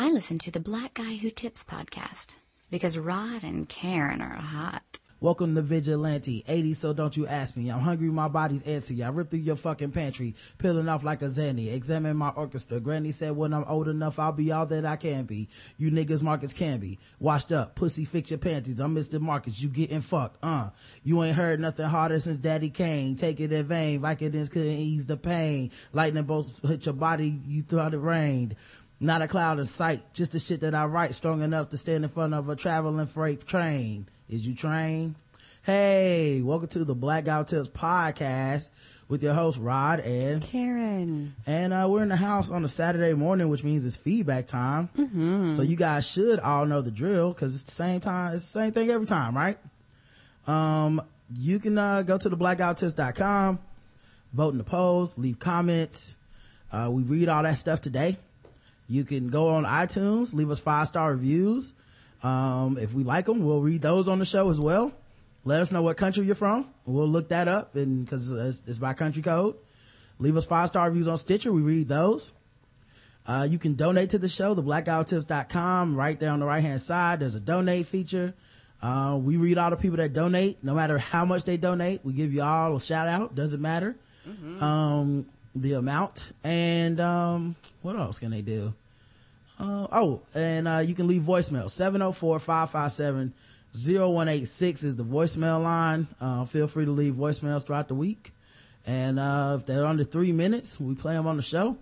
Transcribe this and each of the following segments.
I listen to the Black Guy Who Tips podcast because Rod and Karen are hot. Welcome to Vigilante 80, so don't you ask me. I'm hungry, my body's antsy. I rip through your fucking pantry, peeling off like a zanny. Examine my orchestra. Granny said when I'm old enough, I'll be all that I can be. You niggas Marcus can be. Washed up, pussy fix your panties. I'm Mr. Marcus, you getting fucked, uh. You ain't heard nothing harder since Daddy Kane. Take it in vain, Vicodins couldn't ease the pain. Lightning bolts hit your body, you thought it rained. Not a cloud in sight, just the shit that I write strong enough to stand in front of a traveling freight train. Is you trained? Hey, welcome to the Black Guy Who Tips podcast with your host Rod and Karen. And uh, we're in the house on a Saturday morning, which means it's feedback time. Mm-hmm. So you guys should all know the drill because it's the same time. It's the same thing every time, right? Um, you can uh, go to the blackguywhotips.com, vote in the polls, leave comments. Uh, we read all that stuff today. You can go on iTunes, leave us five star reviews. Um, if we like them, we'll read those on the show as well. Let us know what country you're from. We'll look that up and cause it's, it's by country code. Leave us five star reviews on Stitcher. We read those. Uh, you can donate to the show, theblackguywhotips.com. Right there on the right hand side, there's a donate feature. Uh, we read all the people that donate, no matter how much they donate. We give you all a shout out. Doesn't matter. Um, the amount. And, um, what else can they do? Uh, oh, and, uh, you can leave voicemail. 704-557-0186 is the voicemail line. Uh, feel free to leave voicemails throughout the week. And, uh, if they're under three minutes, we play them on the show.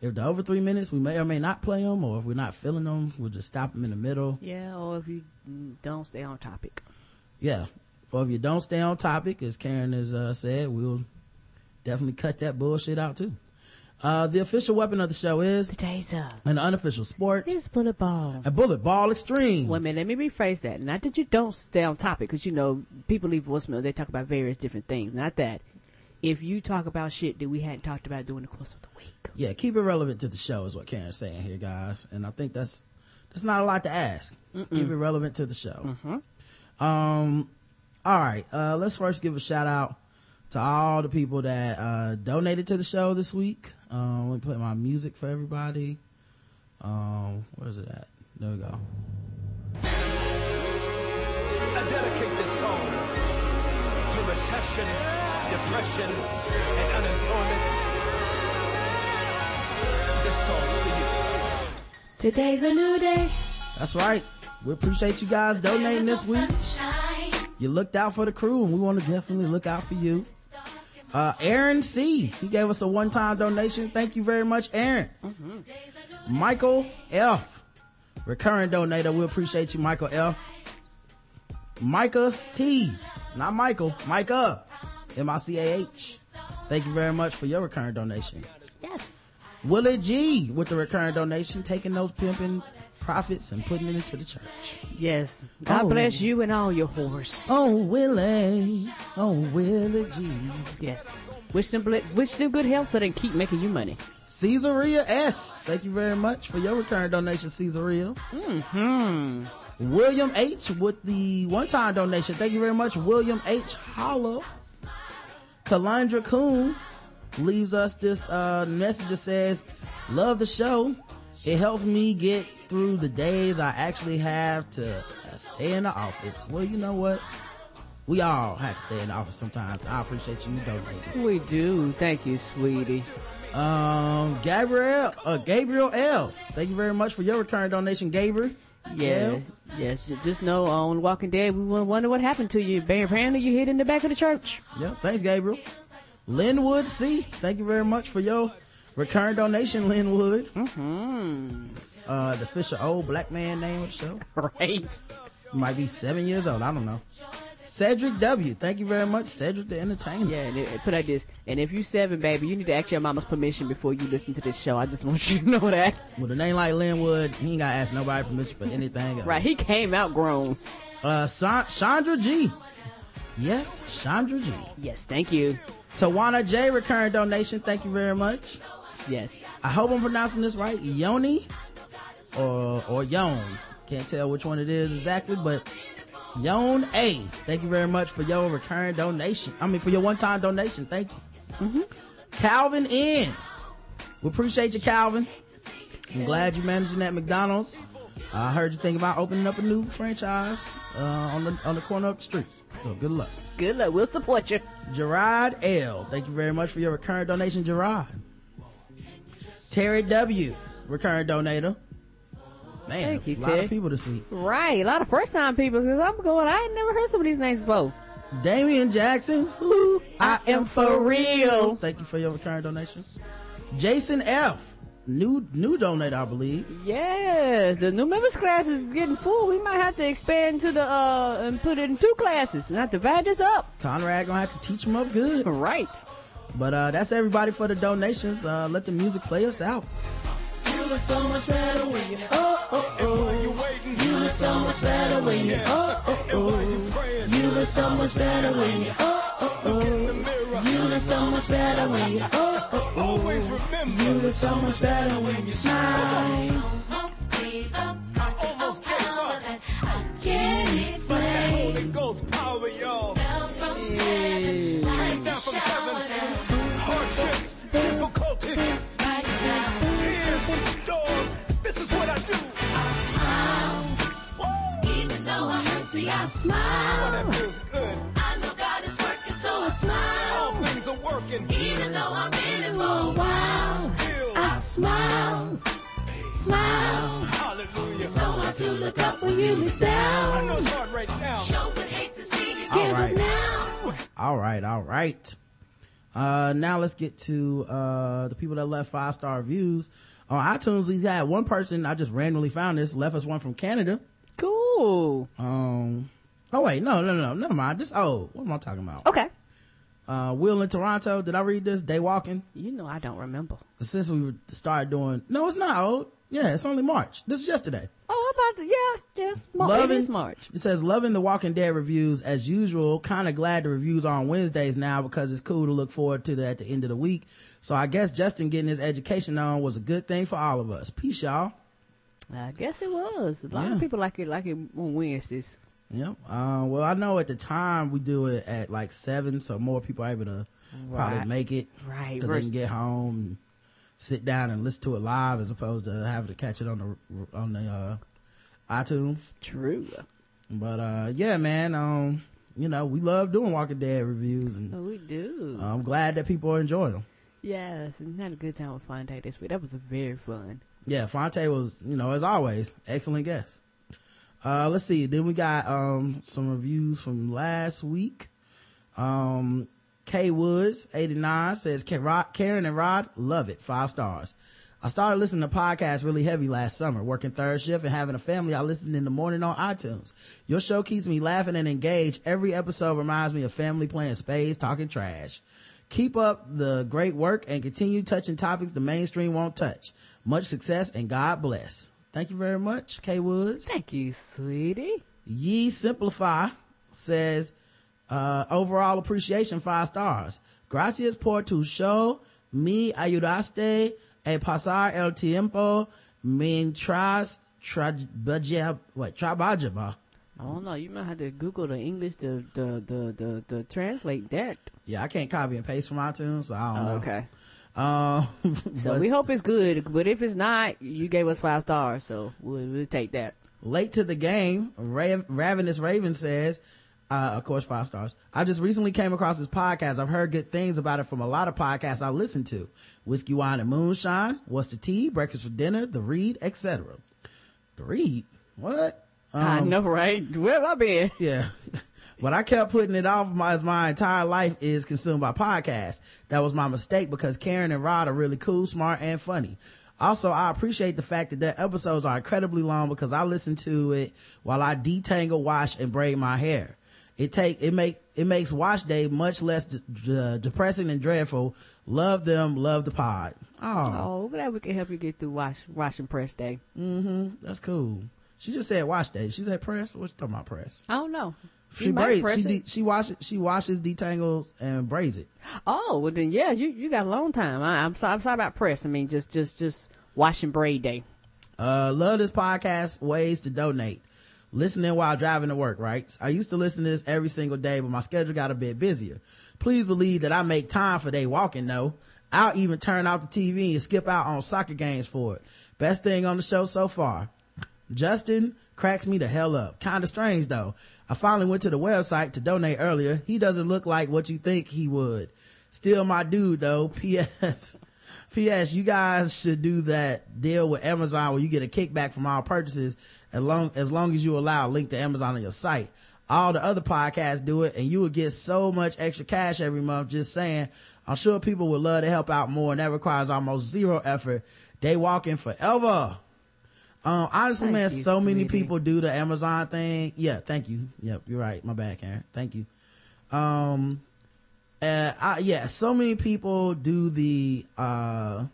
If they're over three minutes, we may or may not play them, or if we're not feeling them, we'll just stop them in the middle. Yeah, or if you don't stay on topic. Yeah. Or if you don't stay on topic, as Karen has uh, said, we'll definitely cut that bullshit out too. Uh, the official weapon of the show is The taser. an unofficial sport, It's bullet ball. a bullet ball extreme. Wait a minute, let me rephrase that. Not that you don't stay on topic, because you know, people leave voicemail, they talk about various different things. Not that. If you talk about shit that we hadn't talked about during the course of the week. Yeah, keep it relevant to the show is what Karen's saying here, guys. And I think that's that's not a lot to ask. Keep it relevant to the show. Um, all right. Uh, let's first give a shout out to all the people that uh, donated to the show this week. Um, let me play my music for everybody. Um, where is it at? There we go. I dedicate this song to recession, depression, and unemployment. This song's for you. Today's a new day. That's right. We appreciate you guys donating this week. You looked out for the crew, and we want to definitely look out for you. Uh, Aaron C. He gave us a one-time donation. Thank you very much, Aaron. Michael F. Recurring donator. We appreciate you, Michael F. Micah T. Not Michael. Micah. M-I-C-A-H. Thank you very much for your recurring donation. Yes. Willie G with the recurring donation, taking those pimping profits and putting it into the church. Yes. God Oh. bless you and all your horse. Oh, Willie. Oh, Willie G. Yes. Wish them, wish them good health so they can keep making you money. Caesarea S. Thank you very much for your recurring donation, Caesarea. Hmm. William H with the one-time donation. Thank you very much, William H. Hollow. Kalandra Coon leaves us this uh, message that says, "Love the show. It helps me get through the days I actually have to uh, stay in the office." Well, you know what? We all have to stay in the office sometimes. I appreciate you donating. We do. Thank you, sweetie. Um, Gabriel, uh, Gabriel L. Thank you very much for your recurring donation, Gabriel. Yes, yes. Just know on Walking Dead, we wonder what happened to you. Apparently, you hid in the back of the church. Yeah, thanks, Gabriel. Linwood C. Thank you very much for your recurring donation, Linwood. Hmm. Uh, the official old black man name of the show. Right. Might be seven years old. I don't know. Cedric W. Thank you very much, Cedric the Entertainer. Yeah, and it, it put like this. And if you seven, baby, you need to ask your mama's permission before you listen to this show. I just want you to know that. With a name like Linwood, he ain't gotta ask nobody permission for anything. Right. He came out grown. Uh, Sa- Chandra G. Yes, Chandra G. Yes. Thank you. Tawana J. Recurring donation. Thank you very much. Yes. I hope I'm pronouncing this right. Yoni or or Yon. Can't tell which one it is exactly, but Yon A. Thank you very much for your recurring donation. I mean for your one time donation. Thank you. Calvin N. We appreciate you, Calvin. I'm glad you're managing that McDonald's. I heard you think about opening up a new franchise uh, on the on the corner up the street. So good luck. Good luck. We'll support you. Gerard L. Thank you very much for your recurring donation, Gerard. Terry W. Recurring donator. Man, Thank you, a lot Terry. of people this week. Right. A lot of first time people. Cause I'm going, I ain't never heard some of these names before. Damian Jackson. Ooh, I am for real. Thank you for your recurring donation. Jason F. New new donator, I believe. Yes, the new members class is getting full. We might have to expand to the uh and put it in two classes and have to divide this up. Conrad gonna have to teach them up good. Right. But uh that's everybody for the donations. Uh let the music play us out. You look so much better when you oh oh oh. You waiting? You look so much better when you oh oh oh. You look so much better when you oh oh oh. Look in the mirror. You look so much better when you oh oh oh. Always remember, you look so much better when you smile. Almost gave up. Almost gave up. I can't explain. Holy Ghost power, y'all. Fell from heaven like a down from shower heaven. Down Hardships, difficulties, right now. tears, storms. This is what I do. Even though I hurt, see, I Oh, smile. that feels good. I know God is working, so I All smile. things are working. Even though I've been in for a while, Still, I smile, smile. hallelujah. So hard to look up when you look I down. know it's hard right now. Sure would hate to see you All give right. up now. All right, all right. Uh, now let's get to, uh, the people that left five star reviews. On iTunes, we had one person, I just randomly found this, left us one from Canada. Cool. Um, oh wait, no, no, no, never mind. This, oh, what am I talking about? Okay. Uh, Will in Toronto, did I read this? Day walking? You know I don't remember. Since we started doing, no, it's not old. Yeah, it's only March. This is yesterday. Oh, I'm about to, yeah, yes. Mar- it Loving- is March. It says, loving the Walking Dead reviews as usual. Kind of glad the reviews are on Wednesdays now because it's cool to look forward to the, at the end of the week. So I guess Justin getting his education on was a good thing for all of us. Peace, y'all. I guess it was. A lot Yeah. of people like it, like it on Wednesdays. Yep. Uh, well, I know at the time we do it at like seven, so more people are able to probably make it. Right. Cause they can get home and sit down and listen to it live as opposed to having to catch it on the, on the, uh, iTunes. True. But, uh, yeah, man, um, you know, we love doing Walking Dead reviews and Oh, we do. I'm glad that people enjoy them. yes, and had a good time with Fonte this week. That was very fun. Yeah, Fonte was, you know, as always, excellent guest. Uh, let's see. Then we got, um, some reviews from last week. Um, K Woods, 89 says, Karen and Rod, love it. Five stars. I started listening to podcasts really heavy last summer, working third shift and having a family. I listened in the morning on iTunes. Your show keeps me laughing and engaged. Every episode reminds me of family playing spades, talking trash. Keep up the great work and continue touching topics the mainstream won't touch. Much success and God bless. Thank you very much, K Woods. Thank you, sweetie. Ye Simplify says, uh, overall appreciation, five stars. Gracias por tu show. Me ayudaste a pasar el tiempo mientras trabajaba, what, trabajaba. I don't know. You might have to Google the English to the the the, the translate that. Yeah, I can't copy and paste from iTunes, so I don't know. okay. Um, So we hope it's good, but if it's not, you gave us five stars, so we'll, we'll take that. late to the game, Rav- Ravenous Raven says, uh, of course, five stars. I just recently came across this podcast. I've heard good things about it from a lot of podcasts I listen to. Whiskey, Wine, and Moonshine, What's the Tea, Breakfast for Dinner, The Read, etc. The Read? What? I Um, know, right? Where have I been? yeah. but I kept putting it off my, my entire life is consumed by podcasts. That was my mistake because Karen and Rod are really cool, smart, and funny. Also, I appreciate the fact that their episodes are incredibly long because I listen to it while I detangle, wash, and braid my hair. It take, it make, it makes wash day much less de- de- depressing and dreadful. Love them, love the pod. Oh, Oh, glad we can help you get through wash wash and press day. mm-hmm, that's cool. She just said wash day. She said press? What's talking about press? I don't know. She You braids. She, it. de- she washes, she washes, detangles, and braids it. Oh, well then, yeah, you you got a long time. I, I'm sorry. I'm sorry about press. I mean, just just just wash and braid day. Uh, love this podcast. Ways to donate. Listening while driving to work, right? I used to listen to this every single day, but my schedule got a bit busier. Please believe that I make time for day walking though. I'll even turn off the TV and skip out on soccer games for it. Best thing on the show so far. Justin cracks me the hell up. Kinda strange though. I finally went to the website to donate earlier. He doesn't look like what you think he would. Still my dude though. P.S. P.S. You guys should do that deal with Amazon where you get a kickback from all purchases as long as long as you allow a link to Amazon on your site. All the other podcasts do it and you would get so much extra cash every month just saying. I'm sure people would love to help out more and that requires almost zero effort. They walking forever. Um, honestly, Thank man, you, so many people do the Amazon thing. Yeah, thank you. Yep, you're right. My bad, Karen. Thank you. Um, uh, I, yeah, so many people do the, uh,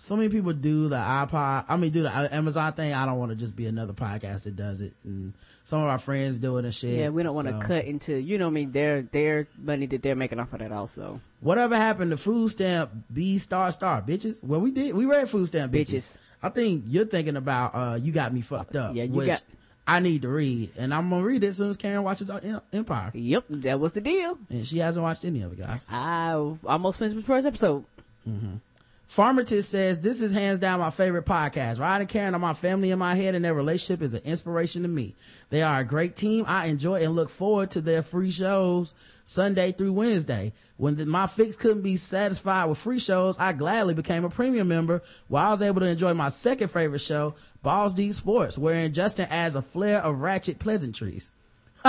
so many people do the iPod. I mean, do the Amazon thing. I don't want to just be another podcast that does it. And some of our friends do it and shit. Yeah, we don't want to so. cut into you know I mean their their money that they're making off of that also. Whatever happened to food stamp B star star bitches? Well, we did. We read food stamp bitches. Bitches. I think you're thinking about uh you got me fucked up. Yeah, you which got- I need to read, and I'm gonna read it as soon as Karen watches Empire, Yep, that was the deal. and she hasn't watched any of it, guys. I almost finished the first episode. Pharmacist says this is hands down my favorite podcast. Ryan and Karen are my family in my head, and their relationship is an inspiration to me. They are a great team. I enjoy and look forward to their free shows Sunday through Wednesday. When the, my fix couldn't be satisfied with free shows, I gladly became a premium member, where I was able to enjoy my second favorite show, Balls Deep Sports, wherein Justin adds a flair of ratchet pleasantries.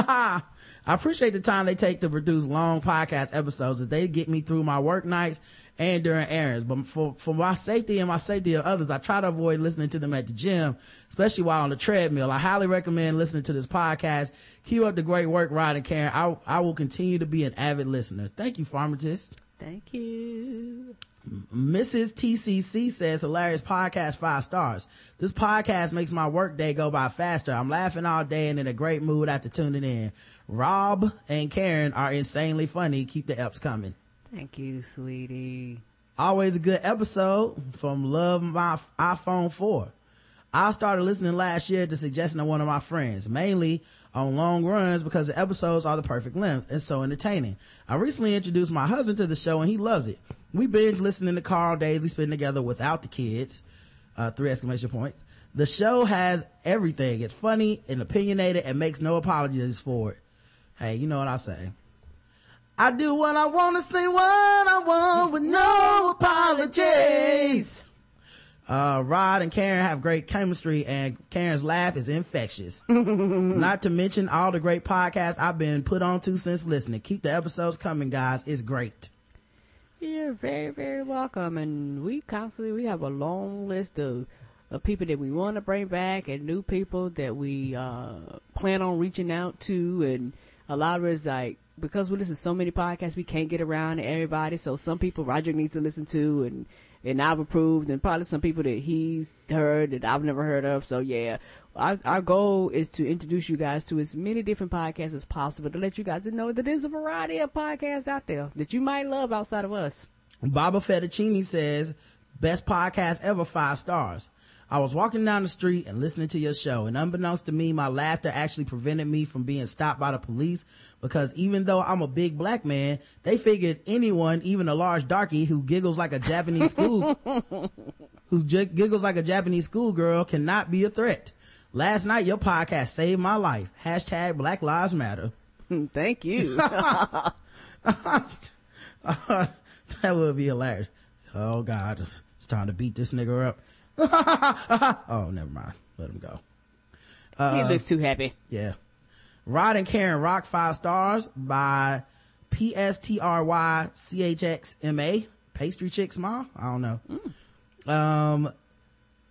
I appreciate the time they take to produce long podcast episodes as they get me through my work nights and during errands. But for, for my safety and my safety of others, I try to avoid listening to them at the gym, especially while on the treadmill. I highly recommend listening to this podcast. Keep up the great work, Rod and Karen. I, I will continue to be an avid listener. Thank you, pharmacist. Thank you. Mrs. TCC says hilarious podcast five stars. This podcast makes my work day go by faster. I'm laughing all day and in a great mood after tuning in. Rob and Karen are insanely funny. Keep the eps coming. Thank you, sweetie. Always a good episode from Love My iPhone 4. I started listening last year at the suggestion of one of my friends, mainly on long runs because the episodes are the perfect length and so entertaining. I recently introduced my husband to the show and he loves it. We binge listen in the car all days we spend together without the kids. Uh, three exclamation points. The show has everything. It's funny and opinionated and makes no apologies for it. Hey, you know what I say. I do what I want to say what I want with no apologies. Uh, Rod and Karen have great chemistry and Karen's laugh is infectious. Not to mention all the great podcasts I've been put on to since listening. Keep the episodes coming, guys. It's great. You're very, very welcome. And we constantly we have a long list of, of people that we want to bring back and new people that we uh, plan on reaching out to. And a lot of it's like because we listen to so many podcasts, we can't get around to everybody. So some people Roger needs to listen to, and and I've approved, and probably some people that he's heard that I've never heard of. So yeah, our, our goal is to introduce you guys to as many different podcasts as possible to let you guys know that there's a variety of podcasts out there that you might love outside of us. Baba Fettuccini says, best podcast ever, five stars. I was walking down the street and listening to your show, and unbeknownst to me, my laughter actually prevented me from being stopped by the police because even though I'm a big black man, they figured anyone, even a large darky who giggles like a Japanese school, who j- giggles like a Japanese schoolgirl cannot be a threat. Last night, your podcast saved my life. Hashtag Black Lives Matter. Thank you. that would be hilarious. Oh God, it's, it's time to beat this nigga up. oh, never mind. Let him go. he looks too happy. Yeah. Rod and Karen rock five stars by P-S-T-R-Y-C-H-X-M-A. Pastry Chicks Small? I don't know. Um,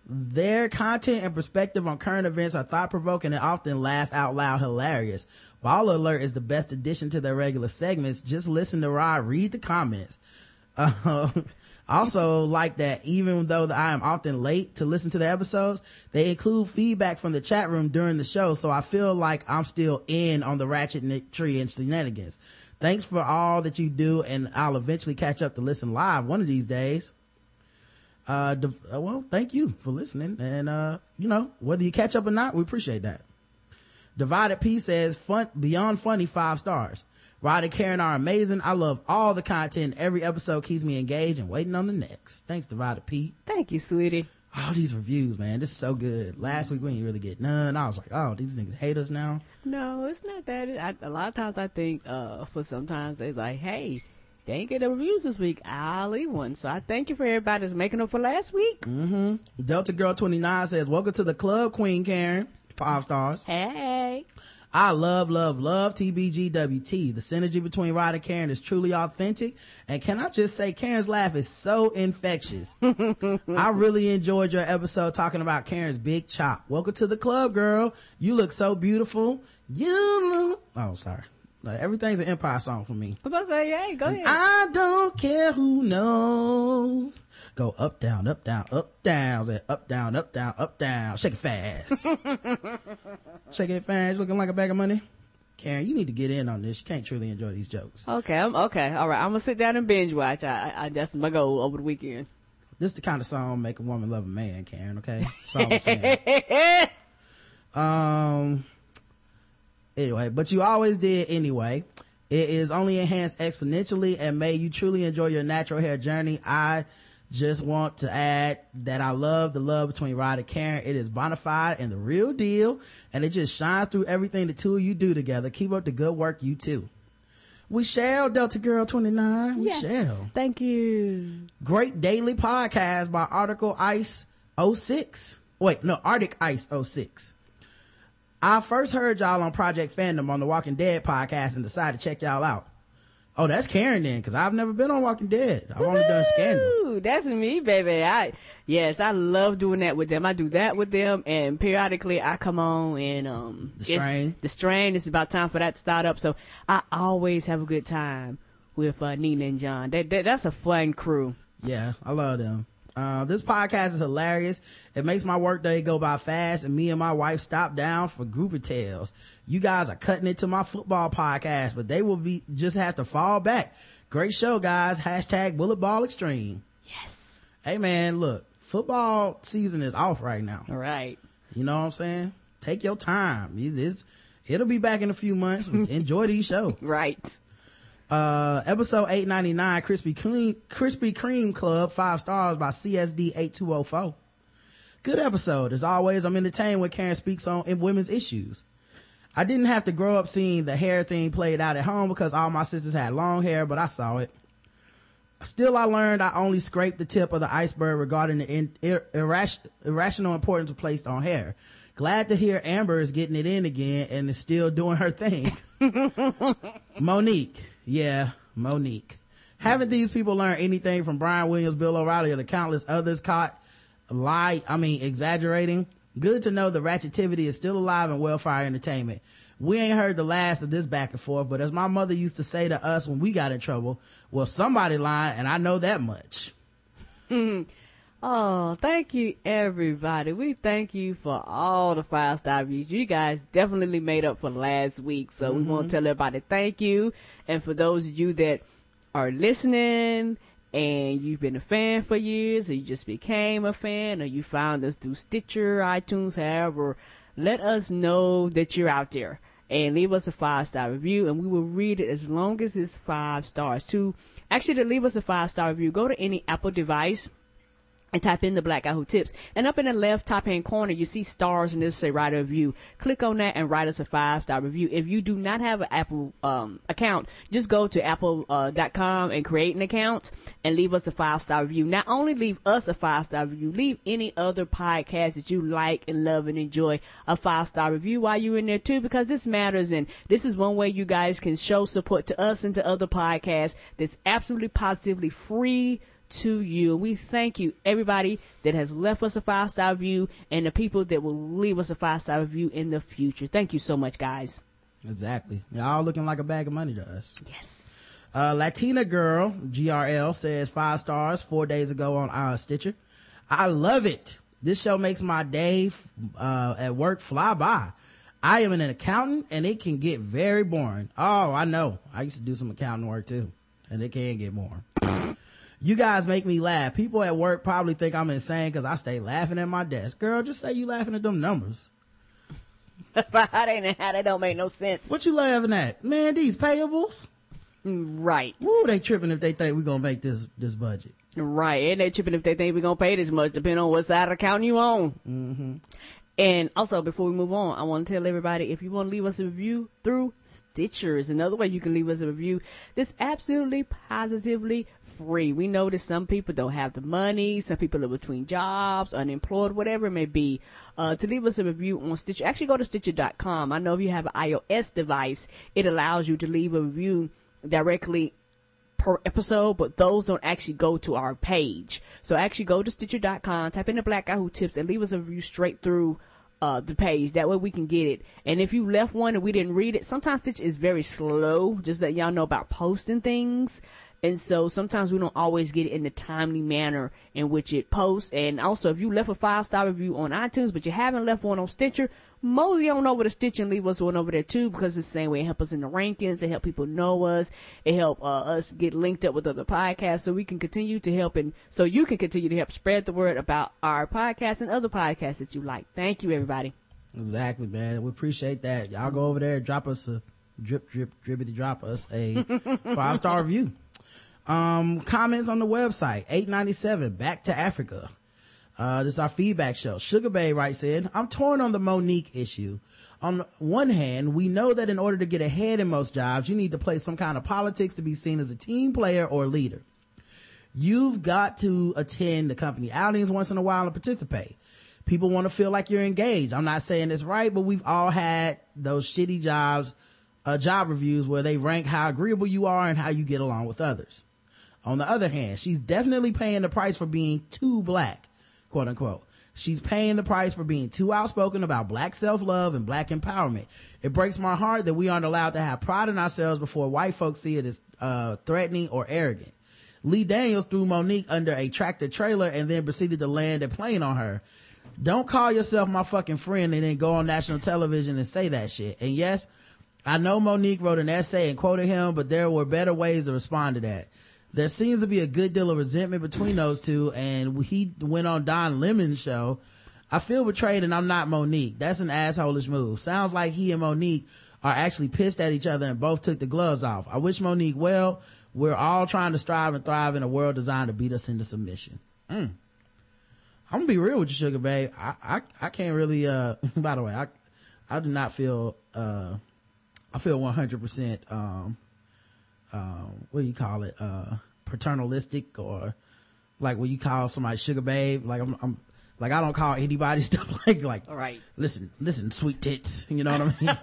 their content and perspective on current events are thought provoking and often laugh out loud hilarious. Ball Alert is the best addition to their regular segments. Just listen to Rod read the comments. Um, also like that even though I am often late to listen to the episodes, they include feedback from the chat room during the show. So I feel like I'm still in on the ratchetry and shenanigans. Thanks for all that you do and I'll eventually catch up to listen live one of these days. Uh, uh, well, thank you for listening. And, uh, you know, whether you catch up or not, we appreciate that. Divided P says fun, beyond funny, five stars. Rod and Karen are amazing. I love all the content. Every episode keeps me engaged and waiting on the next. Thanks, Divided Pete. Thank you, sweetie. all these reviews, man. This is so good. Last week we didn't really get none. I was like, oh, these niggas hate us now. No, it's not that. I, a lot of times I think, uh, for sometimes they like, hey, they ain't get the reviews this week. I'll leave one. So I thank you for everybody that's making up for last week. Delta Girl 29 says, welcome to the club, Queen Karen. Five stars. Hey. I love, love, love TBGWT. The synergy between Rod and Karen is truly authentic. And can I just say, Karen's laugh is so infectious. I really enjoyed your episode talking about Karen's big chop. Welcome to the club, girl. You look so beautiful. You look, oh, sorry. Like, everything's an Empire song for me. I'm about to say, hey, go ahead. I don't care who knows. Go up, down, up, down, up, down. Up, down, up, down, up, down. Shake it fast. Shake it fast. Looking like a bag of money. Karen, you need to get in on this. You can't truly enjoy these jokes. Okay, I'm okay. All right, I'm gonna sit down and binge watch. I, I, I that's my goal over the weekend. This is the kind of song make a woman love a man, Karen, okay? That's all I'm saying. um, anyway, but you always did anyway. It is only enhanced exponentially and may you truly enjoy your natural hair journey. I just want to add that I love the love between Rod and Karen. It is bona fide and the real deal, and it just shines through everything the two of you do together. Keep up the good work, you too. We shall, Delta Girl 29. We yes, shall. thank you. Great daily podcast by Article Ice 06. Wait, no, Arctic Ice 06. I first heard y'all on Project Fandom on the Walking Dead podcast and decided to check y'all out. Oh, that's Karen then, cause I've never been on Walking Dead. I've only done Scandal. Ooh, that's me, baby. I yes, I love doing that with them. I do that with them, and periodically I come on and um, The Strain. The strain. It's about time for that to start up. So I always have a good time with uh, Nina and John. That, that that's a fun crew. Yeah, I love them. Uh, this podcast is hilarious. It makes my workday go by fast and me and my wife stop down for grouper tales. You guys are cutting it to my football podcast, but they will be, just have to fall back. Great show, guys. Hashtag bullet ball extreme. Yes. Hey man, look, football season is off right now. All right. You know what I'm saying? Take your time. It is, it'll be back in a few months. Enjoy these shows. Right. Uh, episode 899, Krispy Kreme, Krispy Kreme Club, five stars by CSD 8204. Good episode. As always, I'm entertained when Karen speaks on in women's issues. I didn't have to grow up seeing the hair thing played out at home because all my sisters had long hair, but I saw it. Still, I learned I only scraped the tip of the iceberg regarding the in, ir, irrational importance placed on hair. Glad to hear Amber is getting it in again and is still doing her thing. Monique. Yeah, Monique. Haven't these people learned anything from Brian Williams, Bill O'Reilly, or the countless others caught lie, I mean, exaggerating? Good to know the ratchetivity is still alive in Wellfire Entertainment. We ain't heard the last of this back and forth, but as my mother used to say to us when we got in trouble, well, somebody lied, and I know that much. Oh, thank you, everybody. We thank you for all the five star reviews. You guys definitely made up for last week. So we want to mm-hmm. tell everybody thank you. And for those of you that are listening and you've been a fan for years or you just became a fan or you found us through Stitcher, iTunes, however, let us know that you're out there and leave us a five star review and we will read it as long as it's five stars. To actually to leave us a five star review, go to any Apple device and type in the black guy who tips. And up in the left top hand corner, you see stars and this say write a review. Click on that and write us a five star review. If you do not have an Apple um, account, just go to apple.com and create an account and leave us a five star review. Not only leave us a five star review, leave any other podcast that you like and love and enjoy a five star review while you're in there too, because this matters. And this is one way you guys can show support to us and to other podcasts that's absolutely positively free to you. We thank you, everybody that has left us a five star review and the people that will leave us a five star review in the future. Thank you so much, guys. Exactly. Y'all looking like a bag of money to us. Yes. Uh, Latina girl, GRL says five stars four days ago on uh, Stitcher. I love it. This show makes my day, uh, at work fly by. I am an accountant and it can get very boring. Oh, I know. I used to do some accounting work too and it can get boring. You guys make me laugh. People at work probably think I'm insane because I stay laughing at my desk. Girl, just say you laughing at them numbers. that ain't how that don't make no sense. What you laughing at? Man, these payables? Right. Woo, they tripping if they think we're gonna make this, this budget. Right. And they tripping if they think we're going to pay this much, depending on what side of the county you on. Mm-hmm. And also, before we move on, I want to tell everybody if you want to leave us a review through Stitcher is another way you can leave us a review This absolutely positively free. We know that some people don't have the money, some people are between jobs, unemployed, whatever it may be. Uh, to leave us a review on Stitcher, actually go to Stitcher.com. I know if you have an iOS device, it allows you to leave a review directly per episode, but those don't actually go to our page. So actually go to Stitcher.com, type in the Black Guy Who Tips, and leave us a review straight through uh, the page. That way we can get it. And if you left one and we didn't read it, sometimes Stitch is very slow. Just let y'all know about posting things. And so sometimes we don't always get it in the timely manner in which it posts. And also, if you left a five star review on iTunes, but you haven't left one on Stitcher, mosey on over to Stitcher and leave us one over there too, because it's the same way it helps us in the rankings. It help people know us. It help uh, us get linked up with other podcasts so we can continue to help and so you can continue to help spread the word about our podcast and other podcasts that you like. Thank you, everybody. Exactly, man. We appreciate that. Y'all go over there, drop us a drip, drip, drippity, drop us a five star review. Um, comments on the website, 897, back to Africa. Uh, this is our feedback show. Sugar Babe writes in, I'm torn on the Monique issue. On one hand, we know that in order to get ahead in most jobs, you need to play some kind of politics to be seen as a team player or leader. You've got to attend the company outings once in a while and participate. People want to feel like you're engaged. I'm not saying it's right, but we've all had those shitty jobs, uh, job reviews where they rank how agreeable you are and how you get along with others. On the other hand, she's definitely paying the price for being too black, quote unquote. She's paying the price for being too outspoken about black self-love and black empowerment. It breaks my heart that we aren't allowed to have pride in ourselves before white folks see it as uh, threatening or arrogant. Lee Daniels threw Monique under a tractor trailer and then proceeded to land a plane on her. Don't call yourself my fucking friend and then go on national television and say that shit. And yes, I know Monique wrote an essay and quoted him, but there were better ways to respond to that. There seems to be a good deal of resentment between those two, and he went on Don Lemon's show. I feel betrayed and I'm not Monique. That's an assholeish move. Sounds like he and Monique are actually pissed at each other and both took the gloves off. I wish Monique well. We're all trying to strive and thrive in a world designed to beat us into submission. Mm. I'm gonna be real with you, sugar babe. I, I, I can't really, uh, by the way, I, I do not feel, uh, I feel 100%, um, um, what do you call it? Uh, paternalistic or like when you call somebody sugar babe, like I'm, I'm like I don't call anybody stuff like like All right. listen listen sweet tits you know what I mean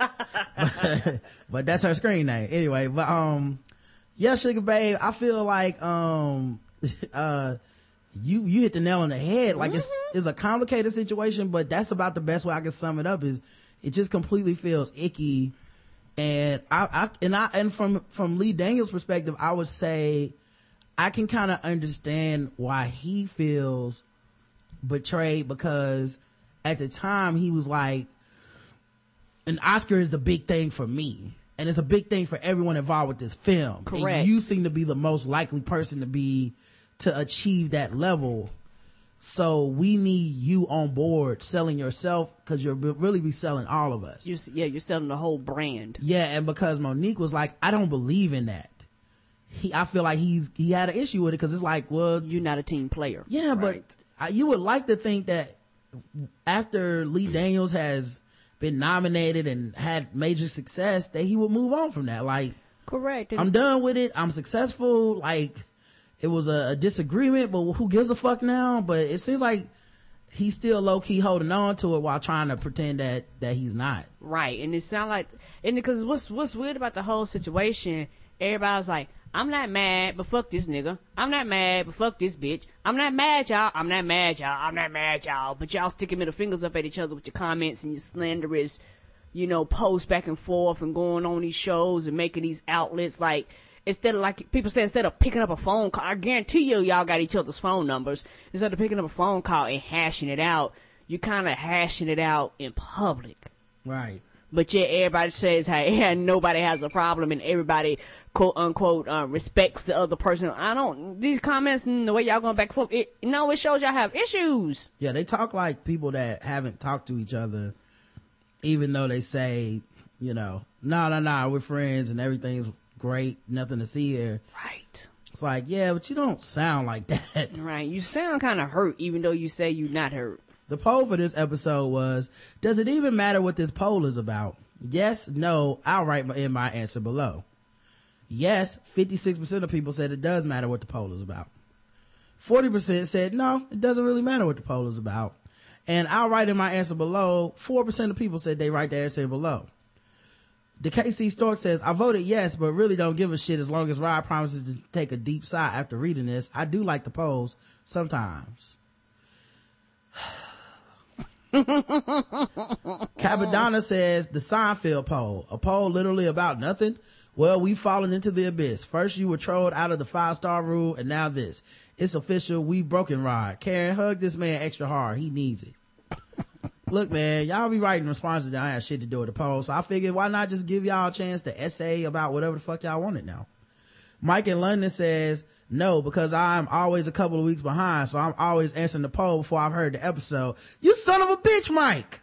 but, but that's her screen name anyway but um yeah sugar babe I feel like um uh you you hit the nail on the head like it's it's a complicated situation but that's about the best way I can sum it up is it just completely feels icky and I, I and I and from from Lee Daniels perspective I would say I can kind of understand why he feels betrayed because at the time he was like, an Oscar is the big thing for me. And it's a big thing for everyone involved with this film. And Correct. you seem to be the most likely person to be, to achieve that level. So we need you on board selling yourself because you'll really be selling all of us. You, s- yeah, you're selling the whole brand. Yeah, and because Monique was like, I don't believe in that. He, I feel like he's, he had an issue with it because it's like, well, You're not a team player. yeah, Right. but I, you would like to think that after Lee Daniels has been nominated and had major success, that he would move on from that. Like, correct. And I'm done with it. I'm successful. Like, it was a, a disagreement, but who gives a fuck now? But it seems like he's still low key holding on to it while trying to pretend that that he's not. Right, and it sound like, and because what's what's weird about the whole situation, everybody's like, I'm not mad, but fuck this nigga. I'm not mad, but fuck this bitch. I'm not mad, y'all. I'm not mad, y'all. I'm not mad, y'all. But y'all sticking middle fingers up at each other with your comments and your slanderous, you know, posts back and forth and going on these shows and making these outlets like. Instead of like people say, instead of picking up a phone call, I guarantee you, y'all got each other's phone numbers. Instead of picking up a phone call and hashing it out, you're kind of hashing it out in public Right. but yet everybody says hey yeah, nobody has a problem and everybody quote unquote uh, respects the other person i don't these comments and the way y'all going back and forth it no it shows y'all have issues Yeah, they talk like people that haven't talked to each other, even though they say, you know, no, no, no, we're friends and everything's great, nothing to see here. right It's like, yeah, but you don't sound like that. Right. You sound kind of hurt, even though you say you're not hurt. The poll for this episode was, does it even matter what this poll is about? Yes, no, I'll write in my answer below. Yes, 56% of people said it does matter what the poll is about. 40% said no, it doesn't really matter what the poll is about. And I'll write in my answer below, 4% of people said they write their answer below. The KC Stork says, I voted yes, but really don't give a shit as long as Rod promises to take a deep sigh after reading this. I do like the polls sometimes. Cabadonna says the Seinfeld poll, a poll literally about nothing. Well, we've fallen into the abyss. First you were trolled out of the five star rule and now this. It's official. We've broken Rod. Karen, hug this man extra hard. He needs it. Look, man, y'all be writing responses that I have shit to do with the poll. So I figured why not just give y'all a chance to essay about whatever the fuck y'all wanted now. Mike in London says, no, because I'm always a couple of weeks behind. So I'm always answering the poll before I've heard the episode. You son of a bitch, Mike.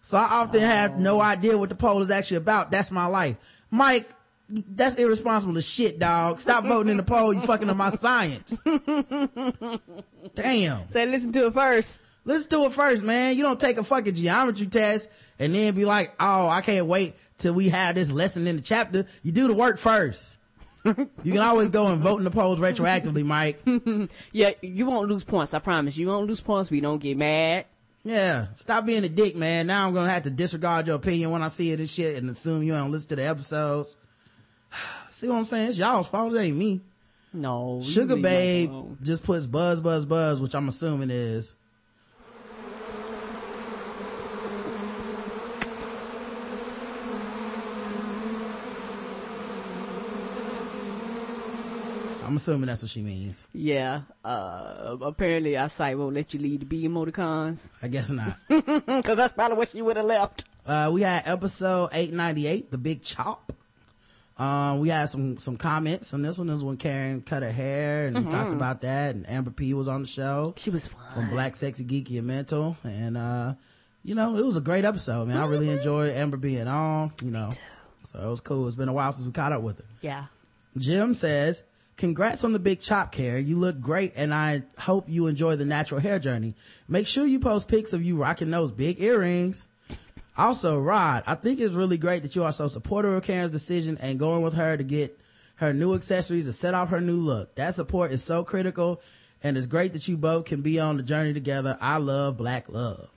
So I often have oh. no idea what the poll is actually about. That's my life. Mike, that's irresponsible as shit, dog. Stop voting in the poll. You fucking up my science. Damn. Say, listen to it first. Listen to it first, man. You don't take a fucking geometry test and then be like, oh, I can't wait till we have this lesson in the chapter. You do the work first. you can always go and vote in the polls retroactively, Mike. Yeah, you won't lose points. I promise. You won't lose points. We don't get mad. Yeah. Stop being a dick, man. Now I'm gonna have to disregard your opinion when I see it and shit and assume you don't listen to the episodes. see what I'm saying? It's y'all's fault. It ain't me. No. Sugar Babe just puts buzz, buzz, buzz, which I'm assuming is. I'm assuming that's what she means. Yeah. Uh, apparently our site won't let you leave the B emoticons. I guess not. Cause that's probably what she would have left. Uh, we had episode 898, The Big Chop. Um, we had some, some comments on this one. This is when Karen cut her hair and talked about that. And Amber P was on the show She was fun. from Black Sexy Geeky and Mental. And, uh, you know, it was a great episode, man. I really enjoyed Amber being on, you know. So it was cool. It's been a while since we caught up with her. Yeah. Jim says, congrats on the big chop care. You look great and I hope you enjoy the natural hair journey. Make sure you post pics of you rocking those big earrings. Also, Rod, I think it's really great that you are so supportive of Karen's decision and going with her to get her new accessories to set off her new look. That support is so critical and it's great that you both can be on the journey together. I love black love.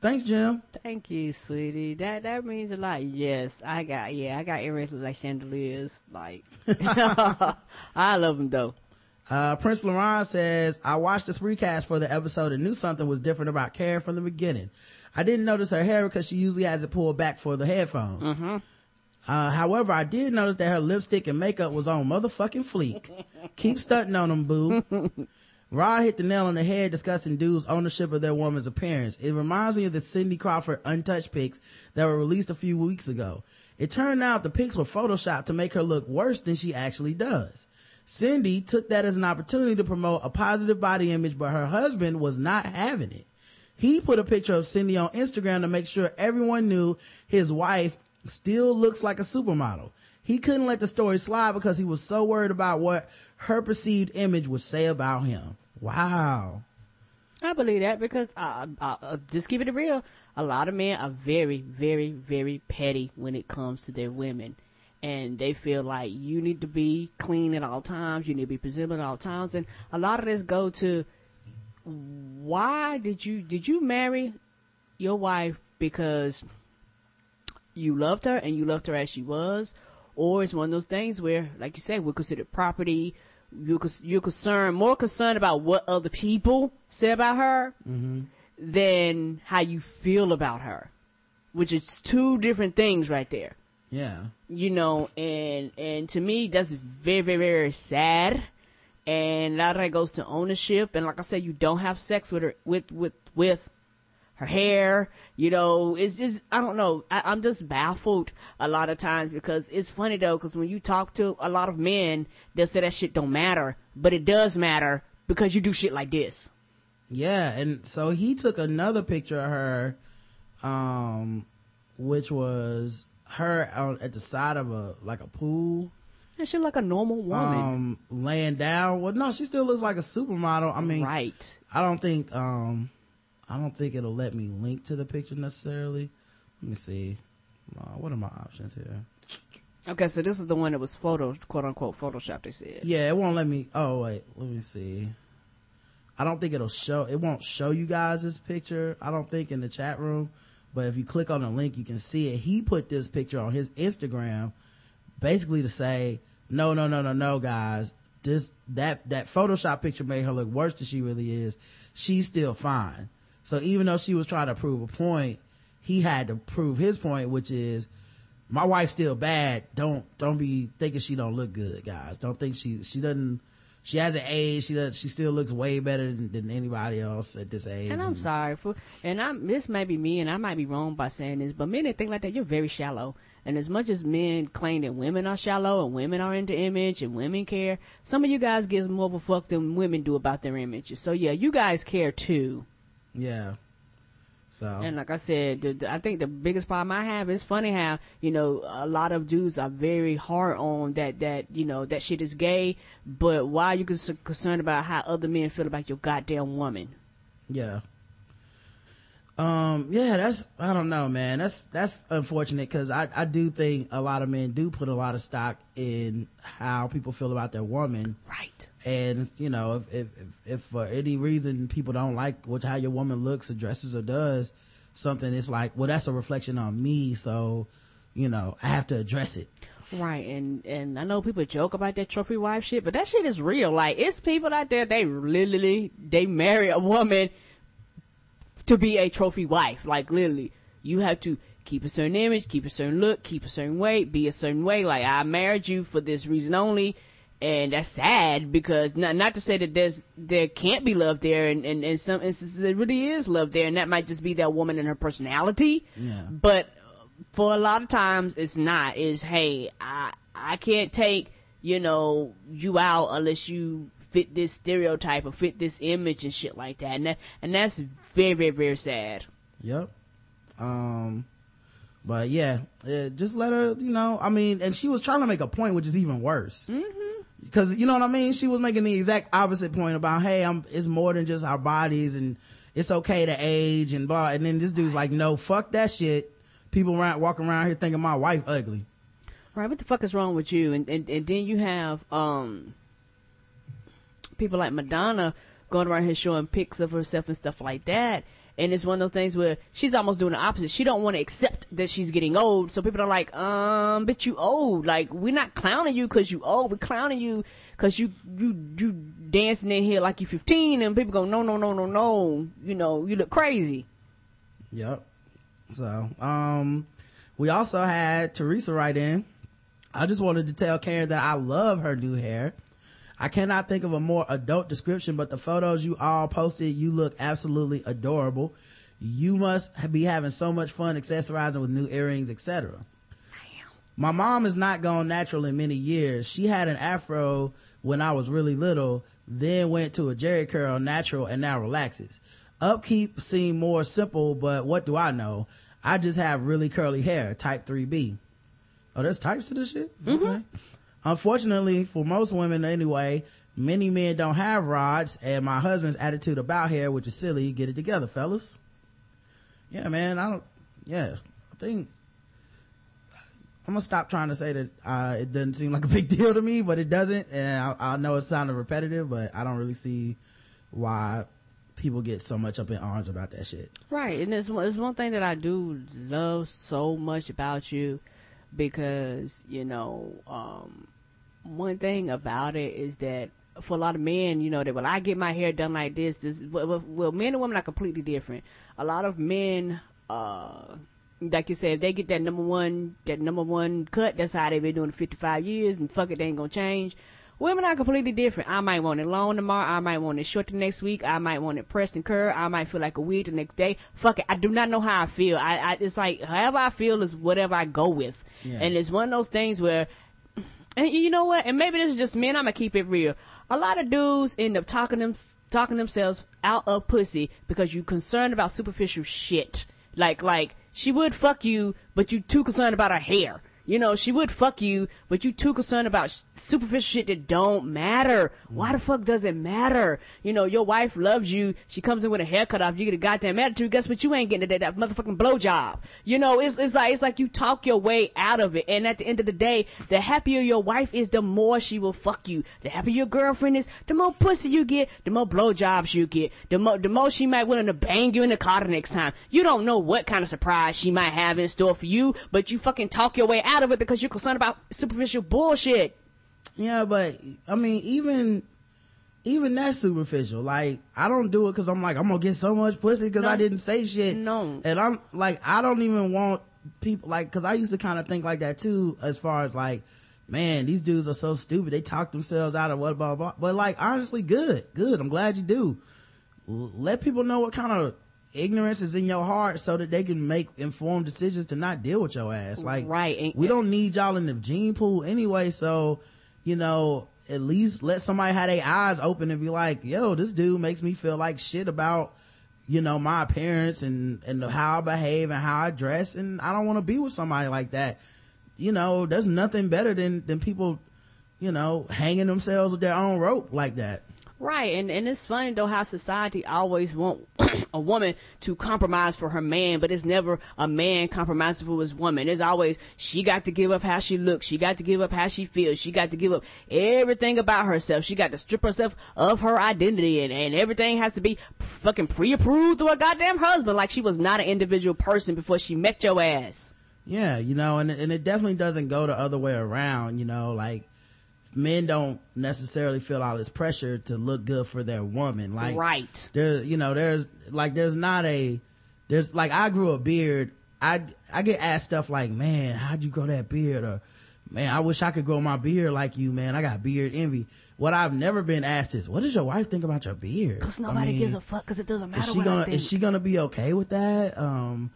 Thanks, Jim. Thank you, sweetie. That that means a lot. Yes, I got yeah, I got earrings like chandeliers. Like, I love them though. Uh, Prince Laurent says, I watched this recast for the episode and knew something was different about Karen from the beginning. I didn't notice her hair because she usually has it pulled back for the headphones. Uh, however, I did notice that her lipstick and makeup was on motherfucking fleek. Keep stunting on them, boo. Rod hit the nail on the head discussing dudes' ownership of their woman's appearance. It reminds me of the Cindy Crawford untouched pics that were released a few weeks ago. It turned out the pics were photoshopped to make her look worse than she actually does. Cindy took that as an opportunity to promote a positive body image, but her husband was not having it. He put a picture of Cindy on Instagram to make sure everyone knew his wife still looks like a supermodel. He couldn't let the story slide because he was so worried about what her perceived image would say about him. Wow. I believe that because uh, uh, uh, just keep it real. A lot of men are very, very, very petty when it comes to their women, and they feel like you need to be clean at all times. You need to be presentable at all times, and a lot of this go to why did you did you marry your wife because you loved her and you loved her as she was, or it's one of those things where, like you said, we're considered property. You're you're concerned more concerned about what other people say about her mm-hmm. than how you feel about her, which is two different things right there. Yeah. You know, and and to me that's very very very sad. And a lot of that goes to ownership. And like I said, you don't have sex with her with with with her hair, you know, it's just, I don't know. I, I'm just baffled a lot of times because it's funny though, because when you talk to a lot of men, they'll say that shit don't matter, but it does matter because you do shit like this. Yeah, and so he took another picture of her, um, which was her out at the side of a like a pool, And she like a normal woman. Um, laying down. Well, no, she still looks like a supermodel. I mean, right. I don't think, um, I don't think it'll let me link to the picture necessarily. Let me see. Uh, what are my options here? Okay, so this is the one that was photo, quote unquote, Photoshop. They said. Yeah, it won't let me. Oh wait, let me see. I don't think it'll show. It won't show you guys this picture. I don't think in the chat room. But if you click on the link, you can see it. He put this picture on his Instagram, basically to say, no, no, no, no, no, guys. This that that Photoshop picture made her look worse than she really is. She's still fine. So even though she was trying to prove a point, he had to prove his point, which is my wife's still bad. Don't don't be thinking she don't look good, guys. Don't think she she doesn't. She hasn't aged. She does. She still looks way better than, than anybody else at this age. And I'm sorry for, and I'm this may be me, and I might be wrong by saying this, but men that think like that, you're very shallow. And as much as men claim that women are shallow and women are into image and women care, some of you guys gives more of a fuck than women do about their images. So yeah, you guys care too. Yeah. So And like I said, the, the- I think the biggest problem I have is funny how you know a lot of dudes are very hard on that that you know that shit is gay, but why are you concerned about how other men feel about your goddamn woman? yeah. Um, yeah, that's, I don't know, man. That's, that's unfortunate because I, I do think a lot of men do put a lot of stock in how people feel about their woman. Right. And, you know, if, if, if, if for any reason people don't like what, how your woman looks or dresses or does something, it's like, well, that's a reflection on me. So, you know, I have to address it. Right, and and I know people joke about that trophy wife shit, but that shit is real. Like it's people out there they literally they marry a woman to be a trophy wife. Like literally, you have to keep a certain image, keep a certain look, keep a certain weight, be a certain way. Like I married you for this reason only, and that's sad because not not to say that there's there can't be love there, and and in some instances there really is love there, and that might just be that woman and her personality. Yeah. But for a lot of times it's not is hey i i can't take you know you out unless you fit this stereotype or fit this image and shit like that and that, and that's very very very sad Yep. Um, but yeah, just let her, you know, I mean, and she was trying to make a point, which is even worse. Mm-hmm. Cause you know what I mean? She was making the exact opposite point about, hey, I'm, it's more than just our bodies and it's okay to age and blah. And then this dude's like, no, fuck that shit. People around, walking around here thinking my wife ugly. right what the fuck is wrong with you and and, and then you have um people like madonna going around here showing pics of herself and stuff like that and it's one of those things where she's almost doing the opposite. She don't want to accept that she's getting old. So people are like, um, but you old. Like, we're not clowning you cause you old. We're clowning you cause you, you, you dancing in here like you 15 and people go, no, no, no, no, no. You know, you look crazy. Yep. So, um, we also had Teresa write in. I just wanted to tell Karen that I love her new hair. I cannot think of a more adult description, but the photos you all posted, you look absolutely adorable. You must be having so much fun accessorizing with new earrings, etc. My mom has not gone natural in many years. She had an afro when I was really little, then went to a Jheri curl natural and now relaxes. Upkeep seemed more simple, but what do I know? I just have really curly hair, type 3B. Oh, there's types to this shit? Mm-hmm. Okay. Unfortunately, for most women anyway, many men don't have rods, and my husband's attitude about hair, which is silly, get it together, fellas. Yeah, man, I don't, yeah, I think, I'm gonna stop trying to say that, uh, it doesn't seem like a big deal to me, but it doesn't, and I, I know it sounded repetitive, but I don't really see why people get so much up in arms about that shit. Right, and it's it's one thing that I do love so much about you because you know, um, one thing about it is that for a lot of men, you know, that when I get my hair done like this, this well, well, men and women are completely different. A lot of men, uh, like you said, if they get that number one, that number one cut, that's how they've been doing it 55 years, and fuck it, they ain't gonna change. Women are completely different. I might want it long tomorrow. I might want it short the next week. I might want it pressed and curved. I might feel like a wig the next day. Fuck it. I do not know how I feel. I, I it's like however I feel is whatever I go with. Yeah. And it's one of those things where, and you know what? And maybe this is just men. I'm gonna keep it real. A lot of dudes end up talking them, talking themselves out of pussy because you're concerned about superficial shit. Like, like she would fuck you, but you too concerned about her hair. You know, she would fuck you, but you too concerned about superficial shit that don't matter. Why the fuck does it matter? You know, your wife loves you. She comes in with a haircut off. You get a goddamn attitude. Guess what? You ain't getting that, that motherfucking blowjob. You know, it's, it's like, it's like you talk your way out of it. And at the end of the day, the happier your wife is, the more she will fuck you. The happier your girlfriend is, the more pussy you get, the more blowjobs you get, the more, the more she might willing to bang you in the car the next time. You don't know what kind of surprise she might have in store for you, but you fucking talk your way out of it because you're concerned about superficial bullshit. Yeah, but I mean, even even that's superficial. Like, I don't do it because I'm like, I'm gonna get so much pussy because I didn't say shit. No. and I'm like, I don't even want people like because I used to kind of think like that too, as far as like, man, these dudes are so stupid. They talk themselves out of what blah blah. But like, honestly, good, good. I'm glad you do. Let people know what kind of ignorance is in your heart so that they can make informed decisions to not deal with your ass. Like, Right, we don't need y'all in the gene pool anyway. So, you know, at least let somebody have their eyes open and be like, yo, this dude makes me feel like shit about, you know, my appearance and, and how I behave and how I dress. And I don't want to be with somebody like that. You know, there's nothing better than, than people, you know, hanging themselves with their own rope like that. Right, and and it's funny though how society always want a woman to compromise for her man, but it's never a man compromising for his woman. It's always she got to give up how she looks, she got to give up how she feels, she got to give up everything about herself. She got to strip herself of her identity, and and everything has to be fucking pre-approved through her goddamn husband, like she was not an individual person before she met your ass. Yeah, you know, and and it definitely doesn't go the other way around. You know, like men don't necessarily feel all this pressure to look good for their woman. Like, Right. There, you know, there's like there's not a there's like I grew a beard. I I get asked stuff like, man, how'd you grow that beard? Or man, I wish I could grow my beard like you, man. I got beard envy. What I've never been asked is, what does your wife think about your beard? Cause I nobody mean, gives a fuck, cause it doesn't matter is she what gonna I is she gonna be okay with that um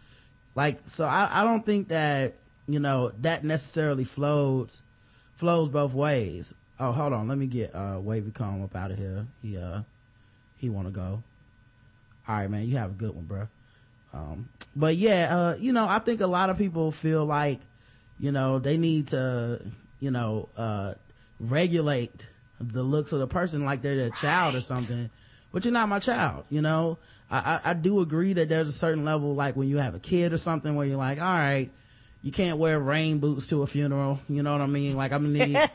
like so i i don't think that you know that necessarily flows flows both ways. Oh hold on. Let me get uh wavy comb up out of here. He uh he want to go. All right man. You have a good one bro um but yeah uh you know i think a lot of people feel like you know they need to you know uh regulate the looks of the person like they're their child or something. But you're not my child you know? I, I i do agree that there's a certain level like when you have a kid or something where you're like all right you can't wear rain boots to a funeral you know what i mean like i'm gonna need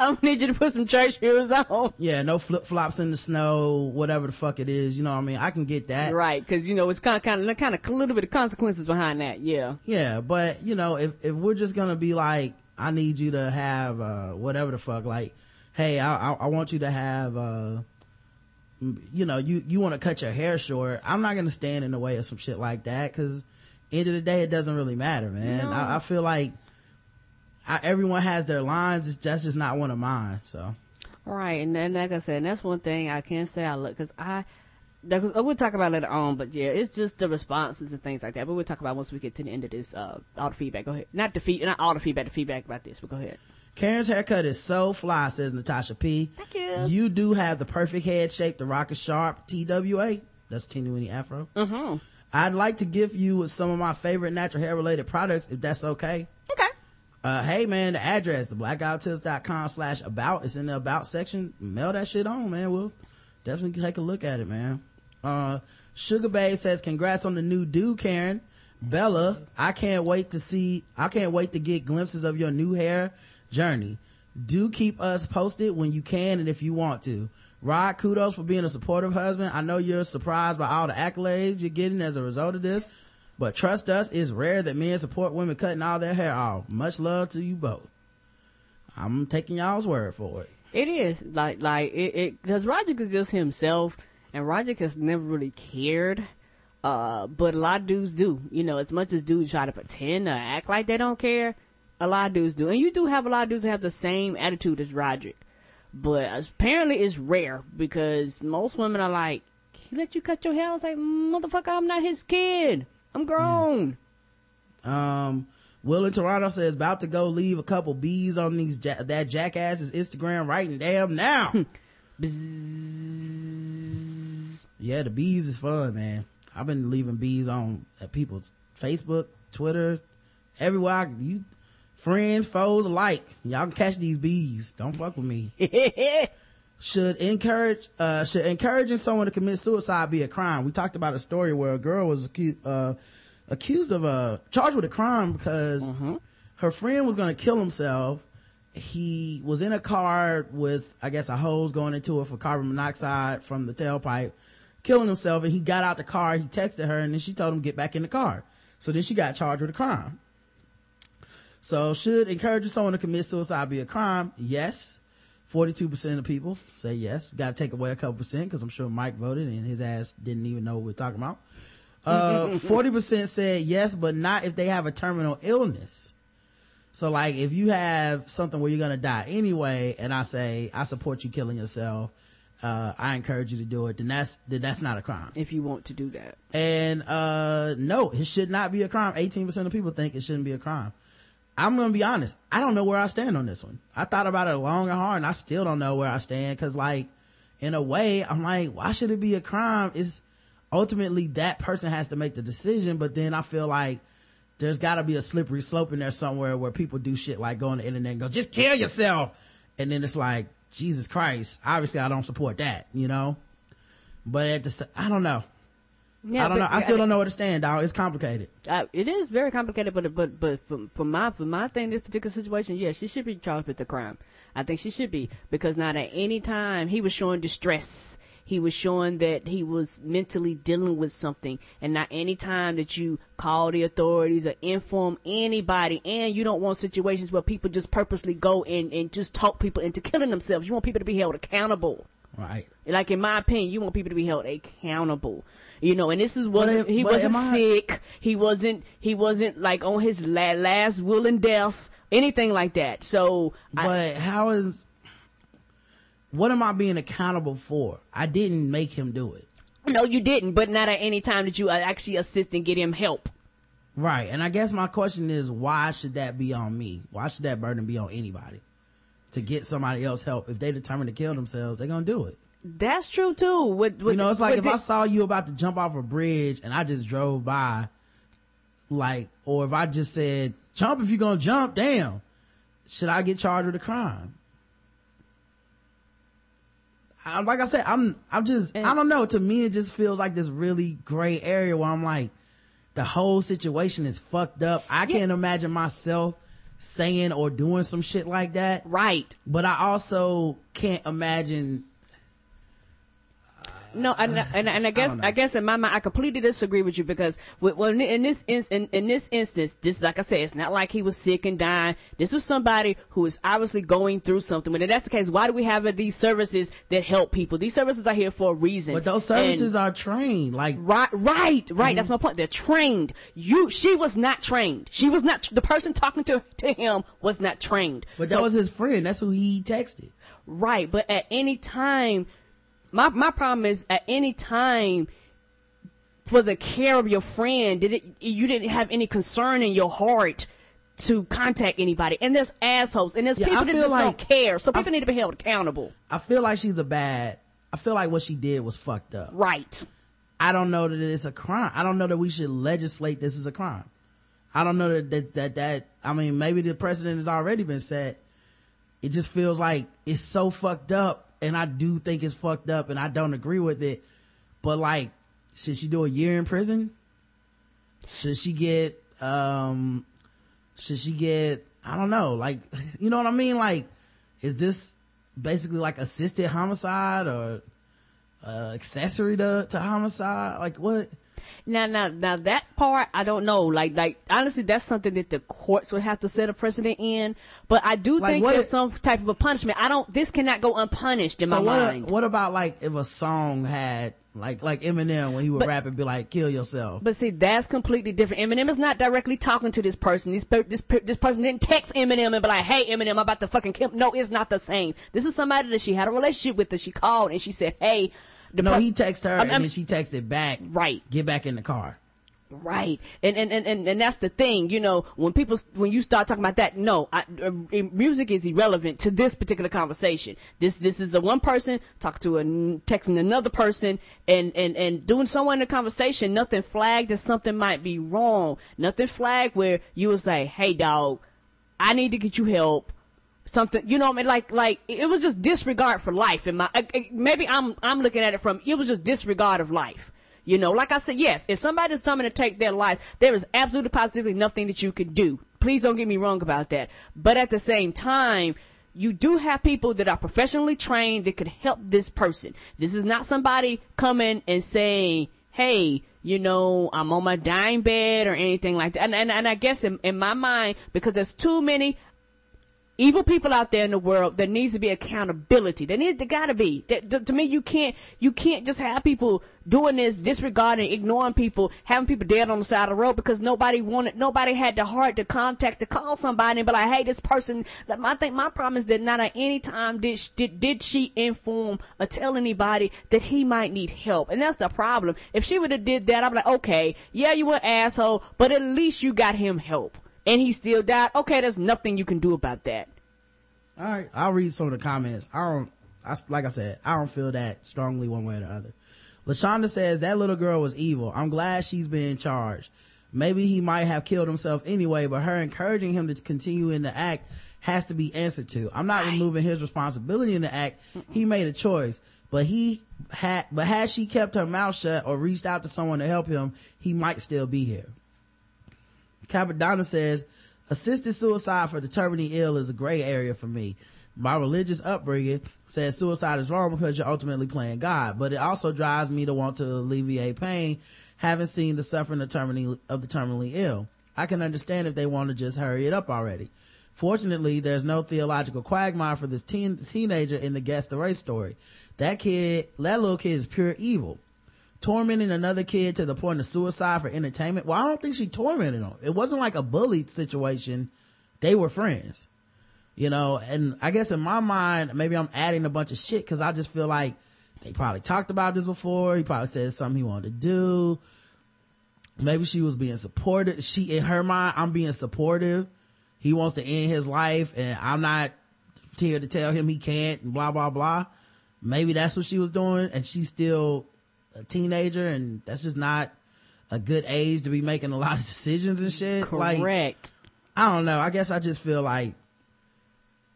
I'm gonna need you to put some church shoes on. yeah no flip-flops in the snow whatever the fuck it is you know what i mean i can get that Right, because you know it's kind of, kind of, kind of a little bit of consequences behind that. Yeah. Yeah, but you know, if if we're just gonna be like, I need you to have uh whatever the fuck, like, hey, I I, I want you to have uh, you know, you you want to cut your hair short. I'm not gonna stand in the way of some shit like that because end of the day, it doesn't really matter, man. No. I, I feel like I, everyone has their lines. It's that's just not one of mine. So Right, and then like I said, and that's one thing I can say I look because I. that- We'll talk about it later on, but yeah, it's just the responses and things like that. But we'll talk about once we get to the end of this. Uh, all the feedback. Go ahead. Not the feed, not all the feedback. The feedback about this, but go ahead. Karen's haircut is so fly, says Natasha P. Thank you. You do have the perfect head shape to rock a sharp TWA. That's teeny weeny afro. Mm-hmm. I'd like to gift you with some of my favorite natural hair related products if that's okay. Okay. Uh, hey man, the address, theblackguywhotips.com slash about. It's in the about section. Mail that shit on, man. We'll definitely take a look at it, man. Uh, Sugar Babe says, congrats on the new do, Karen. Bella, I can't wait to see, I can't wait to get glimpses of your new hair journey. Do keep us posted when you can and if you want to. Rod, kudos for being a supportive husband. I know you're surprised by all the accolades you're getting as a result of this, but trust us, it's rare that men support women cutting all their hair off. Much love to you both. I'm taking y'all's word for it. It is like like it it because Roger is just himself, and Roger has never really cared. Uh, but a lot of dudes do. You know, as much as dudes try to pretend or act like they don't care, a lot of dudes do. And you do have a lot of dudes that have the same attitude as Roderick. But apparently it's rare because most women are like, he let you cut your hair. I was like, motherfucker, I'm not his kid. I'm grown. Um, Will in Toronto says about to go leave a couple bees on these ja- that jackass's Instagram right and damn now. yeah, the bees is fun, man. I've been leaving bees on at people's Facebook, Twitter, everywhere. I, you friends, foes alike. Y'all can catch these bees. Don't fuck with me. should encourage uh should encouraging someone to commit suicide be a crime? We talked about a story where a girl was accused uh accused of a charged with a crime because her friend was going to kill himself. He was in a car with i guess a hose going into it for carbon monoxide from the tailpipe killing himself. And he got out the car. He texted her and then she told him get back in the car. So then she got charged with a crime so should encouraging someone to commit suicide be a crime yes 42% of people say yes. Got to take away a couple percent because I'm sure Mike voted and his ass didn't even know what we're talking about. Uh, 40% said yes, but not if they have a terminal illness. So like if you have something where you're going to die anyway, and I say, I support you killing yourself, uh, I encourage you to do it, then that's, then that's not a crime. if you want to do that. And, uh, no, it should not be a crime. 18% of people think it shouldn't be a crime. I'm gonna be honest. I don't know where I stand on this one. I thought about it long and hard and I still don't know where I stand cause like, in a way, I'm like, why should it be a crime? Is ultimately that person has to make the decision, but then I feel like there's gotta be a slippery slope in there somewhere where people do shit like go on the internet and go, just kill yourself. And then it's like, Jesus Christ. Obviously I don't support that, you know? But at the, I don't know. Yeah, I don't but- know. I still don't know where to stand, dog. It's complicated. Uh, it is very complicated, but but but for, for my for my thing, this particular situation, yeah, she should be charged with the crime. I think she should be because not at any time he was showing distress. He was showing that he was mentally dealing with something, and not any time that you call the authorities or inform anybody, and you don't want situations where people just purposely go and and just talk people into killing themselves. You want people to be held accountable. Right. Like in my opinion, you want people to be held accountable. You know, and this is what But he but wasn't I- sick. He wasn't. He wasn't like on his la- last will and death, anything like that. So, I, But how is, what am I being accountable for? I didn't make him do it. no, you didn't. But not at any time did you uh, actually assist and get him help. Right. And I guess my question is, why should that be on me? Why should that burden be on anybody? To get somebody else help. If they determine to kill themselves, they're gonna do it. That's true too. With, with You know, it's like if I saw you about to jump off a bridge and I just drove by, like, or if I just said, jump if you're gonna jump, damn. Should I get charged with a crime? I, like I said, I'm, I'm just, I don't know. To me, it just feels like this really gray area where I'm like, the whole situation is fucked up. I can't imagine myself saying or doing some shit like that. right. But I also can't imagine No, and and, and I guess don't. I, guess in my mind I completely disagree with you because with, well in- this in, in, in this instance this like I said it's not like he was sick and dying. This was somebody who is obviously going through something. But if that's the case, why do we have these services that help people? These services are here for a reason. But those And- services are trained. Like, Right, right, right. Mm-hmm. That's my point. They're trained. You, she was not trained. She was not, the person talking to, to him was not trained. but So- that was his friend. That's who he texted. Right, but at any time, my my problem is at any time for the care of your friend, did it you didn't have any concern in your heart to contact anybody? And there's assholes, and there's Yeah, people that just like- don't care. So people need to be held accountable. I feel like she's a bad. I feel like what she did was fucked up. Right. I don't know that it's a crime. I don't know that we should legislate this as a crime. I don't know that that that, that I mean maybe the precedent has already been set. It just feels like it's so fucked up, and I do think it's fucked up, and I don't agree with it. But like, should she do a year in prison? Should she get um? Should she get? I don't know. Like, you know what I mean? Like, is this basically like assisted homicide or? uh, accessory to, to homicide? Like what? Now, now, now that part, I don't know. Like, like, honestly, that's something that the courts would have to set a precedent in. But I do Like, think there's if- some type of a punishment. I don't, this cannot go unpunished in So my what? mind. What about like if a song had like like Eminem when he would But- rap and be like "kill yourself"? But see, that's completely different. Eminem is not directly talking to this person. This per- this per- this person didn't text Eminem and be like, "Hey, Eminem, I'm about to fucking kill." No, it's not the same. This is somebody that she had a relationship with that she called and she said, "Hey." The no, per- he texted her I'm- and I'm- then she texted back. Right. Get back in the car. Right. And, and, and, and, and that's the thing, you know, when people, when you start talking about that, no, I, uh, music is irrelevant to this particular conversation. This, this is a one person talking to a, texting another person and, and, and doing someone in the conversation, nothing flagged that something might be wrong. Nothing flagged where you would say, hey dog, I need to get you help. Something, you know, I mean, like, like it was just disregard for life. In my, maybe I'm, I'm looking at it from it was just disregard of life. You know, like I said, yes, if somebody's coming to take their life, there is absolutely positively nothing that you can do. Please don't get me wrong about that. But at the same time, you do have people that are professionally trained that could help this person. This is not somebody coming and saying, hey, you know, I'm on my dying bed or anything like that. And, and, and I guess in, in my mind, because there's too many evil people out there in the world, there needs to be accountability. There needs, there gotta be. That, to me, you can't, you can't just have people doing this, disregarding, ignoring people, having people dead on the side of the road because nobody wanted, nobody had the heart to contact, to call somebody and be like, hey, this person, I think my problem is that not at any time did, she, did, did she inform or tell anybody that he might need help. And that's the problem. If she would have did that, I'm like, okay, yeah, you were an asshole, but at least you got him help and he still died, okay, there's nothing you can do about that. All right, I'll read some of the comments. I don't, I, like I said, I don't feel that strongly one way or the other. Lashonda says that little girl was evil. I'm glad she's being charged. Maybe he might have killed himself anyway, but her encouraging him to continue in the act has to be answered to. I'm not right. removing his responsibility in the act. He made a choice, but he had, but had she kept her mouth shut or reached out to someone to help him, he might still be here. Capadonna says, assisted suicide for the terminally ill is a gray area for me. My religious upbringing says suicide is wrong because you're ultimately playing God, but it also drives me to want to alleviate pain, having seen the suffering of, of the terminally ill. I can understand if they want to just hurry it up already. Fortunately, there's no theological quagmire for this teen, teenager in the Guess the Race story. That kid, that little kid is pure evil tormenting another kid to the point of suicide for entertainment. Well, I don't think she tormented him. It wasn't like a bullied situation. They were friends, you know, and I guess in my mind, maybe I'm adding a bunch of shit because I just feel like they probably talked about this before. He probably said something he wanted to do. Maybe she was being supportive. She, in her mind, I'm being supportive. He wants to end his life and I'm not here to tell him he can't and blah, blah, blah. Maybe that's what she was doing and she still a teenager and that's just not a good age to be making a lot of decisions and shit. Correct. Like, I don't know. I guess I just feel like,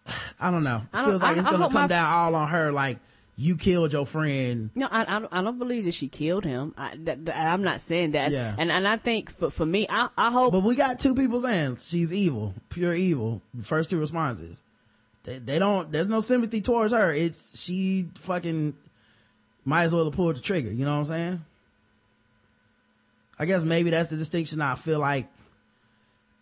I don't know. It feels like I, it's gonna come my... down all on her. Like, you killed your friend. No, I, I, I don't believe that she killed him. I, am not saying that. Yeah. And, and I think for, for me, I, I hope. But we got two people saying she's evil, pure evil. First two responses. They, they don't, there's no sympathy towards her. It's, she fucking might as well have pulled the trigger. You know what I'm saying? I guess maybe that's the distinction. I feel like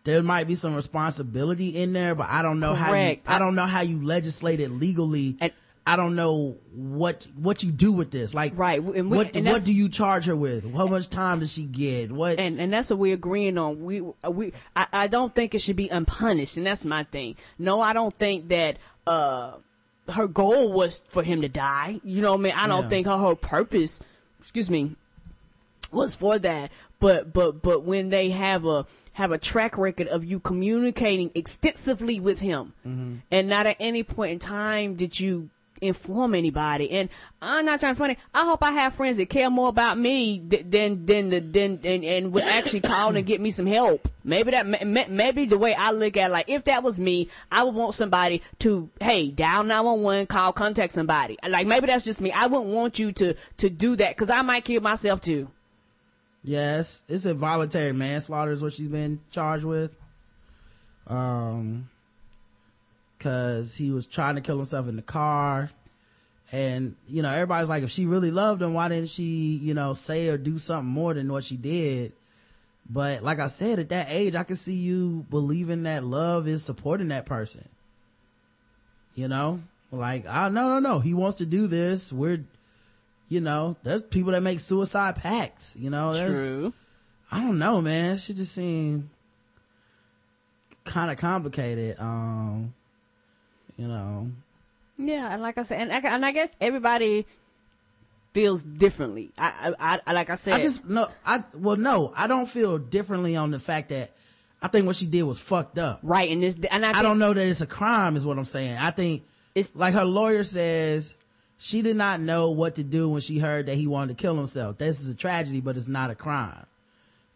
there might be some responsibility in there, but I don't know Correct. how you, I don't know how you legislate it legally. And, I don't know what what you do with this. Like, right? And we, what and what do you charge her with? How much time does she get? What? And and that's what we're agreeing on. We we I, I don't think it should be unpunished, and that's my thing. No, I don't think that. uh her goal was for him to die. You know what I mean? I don't Yeah. think her whole purpose, excuse me, was for that. But but but when they have a have a track record of you communicating extensively with him, Mm-hmm. and not at any point in time did you inform anybody. And I'm not trying to funny. I hope I have friends that care more about me th- than than the than and, and would actually call and get me some help. Maybe that ma- ma- maybe the way I look at it, like if that was me, I would want somebody to hey dial nine one one, call, contact somebody. Like maybe that's just me. I wouldn't want you to to do that because I might kill myself too. Yes, it's involuntary manslaughter is what she's been charged with. Um, cause he was trying to kill himself in the car. And, you know, everybody's like, if she really loved him, why didn't she, you know, say or do something more than what she did? But like I said, at that age, I can see you believing that love is supporting that person. You know, like, ah, no, no, no. He wants to do this. We're, you know, there's people that make suicide pacts, you know, there's, True. I don't know, man. She just seemed kind of complicated. Um, you know, Yeah, and like I said, and I, and I guess everybody feels differently. I, I, I like I said, I just no, I well, no, I don't feel differently on the fact that I think what she did was fucked up. right And this, and I, I don't know that it's a crime, is what I'm saying. I think It's- like her lawyer says she did not know what to do when she heard that he wanted to kill himself. This is a tragedy, but it's not a crime.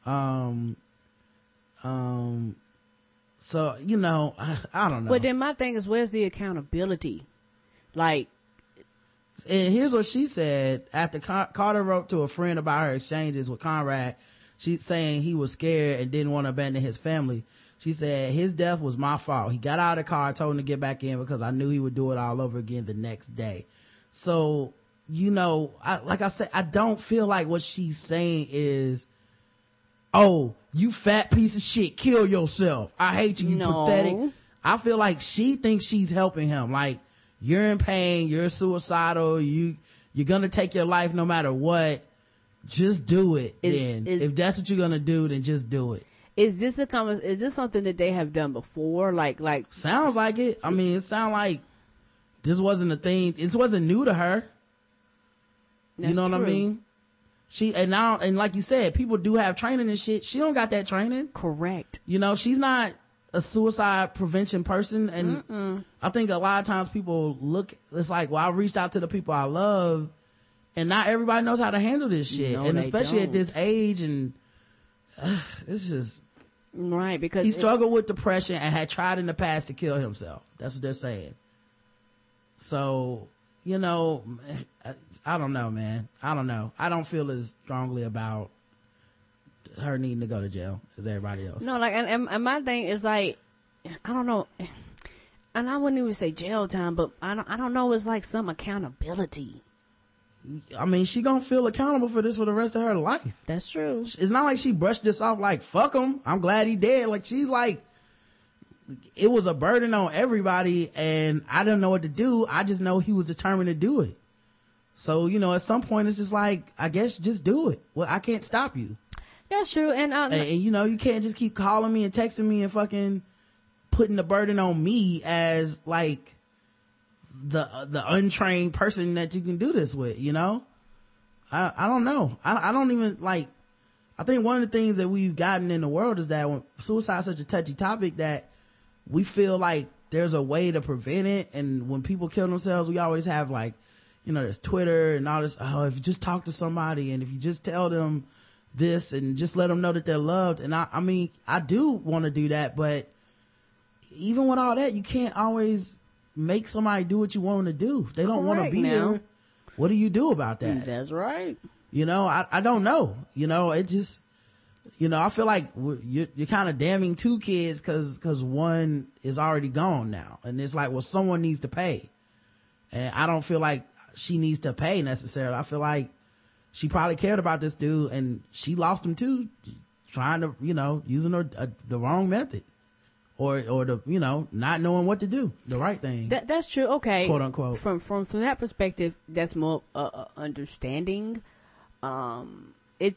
Um, um, So, you know, I, I don't know. But then my thing is, where's the accountability? Like, and here's what she said after Car- Carter wrote to a friend about her exchanges with Conrad. She's saying he was scared and didn't want to abandon his family. She said his death was my fault. He got out of the car, told him to get back in because I knew he would do it all over again the next day. So, you know, I, like I said, I don't feel like what she's saying is, oh, you fat piece of shit, kill yourself. I hate you, you No. pathetic. I feel like she thinks she's helping him. Like, you're in pain, you're suicidal, you, you're gonna take your life no matter what. Just do it Is- then. is- if that's what you're gonna do, then just do it. is this a convers- Is this something that they have done before? Like, like Sounds like it. I mean, it sounds like this wasn't a thing. This wasn't new to her. you know what I mean? She, and now, and like you said, people do have training and shit. She don't got that training. Correct. You know, she's not a suicide prevention person. And I think a lot of times people look, it's like, well, I reached out to the people I love and not everybody knows how to handle this shit. No, and especially at don't. this age and uh, it's just, Right, because he it- struggled with depression and had tried in the past to kill himself. That's what they're saying. So, you know, I, don't know, man. I don't know. I don't feel as strongly about her needing to go to jail as everybody else. No, like, and, and, and my thing is like, I don't know, and I wouldn't even say jail time, but I don't, I don't know. It's like some accountability. I mean, she gonna feel accountable for this for the rest of her life. That's true. It's not like she brushed this off like, fuck him. I'm glad he dead. Like, she's like, it was a burden on everybody and I didn't know what to do. I just know he was determined to do it. So, you know, at some point it's just like, I guess just do it. Well, I can't stop you. That's true, and, uh, And, and, you know, you can't just keep calling me and texting me and fucking putting the burden on me as like the, the untrained person that you can do this with, you know? I, I don't know. I, I don't even like, I think one of the things that we've gotten in the world is that when suicide is such a touchy topic that we feel like there's a way to prevent it. And when people kill themselves, we always have like, you know, there's Twitter and all this. Oh, if you just talk to somebody and if you just tell them this and just let them know that they're loved. And I, I mean, I do want to do that, but even with all that, you can't always make somebody do what you want them to do. If they don't want to be now. there, what do you do about that? that's right. You know, I, I don't know. You know, it just, you know, I feel like you're, you're kind of damning two kids cause, cause one is already gone now. And it's like, well, someone needs to pay. And I don't feel like she needs to pay necessarily. I feel like she probably cared about this dude and she lost him too, trying to, you know, using her, uh, the wrong method. Or, or the, you know, not knowing what to do, the right thing. That that's true. Okay, Quote, unquote. From from from that perspective, that's more uh, understanding. Um, it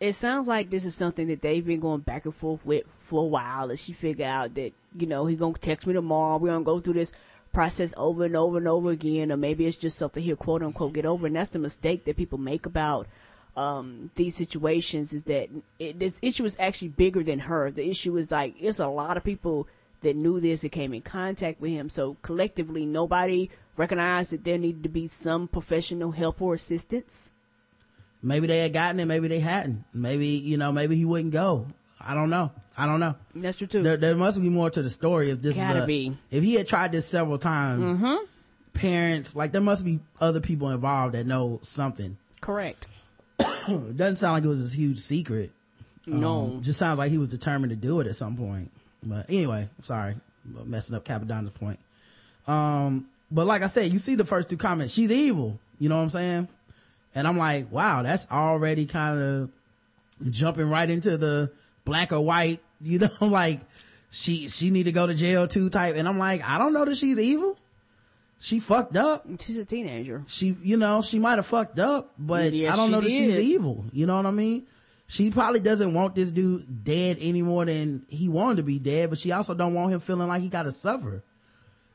it sounds like this is something that they've been going back and forth with for a while, and she figured out that you know he's gonna text me tomorrow. We're gonna go through this process over and over and over again, or maybe it's just something here, quote unquote, get over. And that's the mistake that people make about um, these situations is that it, this issue is actually bigger than her. The issue is like it's a lot of people that knew this that came in contact with him. So collectively, nobody recognized that there needed to be some professional help or assistance. maybe they had gotten it, maybe they hadn't. Maybe, you know, maybe he wouldn't go. I don't know. I don't know. That's true too. There, there must be more to the story if this Gotta is a, be. if he had tried this several times, Mm-hmm. parents, like there must be other people involved that know something. Correct. Doesn't sound like it was this huge secret. No. Um, just sounds like he was determined to do it at some point. But anyway, sorry, messing up Capadonna's point. Um, but like I said, you see the first two comments, she's evil. You know what I'm saying? And I'm like, wow, that's already kind of jumping right into the black or white, you know, like she, she need to go to jail too type. And I'm like, I don't know that she's evil. She fucked up. She's a teenager. she you know she might have fucked up but Yes, i don't she know that she's evil. You know what i mean? She probably doesn't want this dude dead any more than he wanted to be dead but she also don't want him feeling like he gotta suffer.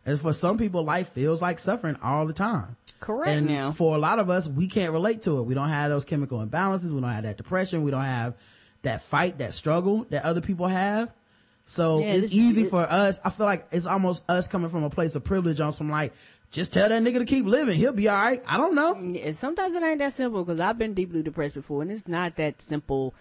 And for some people life feels like suffering all the time. Correct and now. for a lot of us we can't relate to it. We don't have those chemical imbalances. We don't have that depression. We don't have that fight that struggle that other people have. So Yeah, it's easy it- for us. I feel like it's almost us coming from a place of privilege on some like just tell that nigga to keep living. He'll be all right. I don't know. Yeah, sometimes it ain't that simple because I've been deeply depressed before, and it's not that simple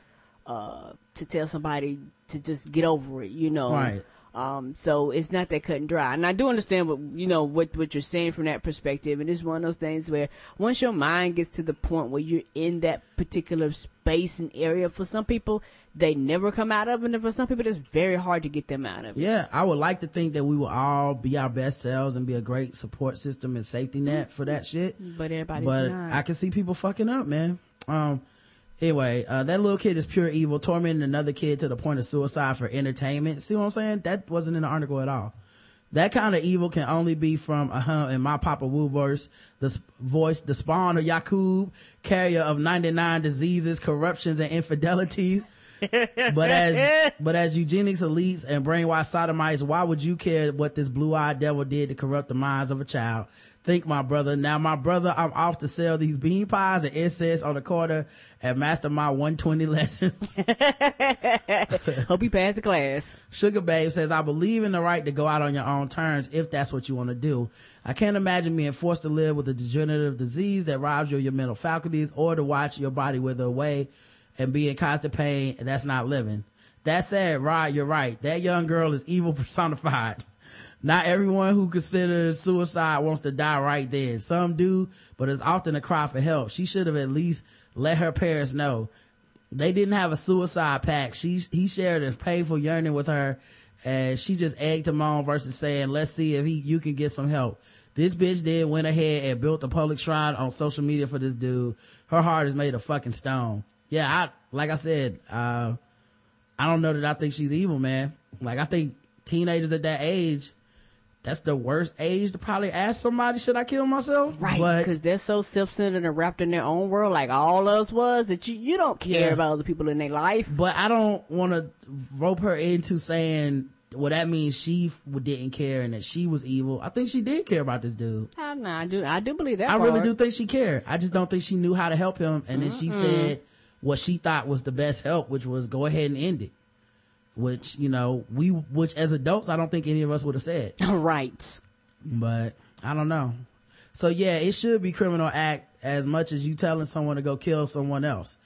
uh, to tell somebody to just get over it. You know, Right. Um, so it's not that cut and dry. And I do understand what, you know, what, what you're saying from that perspective. And it's one of those things where once your mind gets to the point where you're in that particular space and area, for some people, they never come out of it. And for some people, it's very hard to get them out of it. Yeah, I would like to think that we will all be our best selves and be a great support system and safety net for that shit. But everybody's but not. I can see people fucking up, man. Um, anyway, uh, that little kid is pure evil, tormenting another kid to the point of suicide for entertainment. See what I'm saying? That wasn't in the article at all. That kind of evil can only be from, uh, huh, in my Papa Wu verse, the voice, the spawn of Yakub, carrier of 99 diseases, corruptions, and infidelities. but as but as eugenics elites and brainwashed sodomites, why would you care what this blue-eyed devil did to corrupt the minds of a child? Think, my brother. Now, my brother, I'm off to sell these bean pies and incense on the corner and master my 120 lessons. Hope you pass the class. Sugar Babe says, I believe in the right to go out on your own terms if that's what you want to do. I can't imagine being forced to live with a degenerative disease that robs you of your mental faculties or to watch your body wither away and be in constant pain. That's not living. That said, Rod, you're right. That young girl is evil personified. Not everyone who considers suicide wants to die right then. Some do, but it's often a cry for help. She should have at least let her parents know. They didn't have a suicide pact. She, he shared his painful yearning with her and she just egged him on versus saying, let's see if he, you can get some help. This bitch did went ahead and built a public shrine on social media for this dude. Her heart is made of fucking stone. Yeah, I, like I said, uh, I don't know that I think she's evil, man. Like I think teenagers at that age, that's the worst age to probably ask somebody, should I kill myself? Right. Because they're so self-centered and wrapped in their own world like all us was that you, you don't care Yeah. about other people in their life. but I don't want to rope her into saying, well, that means she didn't care and that she was evil. I think she did care about this dude. I, no, I do, I do believe that I really do think she cared. I just don't think she knew how to help him. And then she said what she thought was the best help, which was go ahead and end it. Which, you know, we, which as adults, I don't think any of us would have said. right. but I don't know. So yeah, it should be criminal act as much as you telling someone to go kill someone else.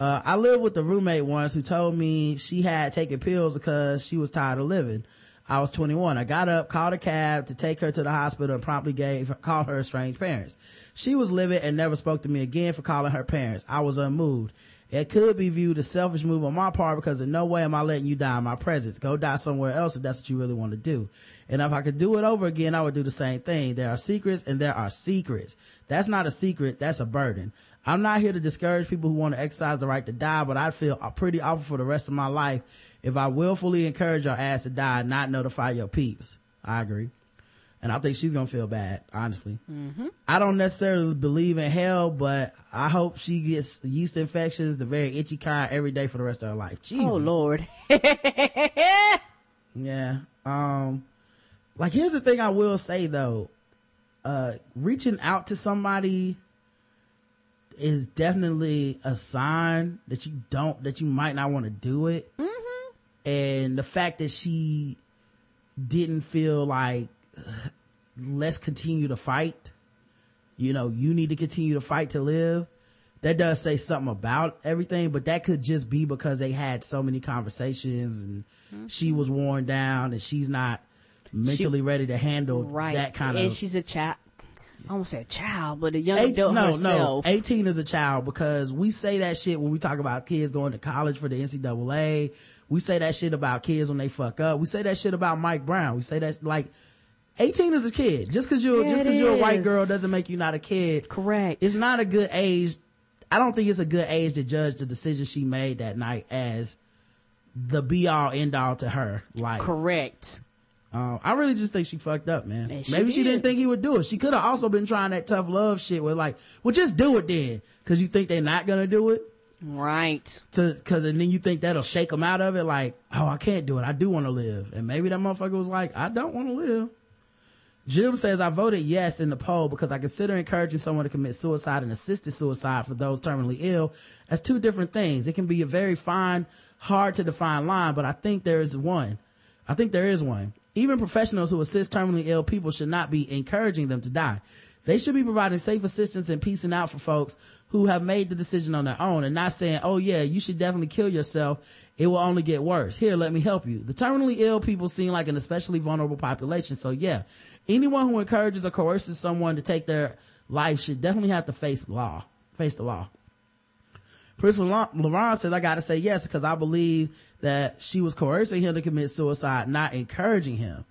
Uh, I lived with a roommate once who told me she had taken pills because she was tired of living. I was 21. I got up, called a cab to take her to the hospital and promptly gave, called her estranged parents. She was livid and never spoke to me again for calling her parents. I was unmoved. It could be viewed as selfish move on my part because in no way am I letting you die in my presence. Go die somewhere else if that's what you really want to do. And if I could do it over again, I would do the same thing. There are secrets and there are secrets. That's not a secret. That's a burden. I'm not here to discourage people who want to exercise the right to die, but I'd feel pretty awful for the rest of my life if I willfully encourage your ass to die not notify your peeps. I agree. And I think she's gonna feel bad, honestly. I don't necessarily believe in hell, but I hope she gets yeast infections, the very itchy kind, every day for the rest of her life. Jesus. Oh Lord. Yeah. Um, like here's the thing I will say though, uh, reaching out to somebody is definitely a sign that you don't, that you might not want to do it. And the fact that she didn't feel like, let's continue to fight. You know, you need to continue to fight to live. That does say something about everything, but that could just be because they had so many conversations and she mm-hmm. was worn down and she's not mentally ready to handle Right. that kind and of And she's a child. I won't say a child, but a young Eight- adult no, herself. no. 18 is a child because we say that shit when we talk about kids going to college for the NCAA. We say that shit about kids when they fuck up. We say that shit about Mike Brown. We say that like 18 is a kid. Just cause you're, Yeah, just cause you're a white girl doesn't make you not a kid. Correct. It's not a good age. I don't think it's a good age to judge the decision she made that night as the be all end all to her life. Correct. Um, I really just think she fucked up, man. And she Maybe she did. didn't think he would do it. She could have also been trying that tough love shit with like, well, just do it then, because you think they're not gonna do it. Right. To, cause and then you think that'll shake them out of it. Like, oh, I can't do it. I do want to live. And maybe that motherfucker was like, I don't want to live. Jim says, I voted yes in the poll because I consider encouraging someone to commit suicide and assisted suicide for those terminally ill as two different things. It can be a very fine, hard to define line, but I think there is one. I think there is one. Even professionals who assist terminally ill people should not be encouraging them to die. They should be providing safe assistance and piecing out for folks who have made the decision on their own and not saying, oh yeah, you should definitely kill yourself. It will only get worse. Here, let me help you. The terminally ill people seem like an especially vulnerable population. So yeah, anyone who encourages or coerces someone to take their life should definitely have to face law, face the law. Prince LeBron says, I gotta say yes because I believe that she was coercing him to commit suicide, not encouraging him.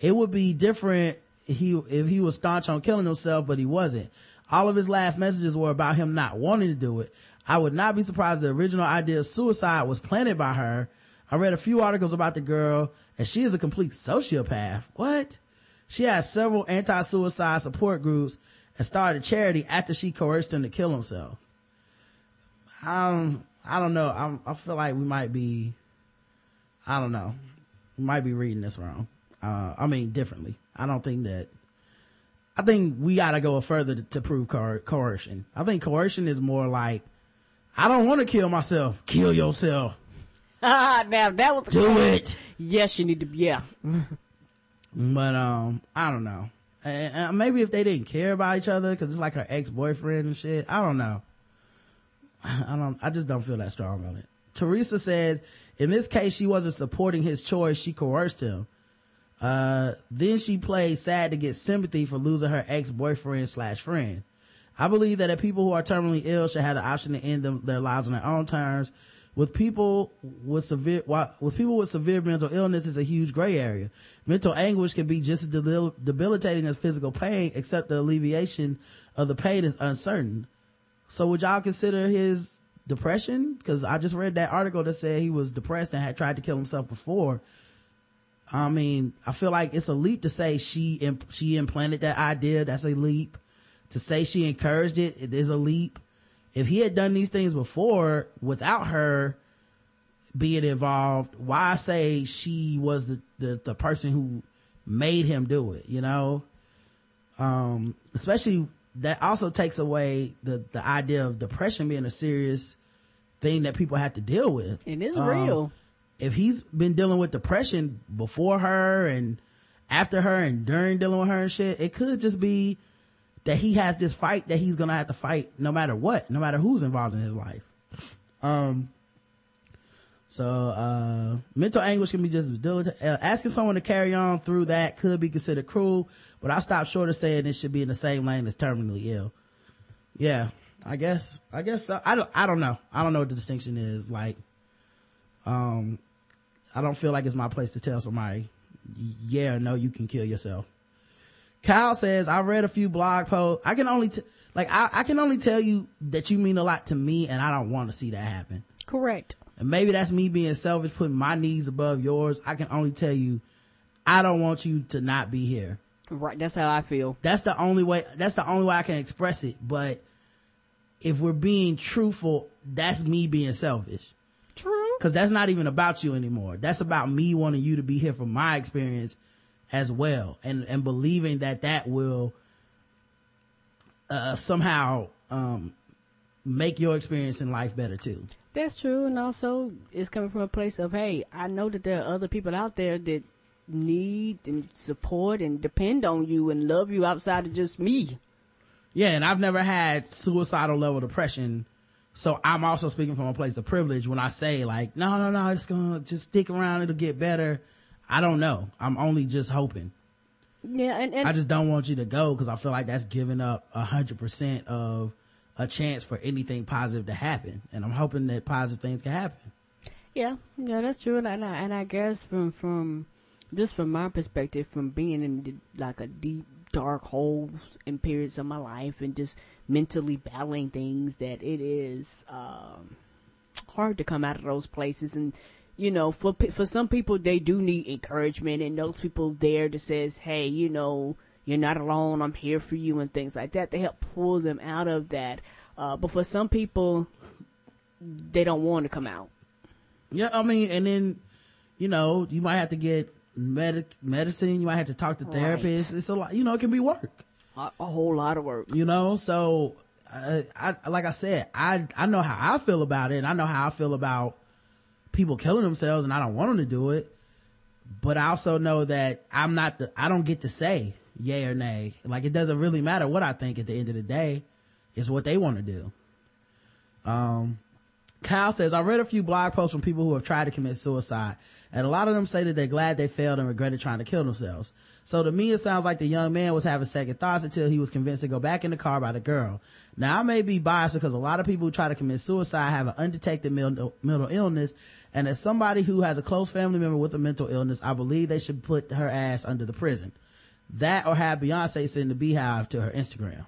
It would be different he, if he was staunch on killing himself, but he wasn't. All of his last messages were about him not wanting to do it. I would not be surprised the original idea of suicide was planted by her. I read a few articles about the girl and she is a complete sociopath. What? She has several anti-suicide support groups and started a charity after she coerced him to kill himself. Um, I don't know. I'm, I feel like we might be, I don't know. We might be reading this wrong. Uh, I mean, differently. I don't think that, I think we gotta go further to, to prove coer- coercion. I think coercion is more like, I don't want to kill myself. Kill yourself. Ah, now that was Do it. Yes, you need to. Yeah, But, um, I don't know. And, maybe if they didn't care about each other, cause it's like her ex-boyfriend and shit. I don't know. I don't, I just don't feel that strong on it. Teresa says, in this case, she wasn't supporting his choice. She coerced him. Uh, then she played sad to get sympathy for losing her ex-boyfriend slash friend. I believe that if people who are terminally ill should have the option to end them, their lives on their own terms. With people with severe, with people with severe mental illness is a huge gray area. Mental anguish can be just as debilitating as physical pain, except the alleviation of the pain is uncertain. So would y'all consider his depression? Cause I just read that article that said he was depressed and had tried to kill himself before. I mean, I feel like it's a leap to say she, imp- she implanted that idea. That's a leap. To say she encouraged it, it is a leap. If he had done these things before without her being involved, why say she was the, the, the person who made him do it, you know? Um, especially that also takes away the, the idea of depression being a serious thing that people have to deal with. it is Um, real. if he's been dealing with depression before her and after her and during dealing with her and shit, it could just be that he has this fight that he's gonna have to fight no matter what, no matter who's involved in his life. Um, so, uh, mental anguish can be just debilita- uh, asking someone to carry on through that could be considered cruel, but I stopped short of saying it should be in the same lane as terminally ill. Yeah, I guess, I guess, so. I don't, I don't know. I don't know what the distinction is. Like, um, I don't feel like it's my place to tell somebody, yeah no, you can kill yourself. Kyle says, I read a few blog posts. I can only, t- like, I, I can only tell you that you mean a lot to me and I don't want to see that happen. Correct. And maybe that's me being selfish, putting my needs above yours. I can only tell you, I don't want you to not be here. Right. That's how I feel. That's the only way, that's the only way I can express it. But if we're being truthful, that's me being selfish. True. Cause that's not even about you anymore. That's about me wanting you to be here from my experience as well. And, and believing that that will, uh, somehow, um, make your experience in life better too. That's true, and also it's coming from a place of, hey, I know that there are other people out there that need and support and depend on you and love you outside of just me. Yeah, and I've never had suicidal level depression. So I'm also speaking from a place of privilege when I say like, no, no, no, it's gonna just stick around. It'll get better. I don't know. I'm only just hoping. Yeah, and, and I just don't want you to go because I feel like that's giving up a hundred percent of a chance for anything positive to happen. And I'm hoping that positive things can happen. Yeah, yeah, that's true, and I and I guess from from just from my perspective, from being in the, like a deep dark holes in periods of my life, and just mentally battling things, that it is um, hard to come out of those places, and you know, for for some people, they do need encouragement, and those people there that says, hey, you know, you're not alone, I'm here for you, and things like that, They help pull them out of that. Uh, but for some people, they don't want to come out. Yeah, I mean, and then, you know, you might have to get medic medicine. You might have to talk to therapists. It's a lot, you know, it can be work. a, a whole lot of work. you know so uh, i like i said i i know how i feel about it and i know how i feel about people killing themselves and i don't want them to do it but i also know that i'm not the i don't get to say yay or nay. Like it doesn't really matter what I think at the end of the day. It's what they want to do. Um, Kyle says, I read a few blog posts from people who have tried to commit suicide, and a lot of them say that they're glad they failed and regretted trying to kill themselves. So to me, it sounds like the young man was having second thoughts until he was convinced to go back in the car by the girl. Now, I may be biased because a lot of people who try to commit suicide have an undetected mental, illness, and as somebody who has a close family member with a mental illness, I believe they should put her ass under the prison. That or have Beyonce send the beehive to her Instagram.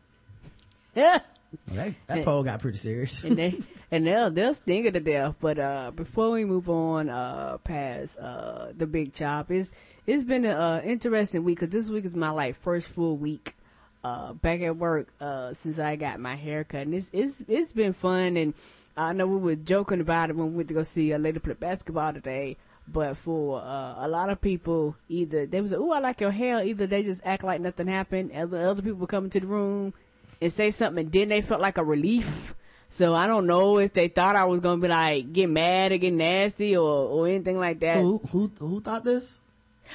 Yeah. Okay, that poll got pretty serious. and they and they'll they'll sting her to death. But uh, before we move on uh, past uh, the big chop, it's it's been an uh, interesting week because this week is my like first full week uh, back at work uh, since I got my hair cut, and it's it's it's been fun. And I know we were joking about it when we went to go see a lady play basketball today. But for uh, a lot of people, either they was like, "Ooh, I like your hair." Either they just act like nothing happened. Other other people come into the room and say something and then they felt like a relief. So I don't know if they thought I was gonna be like get mad or get nasty or, or anything like that. who, who, who thought this?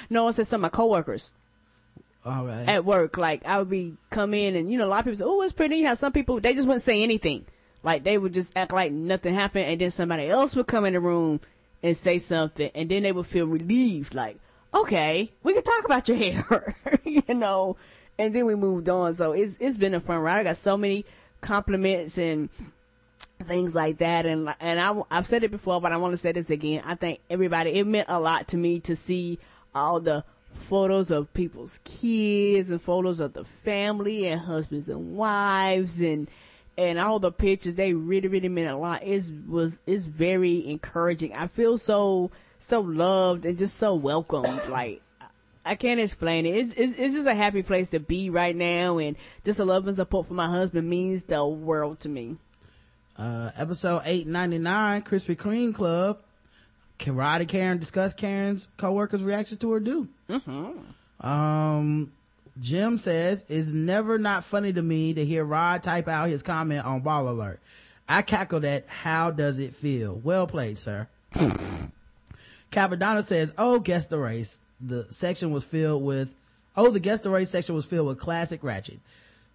No, it said some of my coworkers All right. at work. Like I would be come in and you know a lot of people say, "Oh, it's pretty." You have some people they just wouldn't say anything. Like they would just act like nothing happened, and then somebody else would come in the room and say something, and then they would feel relieved. Like, okay, we can talk about your hair, you know. And then we moved on. So it's it's been a fun ride. I got so many compliments and things like that. And and I I've said it before, but I want to say this again. I think everybody it meant a lot to me to see all the photos of people's kids and photos of the family and husbands and wives and and all the pictures they really really meant a lot it was it's very encouraging i feel so so loved and just so welcomed like I can't explain it. It's, it's, it's just a happy place to be right now, and just a love and support for my husband means the world to me. uh, episode 899, Krispy Kreme Club. Can Rod and Karen discuss Karen's co-workers' reactions to her do? Um, Jim says, it's never not funny to me to hear Rod type out his comment on Ball Alert. I cackled at, how does it feel? Well played, sir. Capadonna says, oh, guess the race. The section was filled with, oh, the guess the race section was filled with classic ratchet.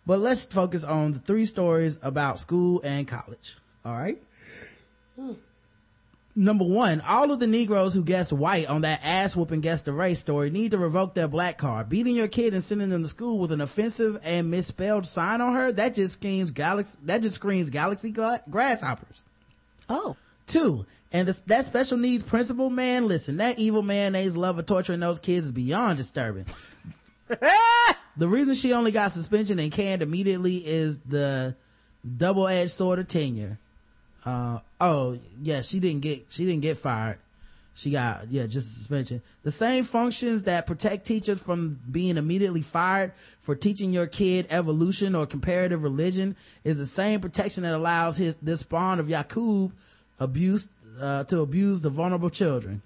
But let's focus on the three stories about school and college. All right. Number one, all of the Negroes who guessed white on that ass whooping guess the race story need to revoke their black card. Beating your kid and sending them to school with an offensive and misspelled sign on her, that just screams galaxy, that just screams galaxy gra- grasshoppers. Oh, Two, and this, that special needs principal man, listen, that evil mayonnaise love of torturing those kids is beyond disturbing. the reason she only got suspension and canned immediately is the double-edged sword of tenure. Uh, oh, yeah, she didn't get, she didn't get fired. She got, yeah, just suspension. The same functions that protect teachers from being immediately fired for teaching your kid evolution or comparative religion is the same protection that allows his, this spawn of Yakub abuse, uh, to abuse the vulnerable children.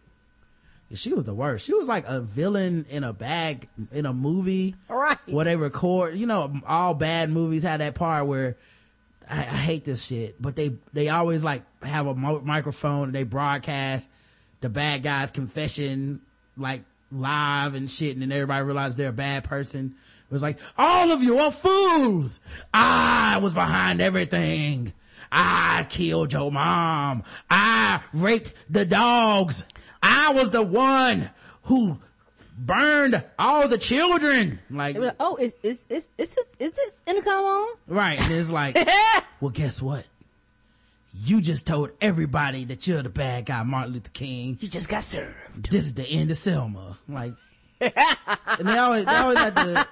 She was the worst. She was like a villain in a bag in a movie Right. where they record, you know, all bad movies have that part where I, I hate this shit, but they, they always like have a mo- microphone and they broadcast the bad guy's confession, like live and shit. And then everybody realized they're a bad person. It was like, all of you are fools. I was behind everything. I killed your mom. I raped the dogs. I was the one who burned all the children. Like, like, oh, is is is is this is this intercom on? Right. And it's like, well, guess what? You just told everybody that you're the bad guy, Martin Luther King. You just got served. This is the end of Selma. Like, and they always, they always had to,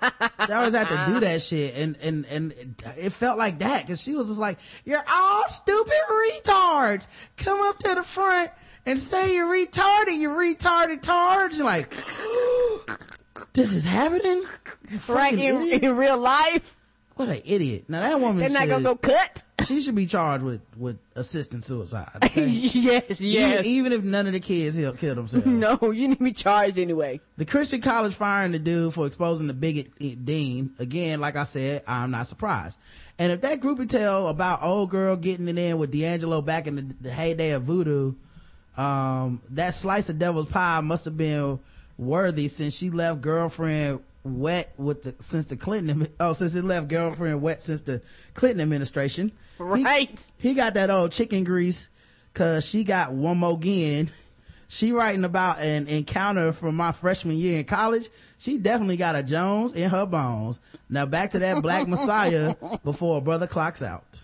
they always had to do that shit. And, and, and it felt like that because she was just like, you're all stupid retards. Come up to the front and say you're retarded, you retarded tards. Like, this is happening? You Right in, in real life, What an idiot. Now that woman they're not should- gonna go cut. she should be charged with with assisting suicide. okay? yes, yes. Even, even if none of the kids he'll kill themselves. no, you need to be charged anyway. The Christian college firing the dude for exposing the bigot eh, dean. Again, like I said, I'm not surprised. And if that groupie tale about old girl getting it in with D'Angelo back in the, the heyday of voodoo, um, that slice of devil's pie must have been worthy since she left girlfriend wet with the since the Clinton oh since his left girlfriend wet since the Clinton administration. Right. He, got that old chicken grease cause she got one more again. She writing about an encounter from my freshman year in college. She definitely got a Jones in her bones. Now back to that Black Messiah before a brother clocks out.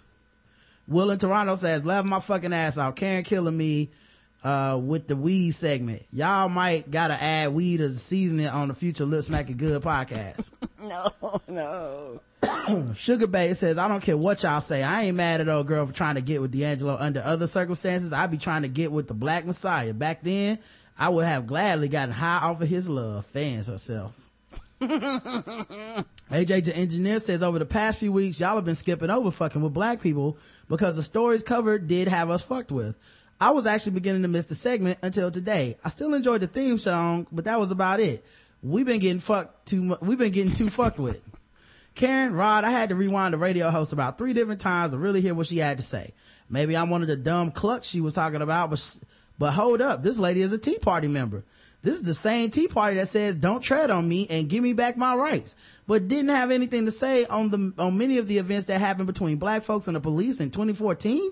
Will in Toronto says, laugh my fucking ass off. Karen killing me, uh, with the weed segment. Y'all might gotta add weed as a seasoning on the future Lip Smacking Good podcast. No, no. Sugar Babe says, I don't care what y'all say. I ain't mad at old girl for trying to get with D'Angelo under other circumstances. I'd be trying to get with the Black Messiah. Back then, I would have gladly gotten high off of his love. Fans herself. AJ the engineer says over the past few weeks, y'all have been skipping over fucking with black people because the stories covered did have us fucked with. I was actually beginning to miss the segment until today. I still enjoyed the theme song, but that was about it. We've been getting fucked too mu- we've been getting too fucked with. Karen, Rod, I had to rewind the radio host about three different times to really hear what she had to say. Maybe I'm one of the dumb clucks she was talking about, but, but hold up. This lady is a Tea Party member. This is the same Tea Party that says, don't tread on me and give me back my rights, but didn't have anything to say on the, on many of the events that happened between black folks and the police in 2014.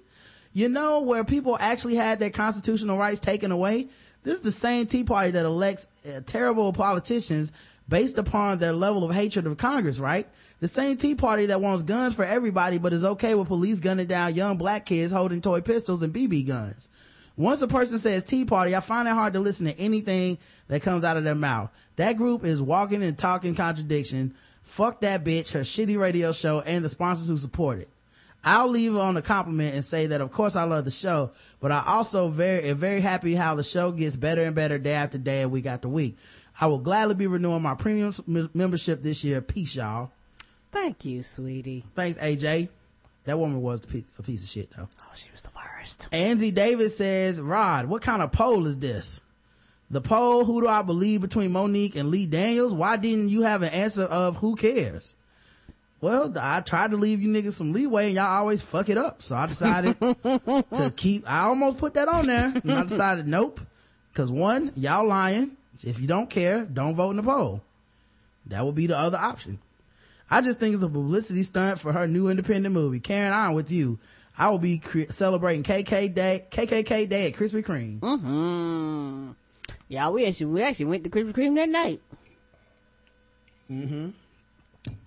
You know, where people actually had their constitutional rights taken away. This is the same Tea Party that elects uh, terrible politicians based upon their level of hatred of Congress, right? The same Tea Party that wants guns for everybody, but is okay with police gunning down young black kids holding toy pistols and BB guns. Once a person says Tea Party, I find it hard to listen to anything that comes out of their mouth. That group is walking and talking contradiction. Fuck that bitch, her shitty radio show, and the sponsors who support it. I'll leave on a compliment and say that of course I love the show, but I also very am very happy how the show gets better and better day after day and week after week. I will gladly be renewing my premium membership this year. Peace, y'all. Thank you, sweetie. Thanks, AJ. That woman was a piece, a piece of shit though. Oh, she was the worst. Angie Davis says, Rod, what kind of poll is this? The poll, who do I believe between Monique and Lee Daniels? Why didn't you have an answer of who cares? Well, I tried to leave you niggas some leeway and y'all always fuck it up. So I decided to keep, I almost put that on there and I decided nope. Cause one, y'all lying. If you don't care, don't vote in the poll. That would be the other option. I just think it's a publicity stunt for her new independent movie. Karen, I'm with you. I will be cre- celebrating KK Day, KKK Day at Krispy Kreme. Mm-hmm. Yeah, we actually we actually went to Krispy Kreme that night.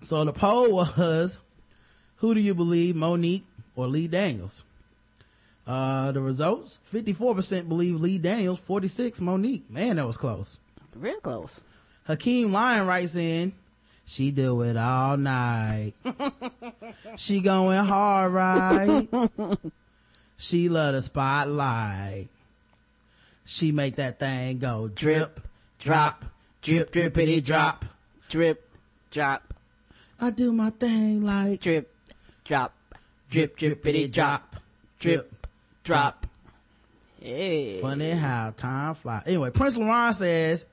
So the poll was, who do you believe, Monique or Lee Daniels? Uh, the results, 54% believe Lee Daniels, 46 Monique. Man, that was close. Real close. Hakeem Lyon writes in, she do it all night. she going hard, right? she love the spotlight. She make that thing go drip, drop, drip, drippity drop. Drip, drop, I do my thing like drip, drop, drip, drippity drop, drip, drop. Hey. Funny how time flies. Anyway, Prince Laurent says,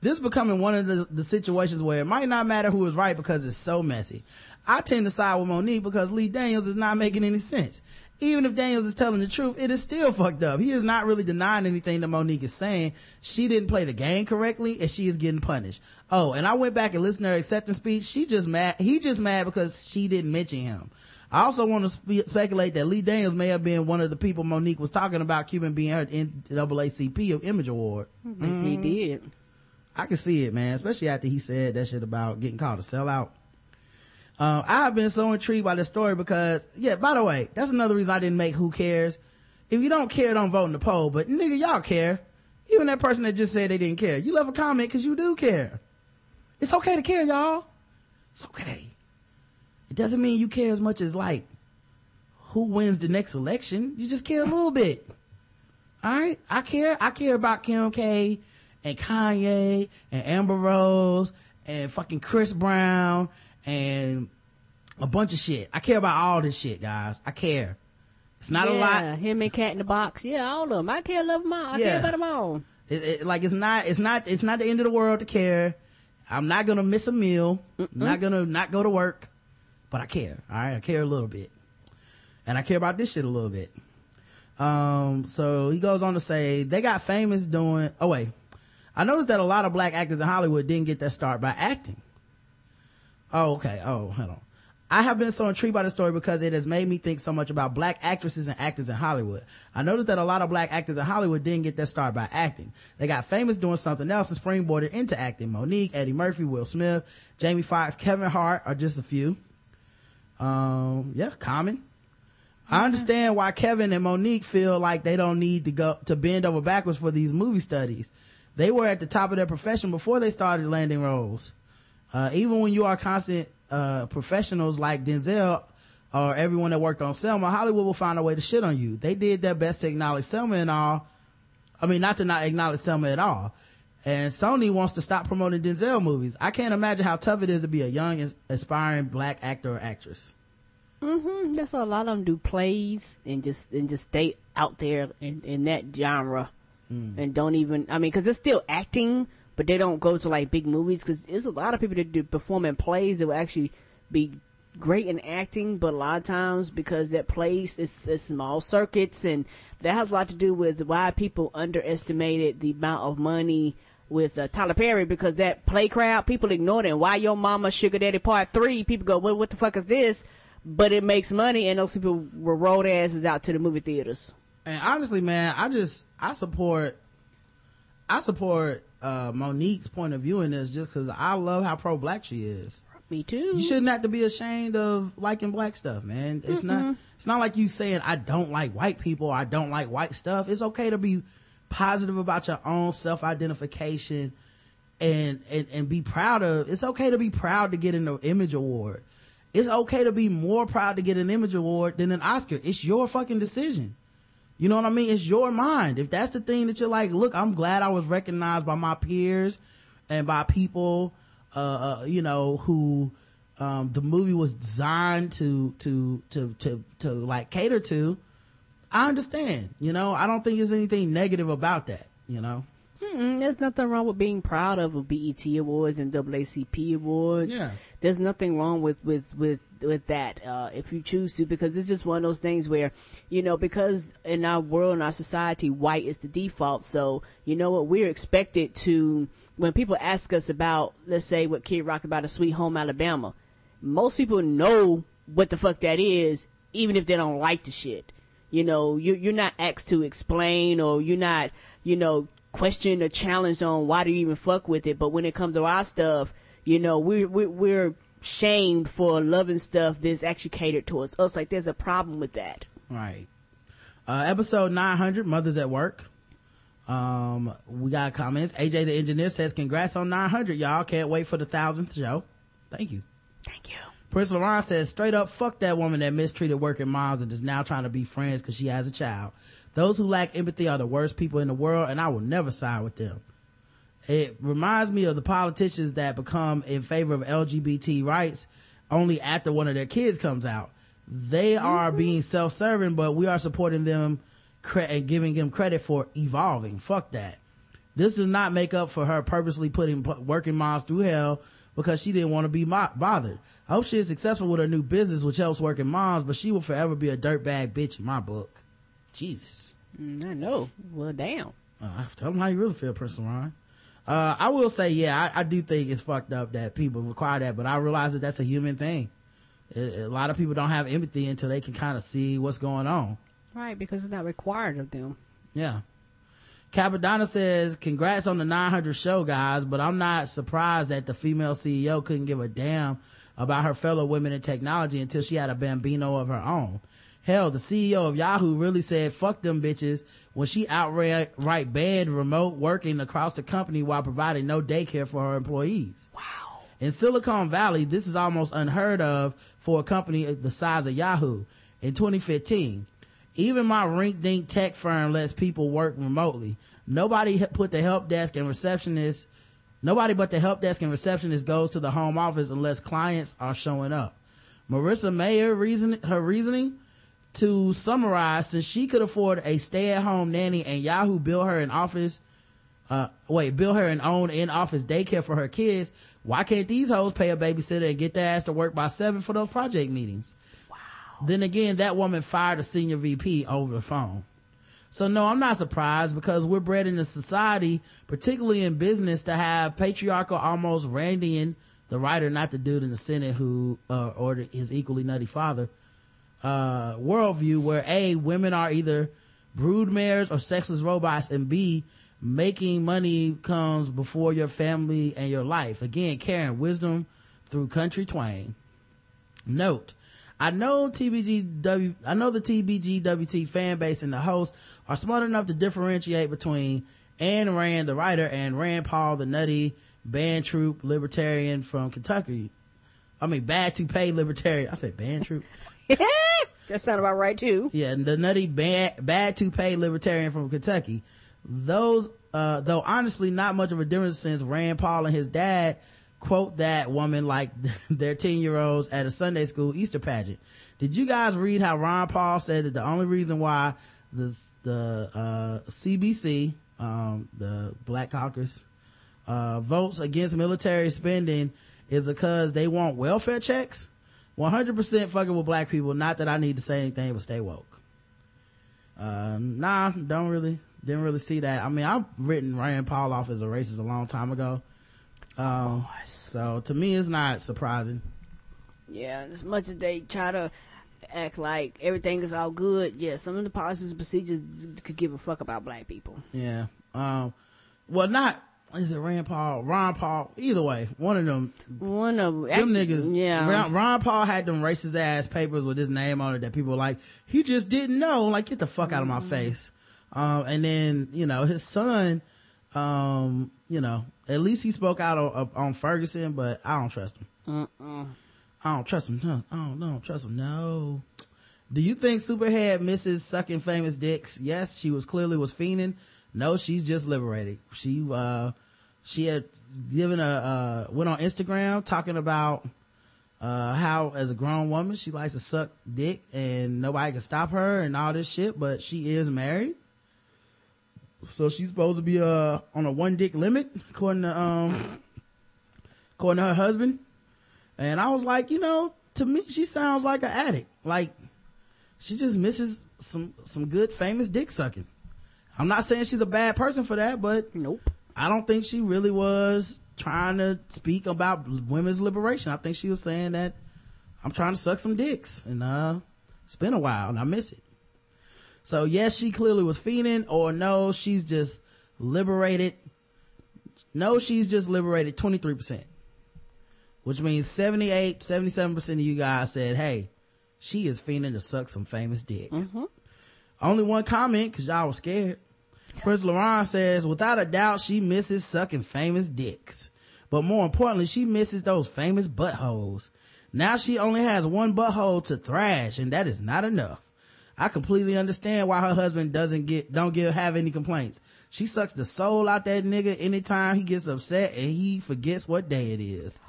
this is becoming one of the, the situations where it might not matter who is right because it's so messy. I tend to side with Monique because Lee Daniels is not making any sense. Even if Daniels is telling the truth, it is still fucked up. He is not really denying anything that Monique is saying. She didn't play the game correctly and she is getting punished. Oh, and I went back and listened to her acceptance speech. She just mad. He just mad because she didn't mention him. I also want to spe- speculate that Lee Daniels may have been one of the people Monique was talking about Cuban being her NAACP Image Award. If he mm-hmm. did. I can see it, man, especially after he said that shit about getting called a sellout. Um, I've been so intrigued by this story because, yeah, by the way, that's another reason I didn't make Who Cares. If you don't care, don't vote in the poll, but nigga, y'all care. Even that person that just said they didn't care. You left a comment because you do care. It's okay to care, y'all. It's okay. It doesn't mean you care as much as like who wins the next election. You just care a little bit. All right, I care. I care about Kim K and Kanye and Amber Rose and fucking Chris Brown and a bunch of shit. I care about all this shit, guys. I care. It's not yeah, a lot. Him and Cat in the Box. Yeah, all of them. I care, love them all. I Yeah. care about them all. It, it, like it's not, it's not, it's not the end of the world to care. I'm not gonna miss a meal. I'm not gonna not go to work, but I care. All right, I care a little bit, and I care about this shit a little bit. Um, so he goes on to say they got famous doing. Oh wait, I noticed that a lot of black actors in Hollywood didn't get their start by acting. Oh, okay. Oh, hold on. I have been so intrigued by the story because it has made me think so much about black actresses and actors in Hollywood. I noticed that a lot of black actors in Hollywood didn't get their start by acting. They got famous doing something else and springboarded into acting. Monique, Eddie Murphy, Will Smith, Jamie Foxx, Kevin Hart are just a few. Um, yeah, Common. I understand why Kevin and Monique feel like they don't need to go to bend over backwards for these movie studies. They were at the top of their profession before they started landing roles. Uh, even when you are constant uh, professionals like Denzel or everyone that worked on Selma, Hollywood will find a way to shit on you. They did their best to acknowledge Selma and all. I mean, not to not acknowledge Selma at all. And Sony wants to stop promoting Denzel movies. I can't imagine how tough it is to be a young, aspiring black actor or actress. Mm-hmm. That's why a lot of them do plays and just and just stay out there in, in that genre, and don't even. I mean, because it's still acting, but they don't go to like big movies. Because there's a lot of people that do perform in plays that will actually be great in acting, but a lot of times because that place is, is small circuits, and that has a lot to do with why people underestimated the amount of money with uh, Tyler Perry because that play crowd, people ignored it. Why Your Mama Sugar Daddy Part 3, people go, well, what the fuck is this? But it makes money and those people were rolled asses out to the movie theaters. And honestly, man, I just, I support, I support, uh, Monique's point of view in this just cause I love how pro black she is. Me too. You shouldn't have to be ashamed of liking black stuff, man. It's not, it's not like you saying, I don't like white people, I don't like white stuff. It's okay to be positive about your own self-identification and, and, and be proud of, it's okay to be proud to get an image award. It's okay to be more proud to get an image award than an Oscar. It's your fucking decision. You know what I mean? It's your mind. If that's the thing that you're like, look, I'm glad I was recognized by my peers and by people, uh, uh you know, who, um, the movie was designed to, to, to, to, to like cater to. I understand, you know, I don't think there's anything negative about that, you know? Mm-mm, there's nothing wrong with being proud of a BET awards and AACP awards. Yeah. There's nothing wrong with with with with that uh, if you choose to, because it's just one of those things where, you know, because in our world in our society, white is the default. So you know what, we're expected to when people ask us about, let's say, what Kid Rock about a Sweet Home Alabama. Most people know what the fuck that is, even if they don't like the shit. You know, you, you're not asked to explain or you're not, you know, question or challenge on why do you even fuck with it. But when it comes to our stuff, you know, we're, we're, we're shamed for loving stuff that's actually catered towards us. Like there's a problem with that. Right. Uh, episode 900, Mothers at Work. Um, we got comments. AJ the engineer says, congrats on 900, y'all. Can't wait for the thousandth show. Thank you. Thank you. Prince Laurent says, straight up, fuck that woman that mistreated working moms and is now trying to be friends because she has a child. Those who lack empathy are the worst people in the world and I will never side with them. It reminds me of the politicians that become in favor of LGBT rights only after one of their kids comes out. They are being self-serving, but we are supporting them cre- and giving them credit for evolving. Fuck that. This does not make up for her purposely putting p- working moms through hell because she didn't want to be mo- bothered. I hope she is successful with her new business, which helps working moms, but she will forever be a dirtbag bitch in my book. Jesus. Mm, I know. Well, damn. Uh, tell them how you really feel, Prince Ryan. Uh, I will say, yeah, I, I, do think it's fucked up that people require that, but I realize that that's a human thing. It, a lot of people don't have empathy until they can kind of see what's going on. Right, because it's not required of them. Yeah. Capadonna says, congrats on the 900 show, guys, but I'm not surprised that the female CEO couldn't give a damn about her fellow women in technology until she had a bambino of her own. Hell, the CEO of Yahoo really said, fuck them bitches when she outright banned remote working across the company while providing no daycare for her employees. Wow. In Silicon Valley, this is almost unheard of for a company the size of Yahoo. In 2015, even my rink dink tech firm lets people work remotely. Nobody put the help desk and receptionist, nobody but the help desk and receptionist goes to the home office unless clients are showing up. Marissa Mayer reason, her reasoning to summarize, since she could afford a stay-at-home nanny and Yahoo built her an office, uh, wait, built her an own in-office daycare for her kids, why can't these hoes pay a babysitter and get their ass to work by seven for those project meetings? Wow. Then again, that woman fired a senior VP over the phone. So no, I'm not surprised because we're bred in a society, particularly in business, to have patriarchal, almost Randian the writer, not the dude in the Senate who, uh, ordered his equally nutty father, uh, worldview where A, women are either broodmares or sexless robots and B, making money comes before your family and your life. Again, Karen, wisdom through country twang. Note, I know TBGW, I know the TBGWT fan base and the host are smart enough to differentiate between Ayn Rand, the writer, and Rand Paul, the nutty band troop libertarian from Kentucky. I mean, bad to pay libertarian. I said band troop. that sounded about right too. Yeah, the nutty bad, bad to pay libertarian from Kentucky. Those, uh, though honestly not much of a difference since Rand Paul and his dad quote that woman like their 10 year olds at a Sunday school Easter pageant. Did you guys read how Ron Paul said that the only reason why the, the, uh, CBC, um, the Black Caucus, uh, votes against military spending is because they want welfare checks? 100% fucking with black people. Not that I need to say anything, but stay woke. Uh, nah, don't really, didn't really see that. I mean, I've written Rand Paul off as a racist a long time ago. Um, so to me, it's not surprising. Yeah, as much as they try to act like everything is all good, yeah, some of the policies and procedures could give a fuck about black people. Yeah. Um, well, not, is it Rand Paul, Ron Paul? Either way, one of them, One of them actually, niggas. yeah, Ron, Ron Paul had them racist ass papers with his name on it that people were like, he just didn't know. Like, get the fuck out of my face. Um, and then, you know, his son, um, you know, at least he spoke out on, on Ferguson, but I don't trust him. I don't trust him. No, I don't, I don't trust him. No. Do you think Superhead misses sucking famous dicks? Yes, she was clearly was fiending. No, she's just liberated. She, uh, she had given a, uh, went on Instagram talking about, uh, how as a grown woman, she likes to suck dick and nobody can stop her and all this shit, but she is married. So she's supposed to be, uh, on a one dick limit, according to, um, according to her husband. And I was like, you know, to me, she sounds like an addict. Like, she just misses some, some good famous dick sucking. I'm not saying she's a bad person for that, but nope. I don't think she really was trying to speak about women's liberation. I think she was saying that I'm trying to suck some dicks and, uh, it's been a while and I miss it. So yes, she clearly was fiending or no, she's just liberated. No, she's just liberated 23%, which means 78, 77% of you guys said, Hey, she is fiending to suck some famous dick. Only one comment because y'all were scared. Prince Laurent says, without a doubt, she misses sucking famous dicks. But more importantly, she misses those famous buttholes. Now she only has one butthole to thrash, and that is not enough. I completely understand why her husband doesn't get, don't give, have any complaints. She sucks the soul out that nigga anytime he gets upset and he forgets what day it is.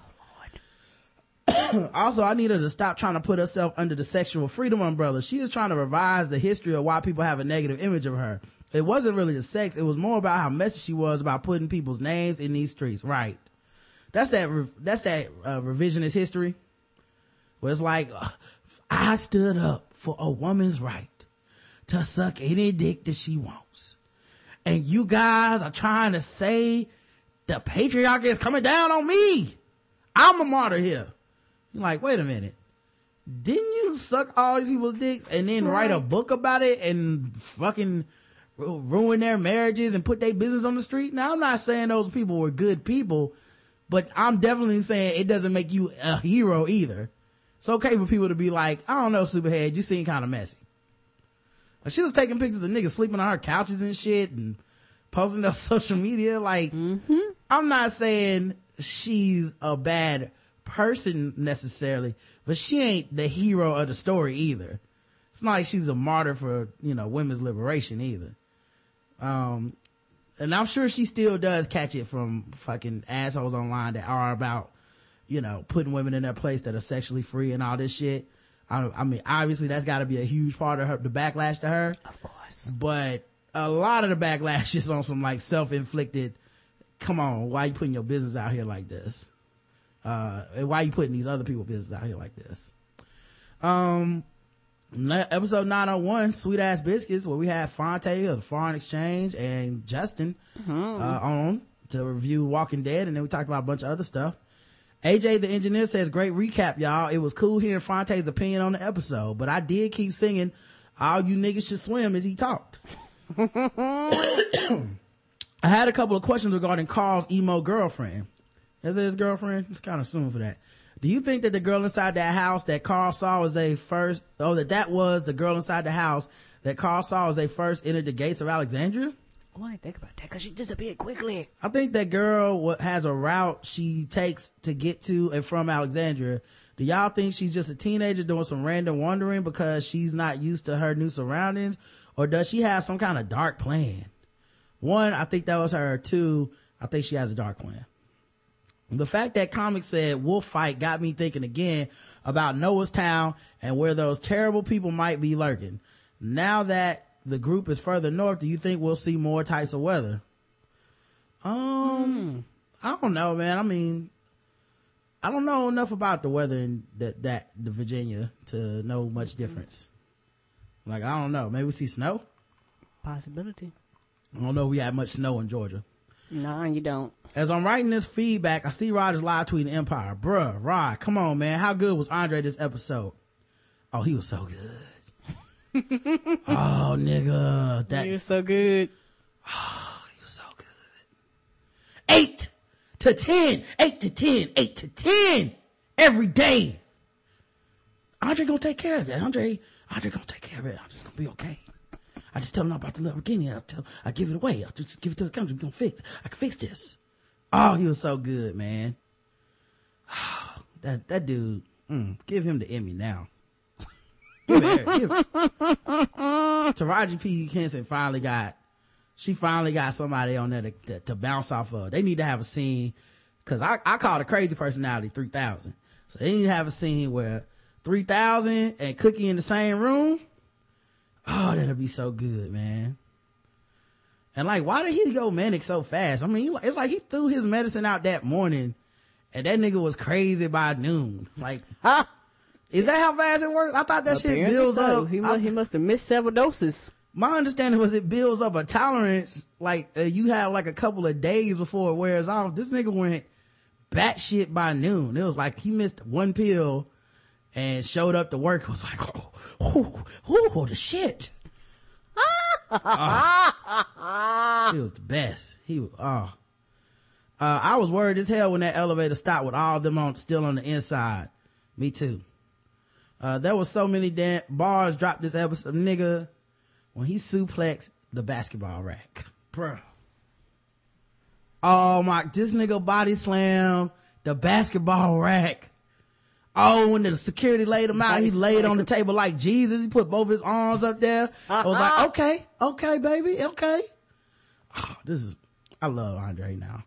also, I need her to stop trying to put herself under the sexual freedom umbrella. She is trying to revise the history of why people have a negative image of her. It wasn't really the sex. It was more about how messy she was about putting people's names in these streets. Right. That's that, re- that's that uh, revisionist history where it's like, uh, I stood up for a woman's right to suck any dick that she wants. And you guys are trying to say the patriarchy is coming down on me. I'm a martyr here. You're like, wait a minute. Didn't you suck all these people's dicks and then write a book about it and fucking ru- ruin their marriages and put their business on the street? Now, I'm not saying those people were good people, but I'm definitely saying it doesn't make you a hero either. It's okay for people to be like, I don't know, Superhead, you seem kind of messy. Like, she was taking pictures of niggas sleeping on her couches and shit and posting on social media. Like, mm-hmm. I'm not saying she's a bad person necessarily, but she ain't the hero of the story either. It's not like she's a martyr for, you know, women's liberation either. Um, and I'm sure she still does catch it from fucking assholes online that are about, you know, putting women in their place that are sexually free and all this shit. I, I mean, obviously that's got to be a huge part of her, the backlash to her. Of course. But a lot of the backlash is on some like self-inflicted, come on, why you putting your business out here like this? Uh, and why you putting these other people's business out here like this? Um, episode 901, Sweet Ass Biscuits, where we had Phonte of Foreign Exchange and Justin, uh, on to review Walking Dead. And then we talked about a bunch of other stuff. AJ the engineer says, great recap, y'all. It was cool hearing Phonte's opinion on the episode, but I did keep singing, all you niggas should swim as he talked. I had a couple of questions regarding Carl's emo girlfriend. Is it his girlfriend? It's kind of soon for that. Do you think that the girl inside that house that Carl saw was they first, oh, that that was the girl inside the house that Carl saw as they first entered the gates of Alexandria? Oh, I think about that because she disappeared quickly. I think that girl has a route she takes to get to and from Alexandria. Do y'all think she's just a teenager doing some random wandering because she's not used to her new surroundings? Or does she have some kind of dark plan? One, I think that was her. Two, I think she has a dark plan. The fact that comics said wolf fight got me thinking again about Noah's Town and where those terrible people might be lurking. Now that the group is further north, do you think we'll see more types of weather? Um, I don't know, man. I mean, I don't know enough about the weather in that, that, the Virginia to know much difference. Like, I don't know. Maybe we see snow? Possibility. I don't know if we had much snow in Georgia. Nah, you don't. As I'm writing this feedback, I see Rod is live tweeting Empire. Bruh, Rod, come on, man. How good was Andre this episode? Oh, he was so good. oh, nigga. That, You're so good. Oh, he was so good. Eight to ten, eight to ten, eight to ten every day. Andre gonna take care of it. Andre, Andre gonna take care of it. I'm just gonna be okay. I just tell him about the Lamborghini. I tell, I give it away. I just give it to the country. We gonna fix. I can fix this. Oh, he was so good, man. that that dude. Mm, give him the Emmy now. Give it, give it. Taraji P. Henson finally got she finally got somebody on there to, to, to bounce off of. They need to have a scene because I, I call the crazy personality 3000. So they need to have a scene where 3000 and Cookie in the same room. Oh, that'll be so good, man. And like, why did he go manic so fast? I mean, it's like he threw his medicine out that morning and that nigga was crazy by noon. Like, is that how fast it works? I thought that shit builds so. up. He, I- must, he must have missed several doses. my understanding was it builds up a tolerance like uh, you have like a couple of days before it wears off this nigga went batshit by noon it was like he missed one pill and showed up to work it was like oh oh, oh the shit Ah. he was the best he was oh uh, I was worried as hell when that elevator stopped with all of them on still on the inside. Me too. Uh, there was so many damn bars dropped this episode, nigga when he suplexed the basketball rack. Bro. Oh my, this nigga body slam the basketball rack. Oh, when the security laid him out, he laid on the table like Jesus. He put both his arms up there. I was like, uh-uh. okay, okay, baby, okay. Oh, this is, I love Andre now.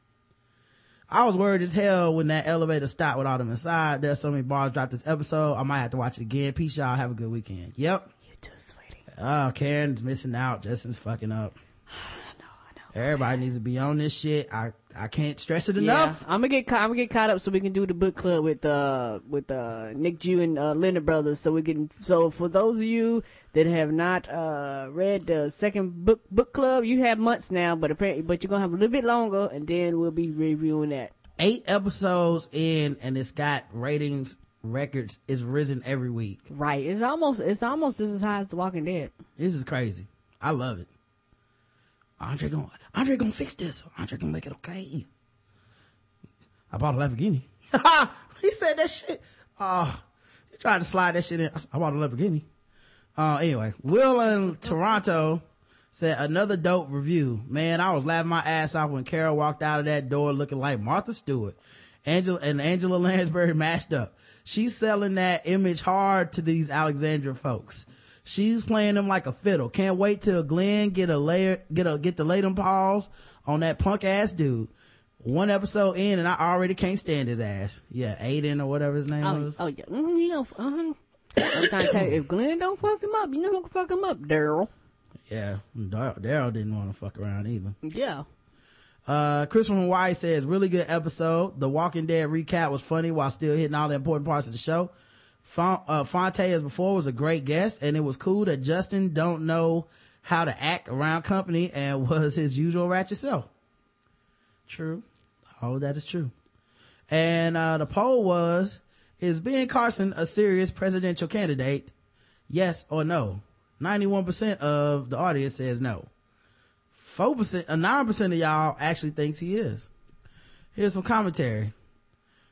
I was worried as hell when that elevator stopped with all them inside. There's so many bars dropped this episode. I might have to watch it again. Peace, y'all. Have a good weekend. Yep. You too, sweetie. Oh, Karen's missing out. Justin's fucking up. I know, I know. Everybody needs to be on this shit. I, I can't stress it enough. Yeah, I'm gonna get ca- I'm gonna get caught up so we can do the book club with uh with uh Nick Jew and uh, Leonard Brothers. So we can so for those of you that have not uh read the second book book club, you have months now, but apparently but you're gonna have a little bit longer, and then we'll be reviewing that. Eight episodes in and it's got ratings records is risen every week. Right? It's almost it's almost just as high as The Walking Dead. This is crazy. I love it. Andre gonna, Andre gonna fix this. Andre gonna make it okay. I bought a Lamborghini. he said that shit. Uh, he tried to slide that shit in. I bought a Lamborghini. Uh, anyway, Will in Toronto said another dope review. Man, I was laughing my ass off when Carol walked out of that door looking like Martha Stewart. Angela and Angela Lansbury mashed up. She's selling that image hard to these Alexandria folks. She's playing them like a fiddle. Can't wait till Glenn get a layer, get a, get the latum pause on that punk ass dude. One episode in and I already can't stand his ass. Yeah, Aiden or whatever his name Oh, was. oh yeah, mm, he gonna. Uh-huh. I'm trying to tell you, if Glenn don't fuck him up, you know who can fuck him up, Daryl. Yeah, Daryl didn't want to fuck around either. Yeah. Uh, Chris from Hawaii says, really good episode. The Walking Dead recap was funny while still hitting all the important parts of the show. Fon- uh, Phonte, as before, was a great guest, and it was cool that Justin don't know how to act around company and was his usual ratchet self. True. All of that is true. And, uh, the poll was, is Ben Carson a serious presidential candidate? Yes or no? 91% of the audience says no. 4%, uh, 9% of y'all actually thinks he is. Here's some commentary.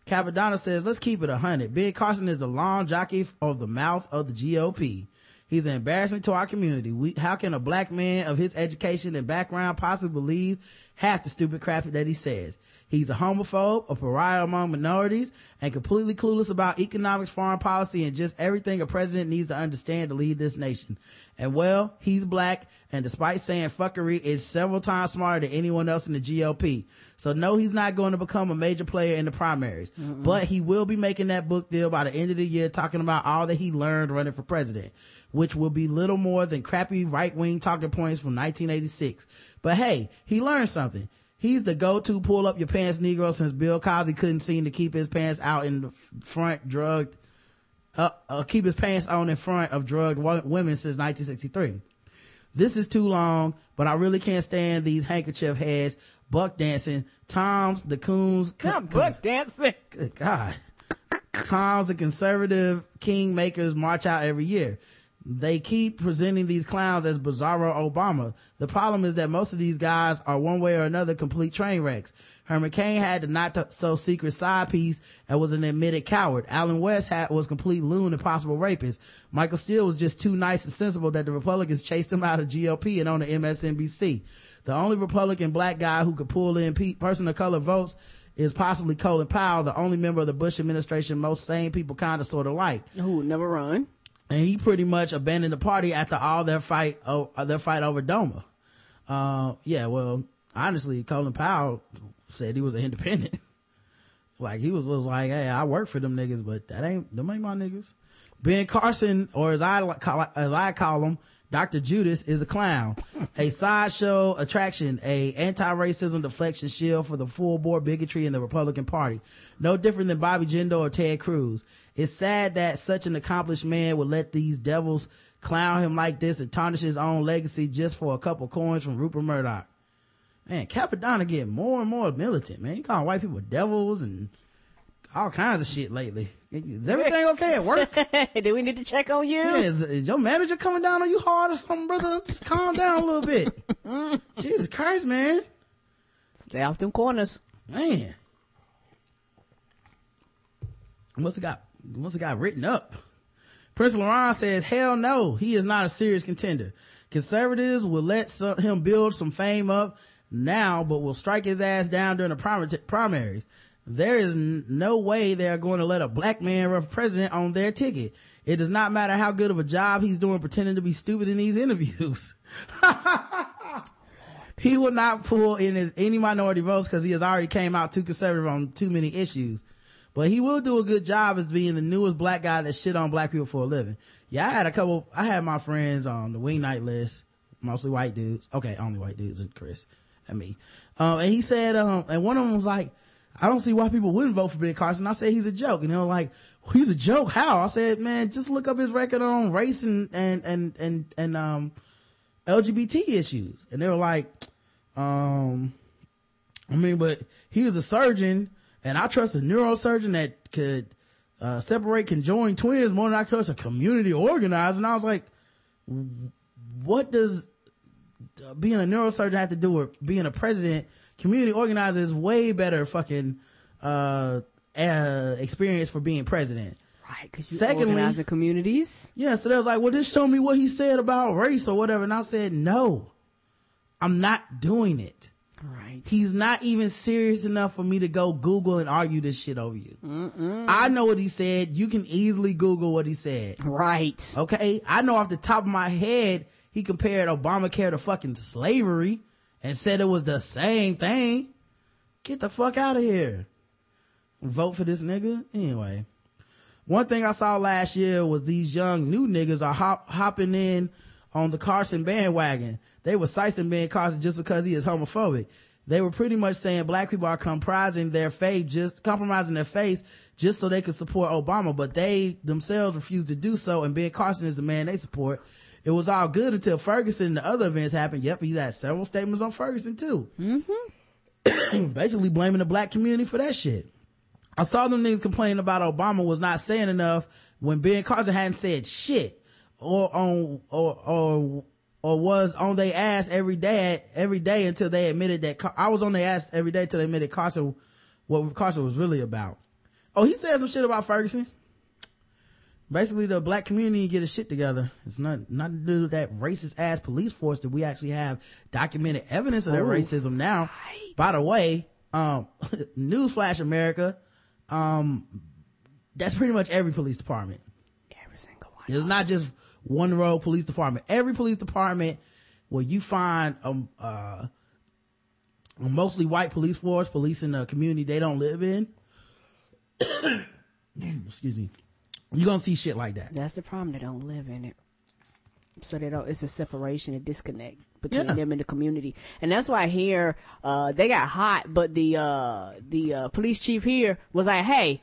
Capadonna says, let's keep it a hundred. Ben Carson is the long jockey of the mouth of the GOP. He's an embarrassment to our community. We, how can a black man of his education and background possibly believe half the stupid crap that he says? He's a homophobe, a pariah among minorities, and completely clueless about economics, foreign policy, and just everything a president needs to understand to lead this nation. And well, he's black, and despite saying fuckery, is several times smarter than anyone else in the GOP. So no, he's not going to become a major player in the primaries, but he will be making that book deal by the end of the year, talking about all that he learned running for president which will be little more than crappy right-wing talking points from 1986. But hey, he learned something. He's the go-to pull up your pants Negro since Bill Cosby couldn't seem to keep his pants out in the front drugged, uh, uh, keep his pants on in front of drugged women since 1963. This is too long, but I really can't stand these handkerchief heads, buck dancing, toms, the coons. Not book dancing. Good God. Clowns and conservative kingmakers march out every year. They keep presenting these clowns as bizarro Obama. The problem is that most of these guys are one way or another complete train wrecks. Herman Cain had the not so secret side piece and was an admitted coward. Allen West had, was complete loon and possible rapist. Michael Steele was just too nice and sensible that the Republicans chased him out of GOP and on the MSNBC. The only Republican black guy who could pull in pe- person of color votes is possibly Colin Powell, the only member of the Bush administration most sane people kind of sort of like. Who never run. And he pretty much abandoned the party after all their fight, oh, their fight over Doma. Uh, yeah, well, honestly, Colin Powell said he was an independent. like he was, was like, hey, I work for them niggas, but that ain't, them ain't my niggas. Ben Carson, or as I, as I call him, Dr. Judas is a clown, a sideshow attraction, a anti-racism deflection shield for the full bore bigotry in the Republican Party. No different than Bobby Jindal or Ted Cruz. It's sad that such an accomplished man would let these devils clown him like this and tarnish his own legacy just for a couple coins from Rupert Murdoch. Man, Cappadonna getting more and more militant, man. You calling white people devils and all kinds of shit lately. Is everything okay at work? Do we need to check on you? Yeah, is, is your manager coming down on you hard or something, brother? Just calm down a little bit. Jesus Christ, man. Stay off them corners. Man. What's it got? What's it got written up? Prince Laurent says, hell no, he is not a serious contender. Conservatives will let some, him build some fame up now, but will strike his ass down during the primaries. There is no way they are going to let a black man run for president on their ticket. It does not matter how good of a job he's doing pretending to be stupid in these interviews. he will not pull in his, any minority votes because he has already came out too conservative on too many issues. But he will do a good job as being the newest black guy that shit on black people for a living. Yeah, I had a couple, I had my friends on the wing night list, mostly white dudes. Okay, only white dudes and Chris and me. Um, and he said, um, and one of them was like, I don't see why people wouldn't vote for Ben Carson. I said he's a joke. And they were like, well, he's a joke. How? I said, man, just look up his record on race and, and, and, and, and, um, LGBT issues. And they were like, um, I mean, but he was a surgeon and I trust a neurosurgeon that could, uh, separate conjoined twins more than I trust a community organizer. And I was like, what does uh, being a neurosurgeon have to do with being a president? Community organizer is way better fucking, uh, uh, experience for being president. Right, because you Secondly- organize the communities. Yeah, so they was like, well, just show me what he said about race or whatever. And I said, no, I'm not doing it. Right. He's not even serious enough for me to go Google and argue this shit over you. I know what he said. You can easily Google what he said. Right. Okay. I know off the top of my head, he compared Obamacare to fucking slavery and said it was the same thing. Get the fuck out of here. Vote for this nigga. Anyway. One thing I saw last year was these young new niggas are hop, hopping in on the Carson bandwagon. They were sicing Ben Carson just because he is homophobic. They were pretty much saying black people are comprising their faith, just compromising their faith just so they could support Obama, but they themselves refused to do so. And Ben Carson is the man they support. It was all good until Ferguson and the other events happened. Yep, he had several statements on Ferguson too. Mm-hmm. Basically blaming the black community for that shit. I saw them niggas complaining about Obama was not saying enough when Ben Carson hadn't said shit or on, or, or, or was on their ass every day, every day until they admitted that, Car- I was on their ass every day until they admitted Carson, what Carson was really about. Oh, he said some shit about Ferguson. Basically, the black community get a shit together. It's not, not to do with that racist ass police force that we actually have documented evidence of their Oh, racism now. right. By the way, um, newsflash America, um, that's pretty much every police department. Every single one. It's not just one row police department. Every police department where you find um uh a mostly white police force policing a community they don't live in. Excuse me. You're gonna see shit like that. That's the problem. They don't live in it. So they don't, it's a separation, a disconnect between Yeah. them and the community. And that's why here, uh, they got hot, but the, uh, the, uh, police chief here was like, hey,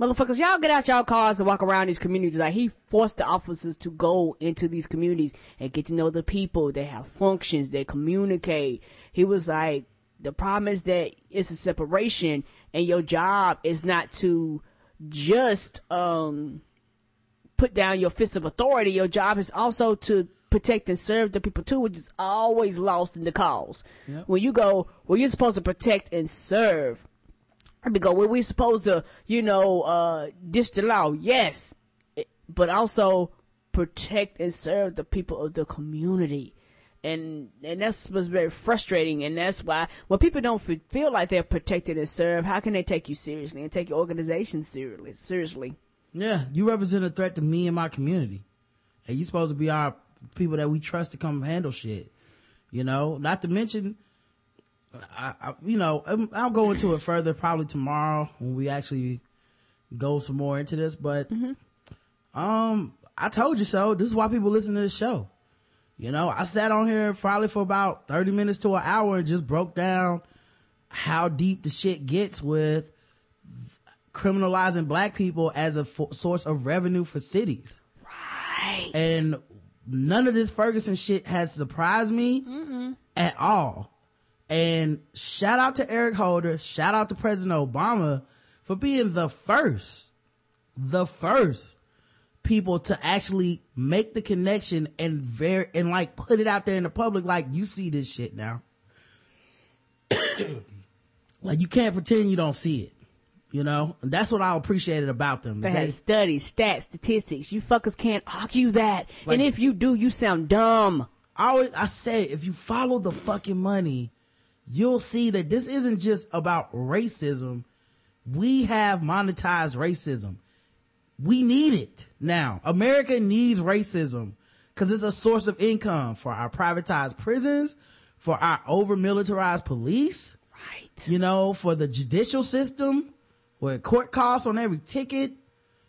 motherfuckers, y'all get out y'all cars and walk around these communities. Like he forced the officers to go into these communities and get to know the people. They have functions. They communicate. He was like, the problem is that it's a separation and your job is not to just, um, put down your fist of authority. Your job is also to protect and serve the people too, which is always lost in the cause. Yep. When you go, well, you're supposed to protect and serve. Because well, we're supposed to, you know, uh, dish the law, yes, but also protect and serve the people of the community. And, and that's what's very frustrating. And that's why when people don't fe- feel like they're protected and served, how can they take you seriously and take your organization seriously? Seriously. Yeah, you represent a threat to me and my community. And you're supposed to be our people that we trust to come handle shit. You know, not to mention, I, I you know, um, I'll go into it further probably tomorrow when we actually go some more into this, but, um, I told you so. This is why people listen to this show. You know, I sat on here probably for about 30 minutes to an hour and just broke down how deep the shit gets with criminalizing black people as a source of revenue for cities. Right. And none of this Ferguson shit has surprised me mm-hmm. at all. And shout out to Eric Holder, shout out to President Obama for being the first, the first people to actually make the connection and ver- and like put it out there in the public like you see this shit now. like you can't pretend you don't see it. You know, and that's what I appreciated about them. They They- had studies, stats, statistics. You fuckers can't argue that. Like- and if you do, you sound dumb. I always, I say, if you follow the fucking money, you'll see that this isn't just about racism. We have monetized racism. We need it now. America needs racism because it's a source of income for our privatized prisons, for our over militarized police, Right. you know, for the judicial system, where court costs on every ticket,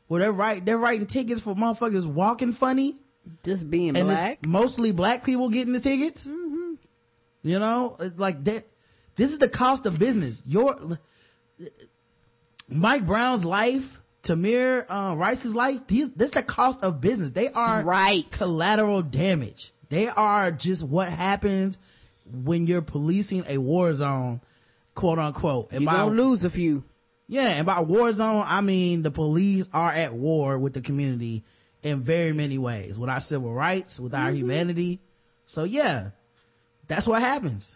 where they're writing, they're writing tickets for motherfuckers walking funny Just being and black. mostly black people getting the tickets. You know, like that. This is the cost of business. Your Mike Brown's life, Tamir uh, Rice's life. These, this is the cost of business. They are Right. collateral damage. They are just what happens when you're policing a war zone, quote unquote. And You're by- gonna lose a few. Yeah, and by war zone, I mean the police are at war with the community in very many ways, with our civil rights, with our humanity. So yeah, that's what happens.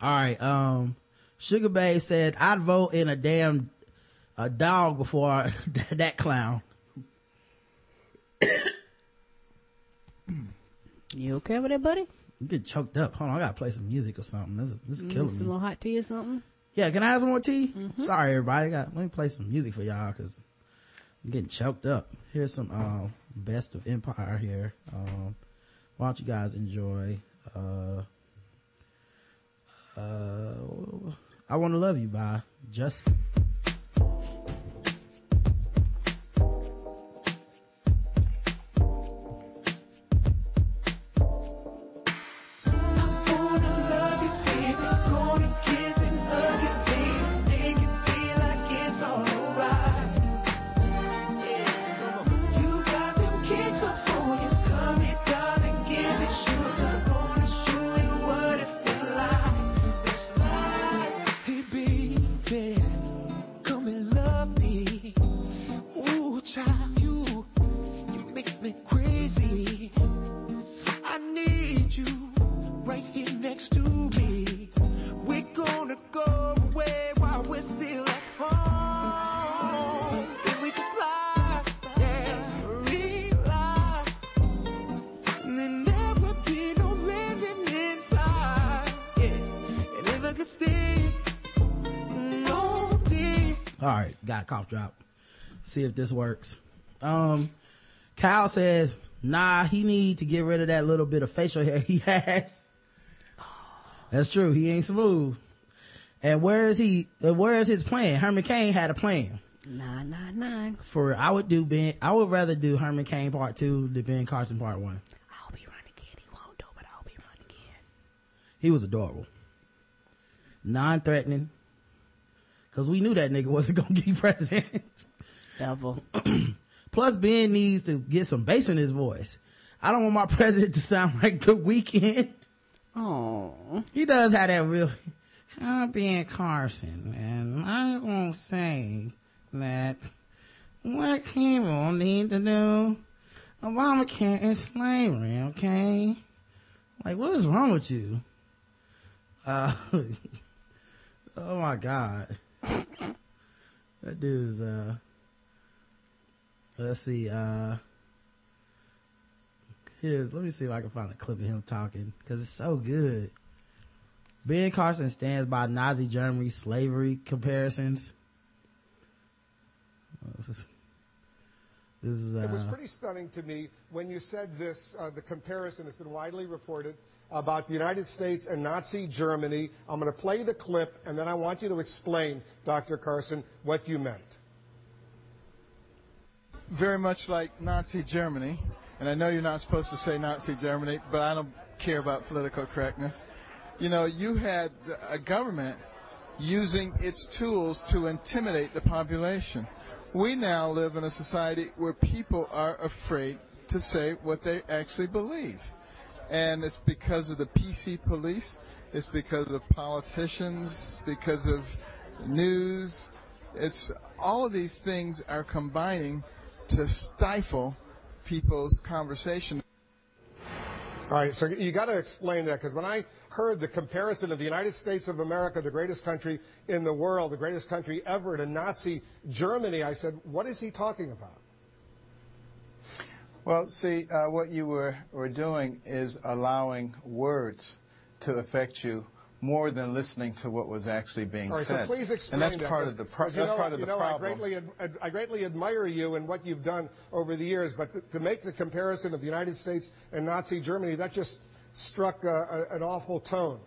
All right, um, Sugar Babe said, I'd vote in a damn, a dog before that clown. You okay with that, buddy? You get choked up. Hold on, I gotta play some music or something. This, is- this is Need killing some me. little hot tea or something? Yeah, can I have some more tea? Sorry, everybody. Got let me play some music for y'all because I'm getting choked up. Here's some um, best of Empire here. Um, why don't you guys enjoy? Uh, uh, I want to love you by Justin. Right, got a cough drop. See if this works. Um, Kyle says, nah, he need to get rid of that little bit of facial hair he has. That's true. He ain't smooth. And where is he? Where is his plan? Herman Cain had a plan. Nine nine nine. For I would do Ben. I would rather do Herman Cain part two than Ben Carson part one. I'll be running again. He won't do, but I'll be running again. He was adorable, non-threatening. Cause we knew that nigga wasn't gonna be president. Devil. Plus, Ben needs to get some bass in his voice. I don't want my president to sound like the Weeknd. Oh. He does have that real, I'm Ben Carson, and I just want to say that what people need to do, Obamacare is slavery, okay? Like, what is wrong with you? Uh, oh my god. That dude's, uh, let's see, uh, here's, let me see if I can find a clip of him talking, cause it's so good. Ben Carson stands by Nazi Germany slavery comparisons. This is, this is, It was uh, pretty stunning to me when you said this. Uh, the comparison has been widely reported about the United States and Nazi Germany. I'm going to play the clip, and then I want you to explain, Dr. Carson, what you meant. very much like Nazi Germany, and I know you're not supposed to say Nazi Germany, but I don't care about political correctness. You know, you had a government using its tools to intimidate the population. We now live in a society where people are afraid to say what they actually believe. And it's because of the PC police, it's because of politicians, it's because of news. It's all of these things are combining to stifle people's conversation. All right, so you got to explain that because when I heard the comparison of the United States of America, the greatest country in the world, the greatest country ever, to Nazi Germany, I said, what is he talking about? Well, see, uh, what you were, were doing is allowing words to affect you more than listening to what was actually being All right, said. so please explain and that's that, part of the pro- 'cause you know, part of the know, problem. I greatly, ad- I greatly admire you and what you've done over the years, but to, to make the comparison of the United States and Nazi Germany, that just struck an awful tone.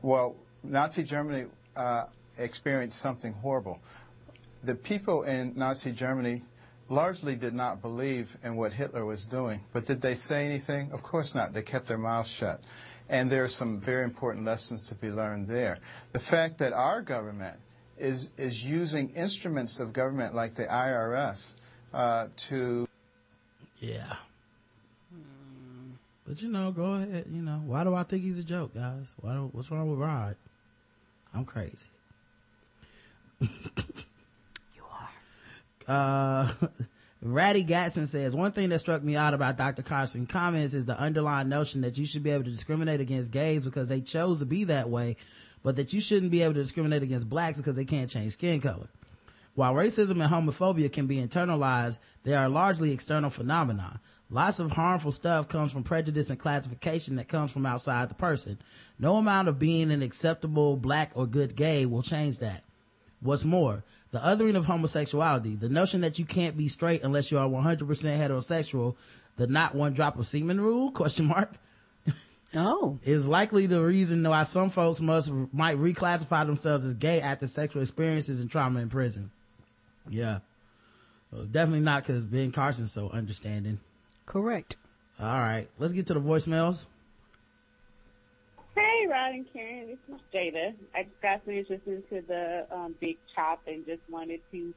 Well, Nazi Germany uh, experienced something horrible. The people in Nazi Germany largely did not believe in what Hitler was doing, but did they say anything? Of course not. They kept their mouths shut. And there are some very important lessons to be learned there. The fact that our government is, is using instruments of government like the IRS uh, to yeah. But you know, go ahead. You know, why do I think he's a joke, guys? Why do, what's wrong with Rod? I'm crazy. Uh, Ratty Gatson says, one thing that struck me out about Dr. Carson comments is the underlying notion that you should be able to discriminate against gays because they chose to be that way, but that you shouldn't be able to discriminate against blacks because they can't change skin color. While racism and homophobia can be internalized, they are largely external phenomena. Lots of harmful stuff comes from prejudice and classification that comes from outside the person. No amount of being an acceptable black or good gay will change that. What's more, the othering of homosexuality, the notion that you can't be straight unless you are 100% heterosexual, the not one drop of semen rule, question mark, Oh. is likely the reason why some folks must, might reclassify themselves as gay after sexual experiences and trauma in prison. Yeah. It was definitely not because Ben Carson's so understanding. Correct. All right. Let's get to the voicemails. Hey, Rod and Karen, this is Jada. I just got finished listening to the um, Big Chop and just wanted to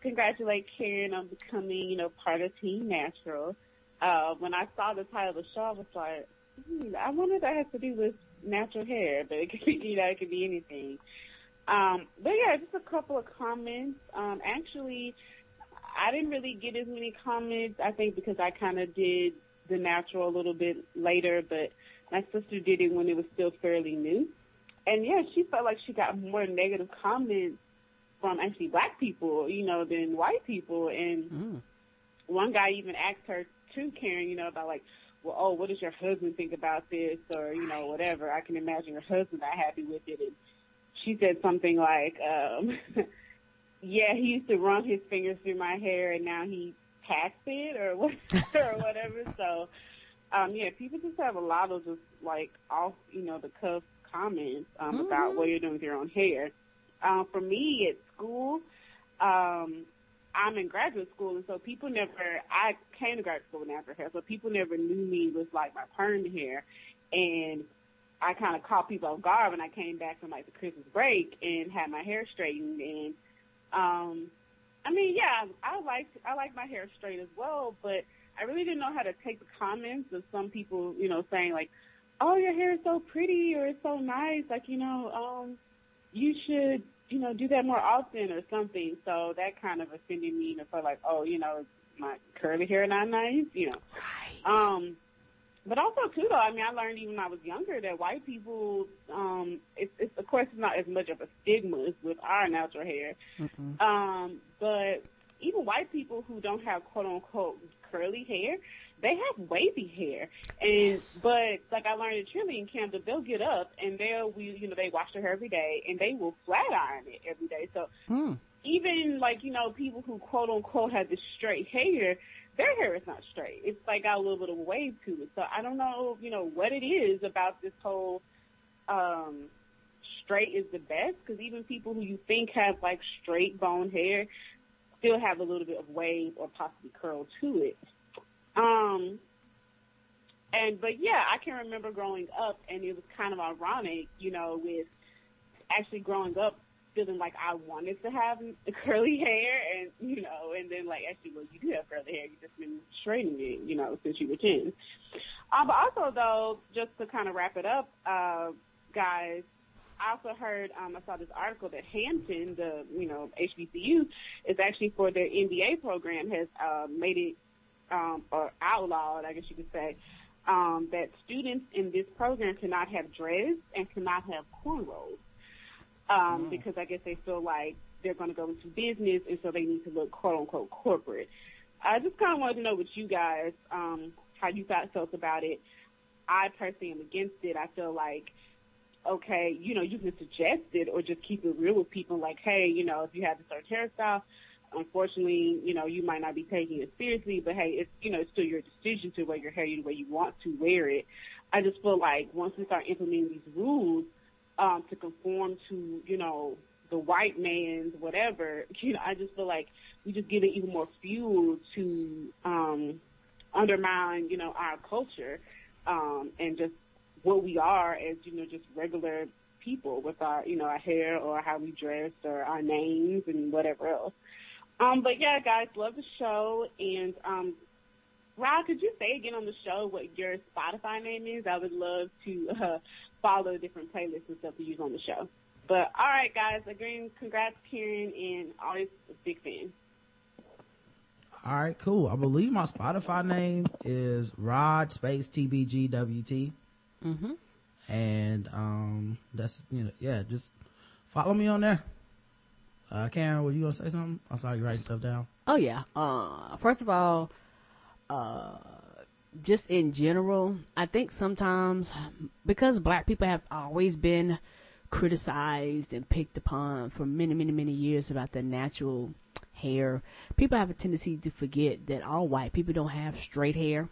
congratulate Karen on becoming, you know, part of Team Natural. Uh, when I saw the title of the show, I was like, hmm, I wonder if that has to do with natural hair, but it could be, you know, it could be anything. Um, but yeah, just a couple of comments. Um, actually, I didn't really get as many comments, I think because I kind of did the natural a little bit later, but my sister did it when it was still fairly new. And yeah, she felt like she got more negative comments from actually black people, you know, than white people. And Mm. one guy even asked her too, Karen, you know, about like, well, oh, what does your husband think about this? Or, you know, whatever. I can imagine her husband not happy with it. And she said something like, um, "Yeah, he used to run his fingers through my hair, and now he packs it, or what, or whatever." So, um, yeah, people just have a lot of just like off, you know, the cuff comments um, Mm-hmm. about what you're doing with your own hair. Um, for me at school, um, I'm in graduate school, and so people never. I came to graduate school with natural hair, so people never knew me with like my perm hair, and I kind of caught people off guard when I came back from like the Christmas break and had my hair straightened. And um, I mean, yeah, I like I like my hair straight as well, but I really didn't know how to take the comments of some people, you know, saying like, "Oh, your hair is so pretty" or "It's so nice," like you know, um, you should you know, do that more often or something. So that kind of offended me to feel like, oh, you know, my curly hair not nice, you know. Right. Um, but also too, though, I mean, I learned even when I was younger that white people, um, it's, it's of course it's not as much of a stigma as with our natural hair, um, but even white people who don't have quote unquote curly hair, they have wavy hair, and but like I learned at cheerleading camp that they'll get up and they'll we you know they wash their hair every day and they will flat iron it every day. So even like you know people who quote unquote have this straight hair, their hair is not straight. It's like got a little bit of wave to it. So I don't know you know what it is about this whole um straight is the best because even people who you think have like straight bone hair still have a little bit of wave or possibly curl to it. Um, and but yeah, I can remember growing up, and it was kind of ironic, you know, with actually growing up feeling like I wanted to have curly hair, and you know, and then like actually, well, you do have curly hair, You've just been straightening it, you know, since you were ten. Um, but also though, just to kind of wrap it up, uh, guys, I also heard, um, I saw this article that Hampton, the, you know, HBCU, is actually for their MBA program has, uh, made it, um, or outlawed, I guess you could say, um, that students in this program cannot have dreads and cannot have cornrows. Um, because I guess they feel like they're going to go into business and so they need to look quote unquote corporate. I just kind of wanted to know what you guys, um, how you thought felt about it. I personally am against it. I feel like, okay, you know, you can suggest it or just keep it real with people like, hey, you know, if you have a certain hairstyle, unfortunately, you know, you might not be taking it seriously, but hey, it's, you know, it's still your decision to wear your hair the way you want to wear it. I just feel like once we start implementing these rules, um, to conform to, you know, the white man's whatever, you know, I just feel like we just give it even more fuel to, um, undermine, you know, our culture, um, and just what we are as, you know, just regular people with our, you know, our hair or how we dress or our names and whatever else. Um, but yeah, guys, love the show. And, um, Rob, could you say again on the show what your Spotify name is? I would love to, uh, follow different playlists and stuff to use on the show. But all right, guys, again, congrats, Karen, and always a big fan. All right, cool. I believe my Spotify name is Rod Space TBGWT. Mm-hmm. And, um, that's, you know, yeah, just follow me on there. Uh, Karen, were you gonna say something? I saw you writing stuff down. Oh yeah. Uh, first of all, uh, just in general, I think sometimes because black people have always been criticized and picked upon for many, many, many years about their natural hair, people have a tendency to forget that all white people don't have straight hair.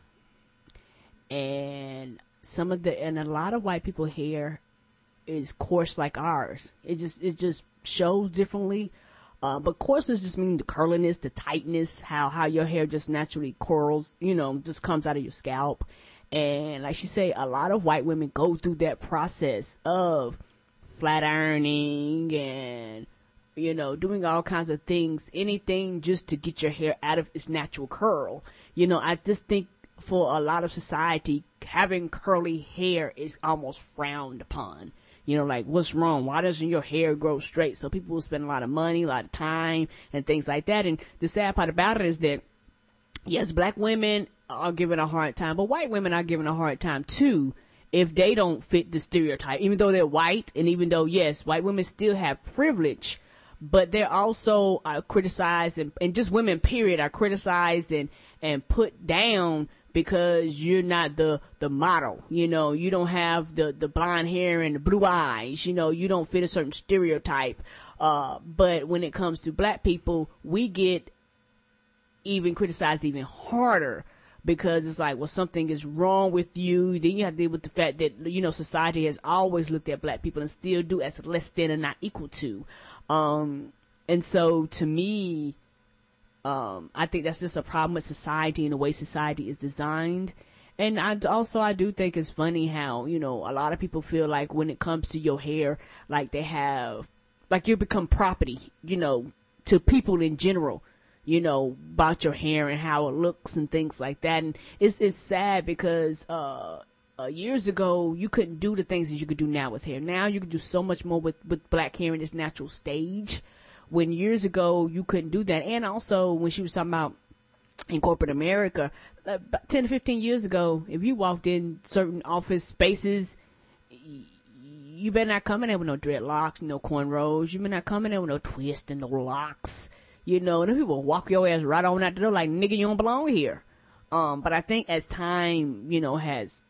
And some of the, and a lot of white people hair is coarse like ours. It just, it just shows differently. Uh, but coarseness just means the curliness, the tightness, how, how your hair just naturally curls, you know, just comes out of your scalp. And like she say, a lot of white women go through that process of flat ironing and, you know, doing all kinds of things, anything just to get your hair out of its natural curl. You know, I just think for a lot of society, having curly hair is almost frowned upon. You know, like, what's wrong? Why doesn't your hair grow straight? So people will spend a lot of money, a lot of time, and things like that. And the sad part about it is that, yes, black women are given a hard time, but white women are given a hard time too if they don't fit the stereotype. Even though they're white, and even though, yes, white women still have privilege, but they're also uh, criticized, and, and just women, period, are criticized and, and put down because you're not the the model. You know, you don't have the the blonde hair and the blue eyes. You know, you don't fit a certain stereotype. Uh, but when it comes to black people, we get even criticized even harder because it's like, well, something is wrong with you. Then you have to deal with the fact that, you know, society has always looked at black people and still do as less than and not equal to. Um, and so to me, um, I think that's just a problem with society and the way society is designed. And I also I do think it's funny how you know a lot of people feel like when it comes to your hair, like they have, like you become property, you know, to people in general, you know, about your hair and how it looks and things like that. And it's it's sad because uh, uh years ago you couldn't do the things that you could do now with hair. Now you can do so much more with with black hair in its natural stage when years ago you couldn't do that. And also when she was talking about in corporate America, uh, about 10 to 15 years ago, if you walked in certain office spaces, you better not come in there with no dreadlocks, no cornrows. You better not come in there with no twist and no locks. You know, and people walk your ass right on out the door like, nigga, you don't belong here. Um, but I think as time, you know, has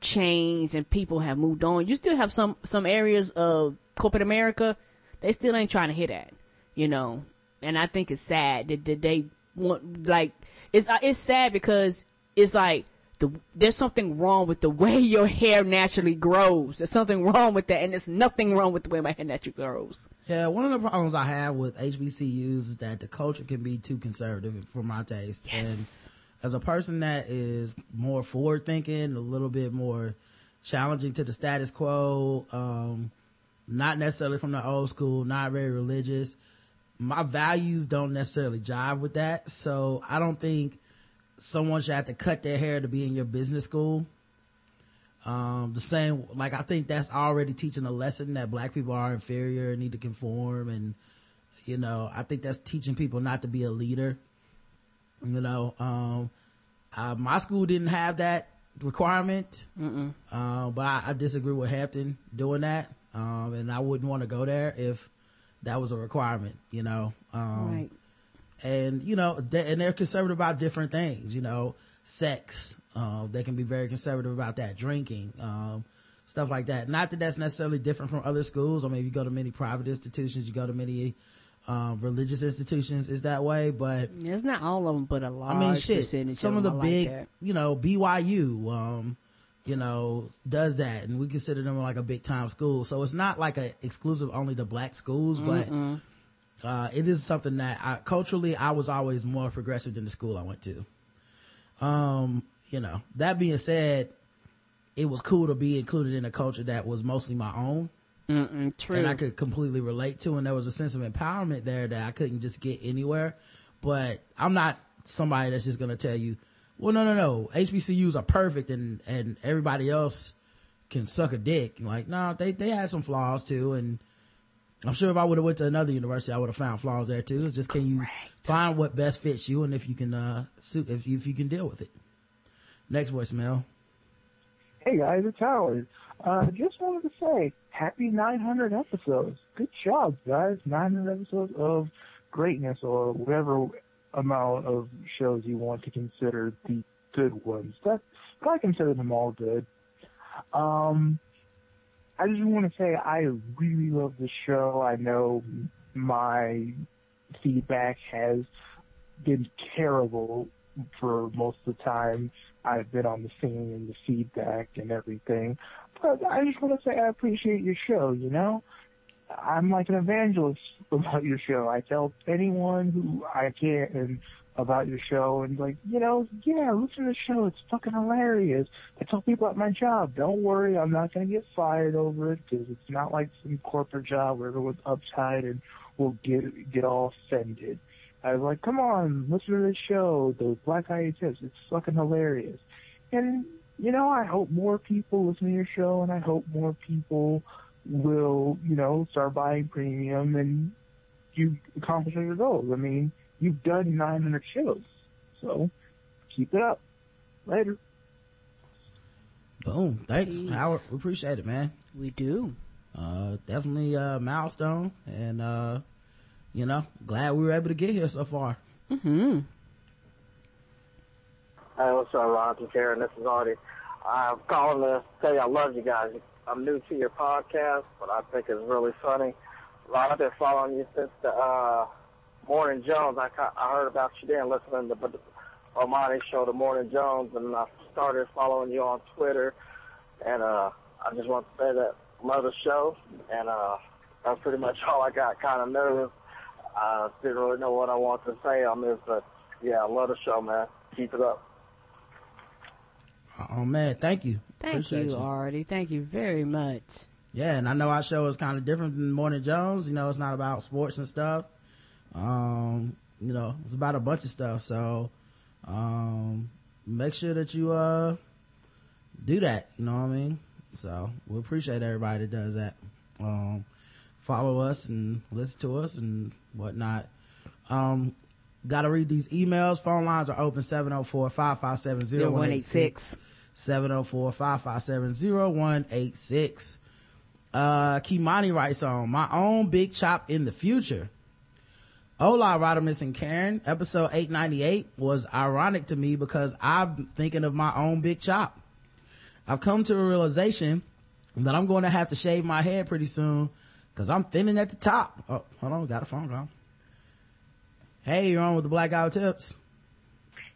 changed and people have moved on, you still have some, some areas of corporate America they still ain't trying to hit that, you know. And I think it's sad that, that they want like it's uh, it's sad because it's like the, there's something wrong with the way your hair naturally grows. There's something wrong with that, and there's nothing wrong with the way my hair naturally grows. Yeah, one of the problems I have with HBCUs is that the culture can be too conservative for my taste. Yes. And as a person that is more forward thinking, a little bit more challenging to the status quo, um, not necessarily from the old school, not very religious. My values don't necessarily jive with that. So I don't think someone should have to cut their hair to be in your business school. Um, the same, like I think that's already teaching a lesson that black people are inferior and need to conform. And, you know, I think that's teaching people not to be a leader. You know, um, uh, my school didn't have that requirement. Uh, but I, I disagree with Hampton doing that. Um, and I wouldn't want to go there if that was a requirement, you know. Um, Right. and you know, they, and they're conservative about different things, you know, sex. Uh, they can be very conservative about that, drinking, um, stuff like that. Not that that's necessarily different from other schools. I mean, you go to many private institutions, you go to many um, religious institutions, is that way. But It's not all of them, but a lot. I mean, shit. Some of the them are like big, you know, BYU, um, you know, does that, and we consider them like a big time school. So it's not like a exclusive only to black schools, but uh, it is something that I, culturally I was always more progressive than the school I went to. Um, you know, that being said, it was cool to be included in a culture that was mostly my own Mm-mm, true. and I could completely relate to, and there was a sense of empowerment there that I couldn't just get anywhere. But I'm not somebody that's just gonna tell you, well, no, no, no, HBCUs are perfect, and and everybody else can suck a dick. Like, no, they they had some flaws too, and I'm sure if I would have went to another university, I would have found flaws there too. It's just can you find what best fits you, and if you can uh suit if you, if you can deal with it. Next voicemail. Hey guys, it's Howard. Uh, just wanted to say, happy 900 episodes. Good job, guys. 900 episodes of greatness or whatever amount of shows you want to consider the good ones. That, I consider them all good. Um, I just want to say I really love the show. I know my feedback has been terrible for most of the time I've been on the scene and the feedback and everything. But I just want to say I appreciate your show, you know? I'm like an evangelist about your show. I tell anyone who I can about your show and like, you know, yeah, listen to the show. It's fucking hilarious. I tell people at my job, don't worry, I'm not going to get fired over it because it's not like some corporate job where everyone's uptight and will get, get all offended. I was like, come on, listen to this show, the Black Eye Tips. It's fucking hilarious. And, you know, I hope more people listen to your show and I hope more people will, you know, start buying premium and you accomplish your goals. I mean, you've done 900 shows. So, keep it up. Later. Boom. Thanks, Peace. Howard. We appreciate it, man. we do. uh definitely a milestone and uh you know glad we were able to get here so far Mm-hmm. Hey, what's up, Ron and Karen? This is Artie. I'm calling to tell you I love you guys. I'm new to your podcast, but I think it's really funny. Ron, I've been following you since the uh, Morning Jones. I, ca- I heard about you then listening to the Omani show, The Morning Jones, and I started following you on Twitter. And uh, I just want to say that I love the show, and uh, that's pretty much all I got. Kind of nervous. I didn't really know what I wanted to say on this, but yeah, I love the show, man. Keep it up. Oh man, thank you. Thank Appreciate you, Artie. Thank you very much. Yeah, and I know our show is kind of different than Morning Jones. You know, it's not about sports and stuff. Um, you know, it's about a bunch of stuff. So, um, make sure that you, uh, do that. You know what I mean? So we appreciate everybody that does that. Um, follow us and listen to us and whatnot. Um, gotta read these emails. Phone lines are open 704-557-0186. 704-557-0186. Uh, Kimani writes on my own big chop in the future. Hola, Rodimus and Karen. Episode 898 was ironic to me because I'm thinking of my own big chop. I've come to a realization that I'm going to have to shave my head pretty soon because I'm thinning at the top. Oh, hold on. Got a phone call. Hey, you're on with the Black Guy Tips.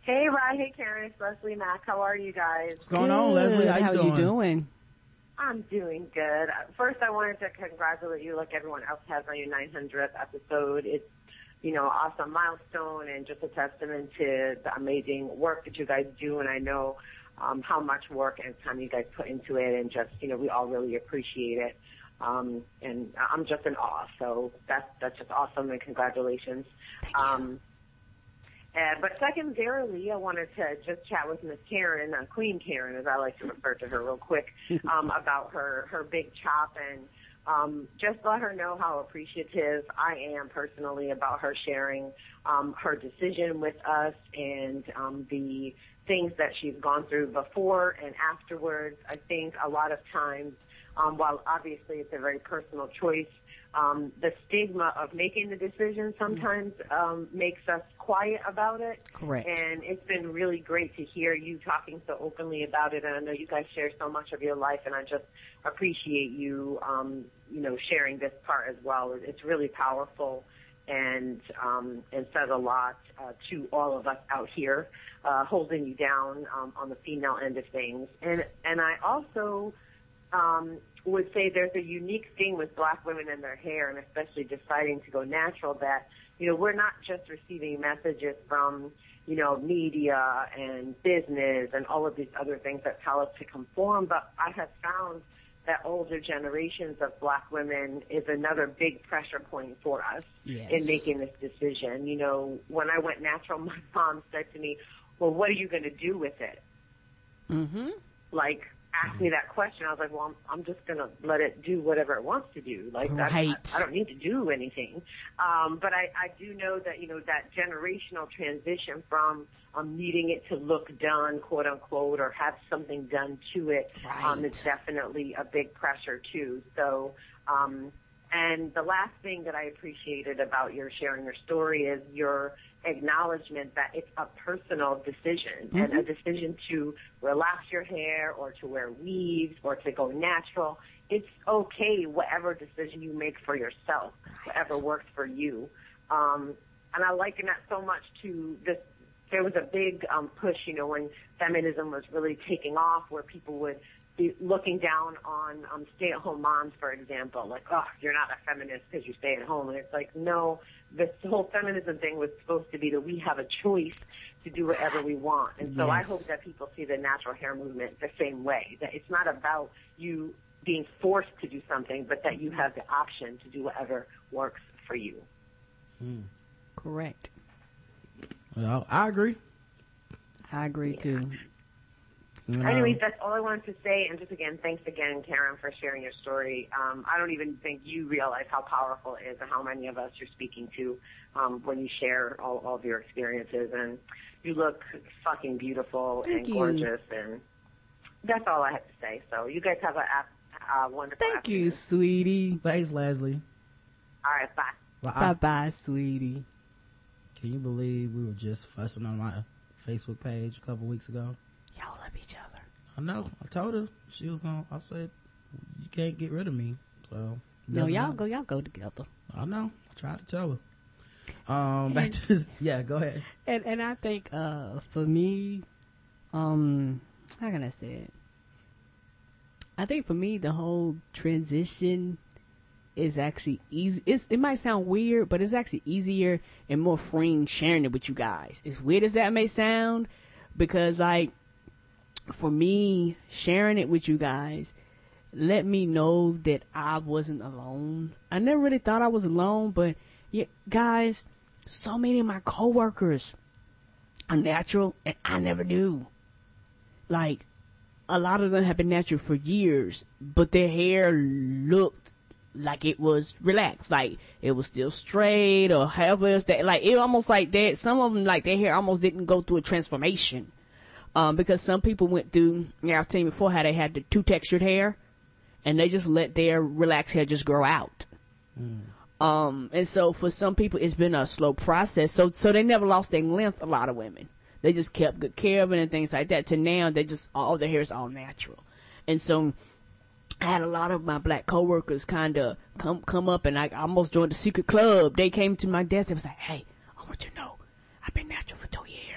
Hey, Rod. Hey, Karen. It's Leslie Mack. How are you guys? What's going on, Leslie? How, How you doing? you doing? I'm doing good. First, I wanted to congratulate you like everyone else has on your 900th episode. It's, you know, awesome milestone and just a testament to the amazing work that you guys do. And I know um, how much work and time you guys put into it and just, you know, we all really appreciate it. Um, and I'm just in awe. So that's, that's just awesome and congratulations. Um, uh, but secondarily, I wanted to just chat with Miss Karen, uh, Queen Karen, as I like to refer to her, real quick, um, about her her big chop and um, just let her know how appreciative I am personally about her sharing um, her decision with us and um, the things that she's gone through before and afterwards. I think a lot of times, um, while obviously it's a very personal choice, um, the stigma of making the decision sometimes um, makes us quiet about it. Correct. And it's been really great to hear you talking so openly about it. And I know you guys share so much of your life, and I just appreciate you, um, you know, sharing this part as well. It's really powerful and um, and says a lot uh, to all of us out here, uh, holding you down um, on the female end of things. And and I also um, would say there's a unique thing with black women and their hair, and especially deciding to go natural. That you know we're not just receiving messages from you know media and business and all of these other things that tell us to conform, but I have found that older generations of black women is another big pressure point for us Yes. in making this decision. You know, when I went natural, my mom said to me, "Well, what are you going to do with it?" Mm-hmm. like asked me that question, I was like, well, I'm, I'm just gonna let it do whatever it wants to do. Like, I, I, I don't need to do anything. Um, but I, I do know that you know that generational transition from um, needing it to look done, quote unquote, or have something done to it, um, is definitely a big pressure too. So. Um, and the last thing that I appreciated about your sharing your story is your acknowledgement that it's a personal decision and a decision to relax your hair or to wear weaves or to go natural. It's okay, whatever decision you make for yourself, whatever works for you. Um, and I liken that so much to this. There was a big um, push, you know, when feminism was really taking off, where people would be looking down on um, stay-at-home moms, for example, like, oh, you're not a feminist because you stay at home. And it's like, no, this whole feminism thing was supposed to be that we have a choice to do whatever we want. And so I hope that people see the natural hair movement the same way, that it's not about you being forced to do something, but that you have the option to do whatever works for you. Hmm. Correct. Well, I agree. I agree too. You know, Anyways, that's all I wanted to say. And just again, thanks again, Karen, for sharing your story. Um, I don't even think you realize how powerful it is and how many of us you're speaking to um, when you share all, all of your experiences. And you look fucking beautiful Thank and you. gorgeous. And that's all I have to say. So you guys have a, a, a wonderful Thank you, sweetie. Thanks, Leslie. All right, bye. Bye bye, sweetie. Can you believe we were just fussing on my Facebook page a couple weeks ago. Y'all love each other. I know. I told her she was gonna. I said you can't get rid of me. So No, y'all matter. go, y'all go together. I know. I tried to tell her. Um, back to this. Yeah, go ahead. And and I think uh for me, um, how can I say it? I think for me the whole transition is actually easy. It's, it might sound weird, but it's actually easier and more freeing sharing it with you guys. As weird as that may sound, because like for me, sharing it with you guys let me know that I wasn't alone. I never really thought I was alone, but yeah, guys, so many of my coworkers are natural and I never knew. Like, a lot of them have been natural for years, but their hair looked like it was relaxed, like it was still straight or however else that, like it almost like that, some of them like their hair almost didn't go through a transformation. Um, because some people went through, yeah, I've seen before how they had the two textured hair and they just let their relaxed hair just grow out. Um, and so for some people, it's been a slow process. So, so they never lost their length. A lot of women, they just kept good care of it and things like that. To now, they just all their hair is all natural. And so, I had a lot of my black coworkers kind of come come up, and I almost joined the secret club. They came to my desk and was like, "Hey, I want you to know, I've been natural for two years."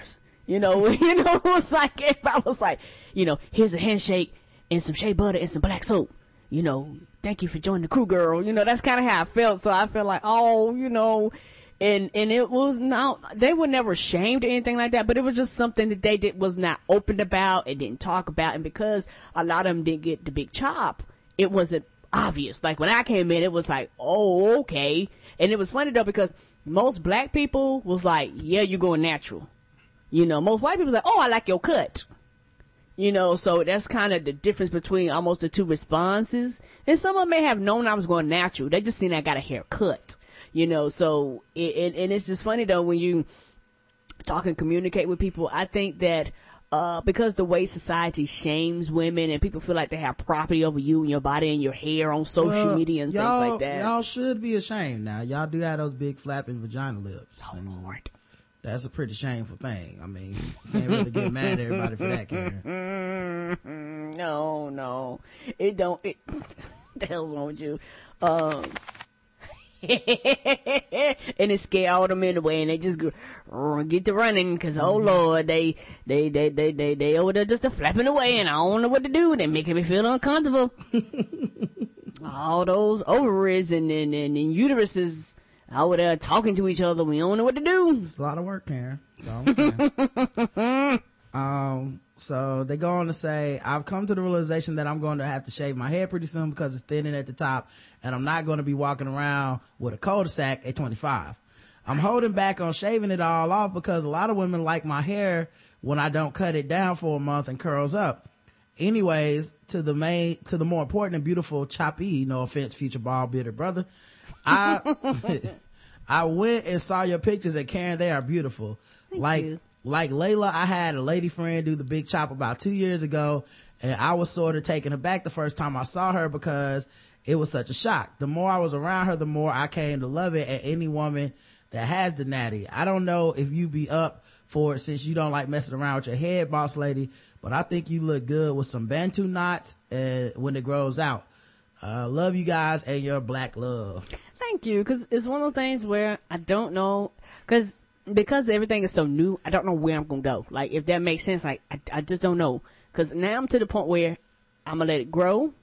You know, you know, it was like if I was like, you know, here's a handshake and some shea butter and some black soap. You know, thank you for joining the crew, girl. You know, that's kind of how I felt. So I felt like, oh, you know, and and it was not. They were never ashamed or anything like that, but it was just something that they did was not open about and didn't talk about. And because a lot of them didn't get the big chop, it wasn't obvious. Like when I came in, it was like, oh, okay. And it was funny though because most black people was like, yeah, you're going natural. You know, most white people like, oh, I like your cut. You know, so that's kind of the difference between almost the two responses. And some of them may have known I was going natural. They just seen I got a haircut. You know, so it, it, and it's just funny though when you talk and communicate with people. I think that uh, because the way society shames women and people feel like they have property over you and your body and your hair on social Well, media and things like that. Y'all should be ashamed now. Y'all do have those big flapping vagina lips. Oh Lord. That's a pretty shameful thing. I mean, you can't really get mad at everybody for that, Karen. no, no, it don't. It, the hell's wrong with you? Um, and it scare all them anyway, and they just go, "Rrr, get to running because oh lord, they they they they they they over there just a flapping away, and I don't know what to do. They making me feel uncomfortable. all those ovaries and and, and, and uteruses over there talking to each other. We don't know what to do. It's a lot of work, Karen. So um, so they go on to say, I've come to the realization that I'm going to have to shave my hair pretty soon because it's thinning at the top and I'm not going to be walking around with a cul-de-sac at 25. I'm holding back on shaving it all off because a lot of women like my hair when I don't cut it down for a month and curls up. Anyways, to the main, to the more important and beautiful choppy, no offense, future bald bearded brother. I, I went and saw your pictures and Karen, they are beautiful. like, like Layla, I had a lady friend do the big chop about two years ago and I was sort of taken aback the first time I saw her because it was such a shock. The more I was around her, the more I came to love it and any woman that has the natty. I don't know if you be up for it since you don't like messing around with your head, boss lady, but I think you look good with some Bantu knots uh, when it grows out. Uh, love you guys and your black love. Thank you, because it's one of those things where I don't know, because because everything is so new, I don't know where I'm gonna go. Like if that makes sense, like I, I just don't know. Because now I'm to the point where I'm gonna let it grow,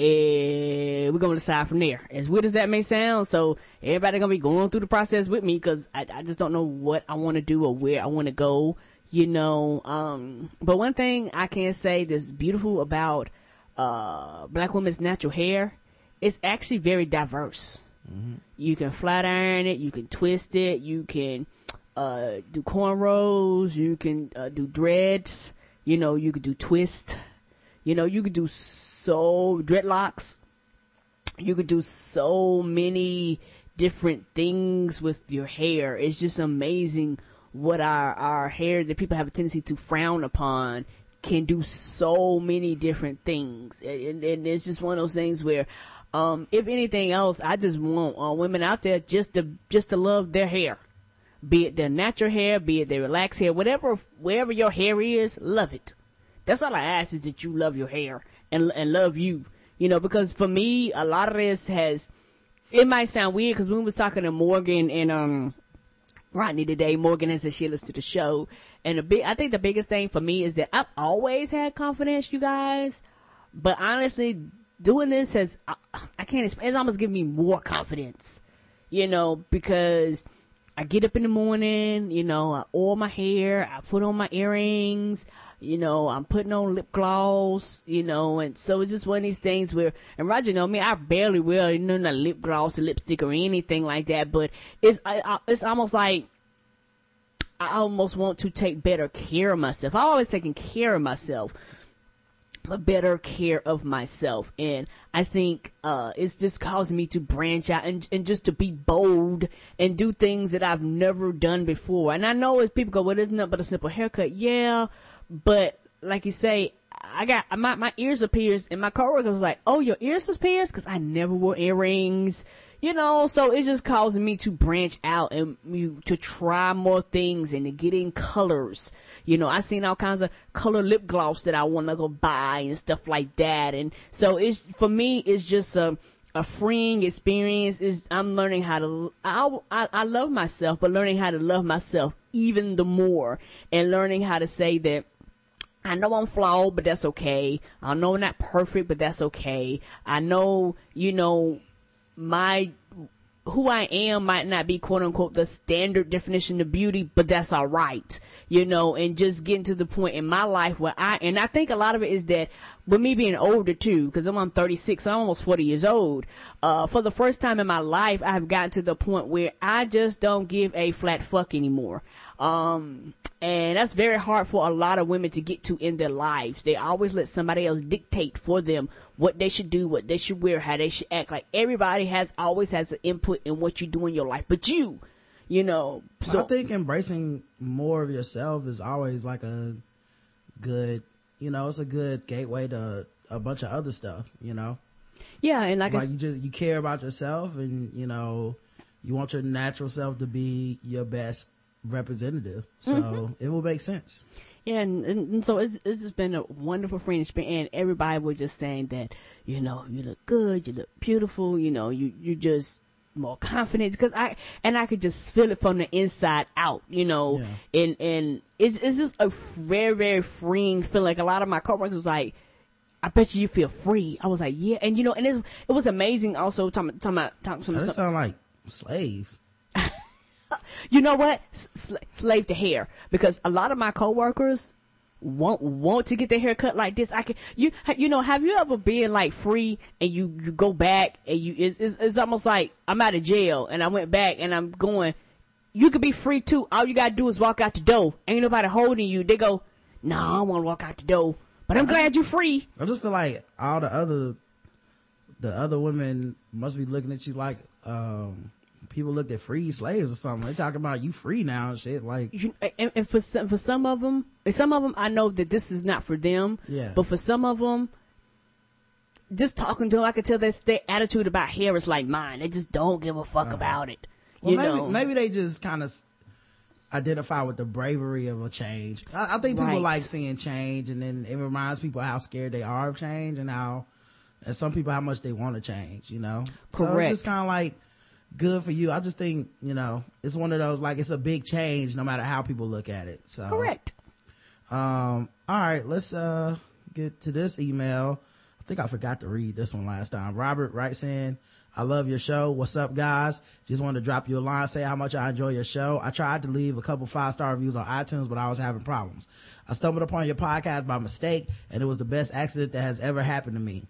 and we're gonna decide from there. As weird as that may sound, so everybody gonna be going through the process with me because I, I just don't know what I want to do or where I want to go. You know, um, but one thing I can say that's beautiful about uh black women's natural hair, it's actually very diverse. You can flat iron it, you can twist it, you can uh do cornrows, you can uh, do dreads, you know, you could do twist, you know, you could do so dreadlocks. You could do so many different things with your hair. It's just amazing what our our hair that people have a tendency to frown upon can do so many different things. And, and, it's just one of those things where um, if anything else, I just want uh, women out there just to just to love their hair be it their natural hair, be it their relaxed hair, whatever, wherever your hair is, love it. That's all I ask is that you love your hair and, and love you, you know, because for me, a lot of this has, it might sound weird because when we was talking to Morgan and, um, Rodney today, Morgan has said she listens to the show. And the big, I think the biggest thing for me is that I've always had confidence, you guys. But honestly, doing this has, I, I can't explain, it's almost giving me more confidence, you know, because I get up in the morning, you know, I oil my hair, I put on my earrings, you know, I'm putting on lip gloss, you know, and so it's just one of these things where, and Roger know me, I barely wear, you know, not lip gloss or lipstick or anything like that, but it's, I, I, it's almost like, I almost want to take better care of myself. I've always taken care of myself, but better care of myself. And I think, uh, it's just causing me to branch out and, and just to be bold and do things that I've never done before. And I know as people go, well, it's nothing but a simple haircut. Yeah. But like you say, I got my my ears are pierced, and my coworker was like, "Oh, your ears is pierced?" Because I never wore earrings, you know. So it just caused me to branch out and to try more things and to get in colors. You know, I seen all kinds of color lip gloss that I want to go buy and stuff like that. And so it's for me, it's just a a freeing experience. Is I'm learning how to I, I I love myself, but learning how to love myself even the more, and learning how to say that I know I'm flawed, but that's okay. I know I'm not perfect, but that's okay. I know, you know, my, who I am might not be quote unquote the standard definition of beauty, but that's alright. You know, and just getting to the point in my life where I, and I think a lot of it is that with me being older too, cause I'm, I'm 36, I'm almost 40 years old, uh, for the first time in my life, I've gotten to the point where I just don't give a flat fuck anymore. Um, and that's very hard for a lot of women to get to in their lives. They always let somebody else dictate for them what they should do, what they should wear, how they should act. Like everybody has always has an input in what you do in your life, but you, you know. So I think embracing more of yourself is always like a good, you know, it's a good gateway to a bunch of other stuff, you know. Yeah, and like, like you just you care about yourself, and you know, you want your natural self to be your best representative. So mm-hmm. it will make sense. Yeah, and, and, so it's, it's just been a wonderful friend experience. And everybody was just saying that, you know, you look good, you look beautiful, you know, you, you just more confident because I, and I could just feel it from the inside out, you know, yeah. and, and it's, it's just a very, very freeing feeling. Like a lot of my coworkers was like, I bet you you feel free. I was like, yeah. And you know, and it, it was amazing also talking, talking about, talking to That sound like slaves. You know what? Slave to hair. Because a lot of my coworkers want, want to get their hair cut like this. I can, you, you know, have you ever been like free and you, you go back and you, it's, it's, it's almost like I'm out of jail and I went back and I'm going, you could be free too. All you gotta do is walk out the door. Ain't nobody holding you. They go, no, nah, I want to walk out the door, but I'm glad you're free. I just feel like all the other, the other women must be looking at you like, um, people looked at free slaves or something. They talking about you free now and shit. Like, you, and, and, for some, for some of them, some of them, I know that this is not for them. Yeah. But for some of them, just talking to them, I can tell that their attitude about hair is like mine. They just don't give a fuck uh, about it. Well, you maybe, know, maybe they just kind of identify with the bravery of a change. I, I think people right. like seeing change, and then it reminds people how scared they are of change, and how, and some people how much they want to change. You know, correct. So it's just kind of like good for you. I just think, you know, it's one of those, like, it's a big change no matter how people look at it. So. Correct. Um, all right, let's, uh, get to this email. I think I forgot to read this one last time. Robert writes in, I love your show. What's up, guys? Just wanted to drop you a line, say how much I enjoy your show. I tried to leave a couple five star reviews on iTunes, but I was having problems. I stumbled upon your podcast by mistake, and it was the best accident that has ever happened to me.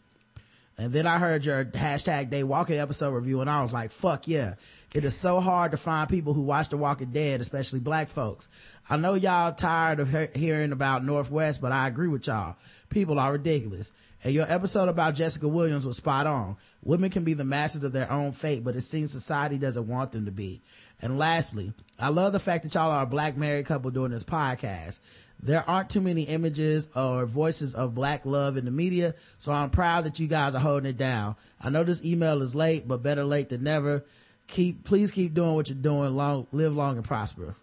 And then I heard your hashtag day walking episode review and I was like, fuck yeah. It is so hard to find people who watch The Walking Dead, especially black folks. I know y'all tired of he- hearing about Northwest, but I agree with y'all. People are ridiculous. And your episode about Jessica Williams was spot on. Women can be the masters of their own fate, but it seems society doesn't want them to be. And lastly, I love the fact that y'all are a black married couple doing this podcast. There aren't too many images or voices of black love in the media, so I'm proud that you guys are holding it down. I know this email is late, but better late than never. keep, please keep doing what you're doing. Long, live long and prosper.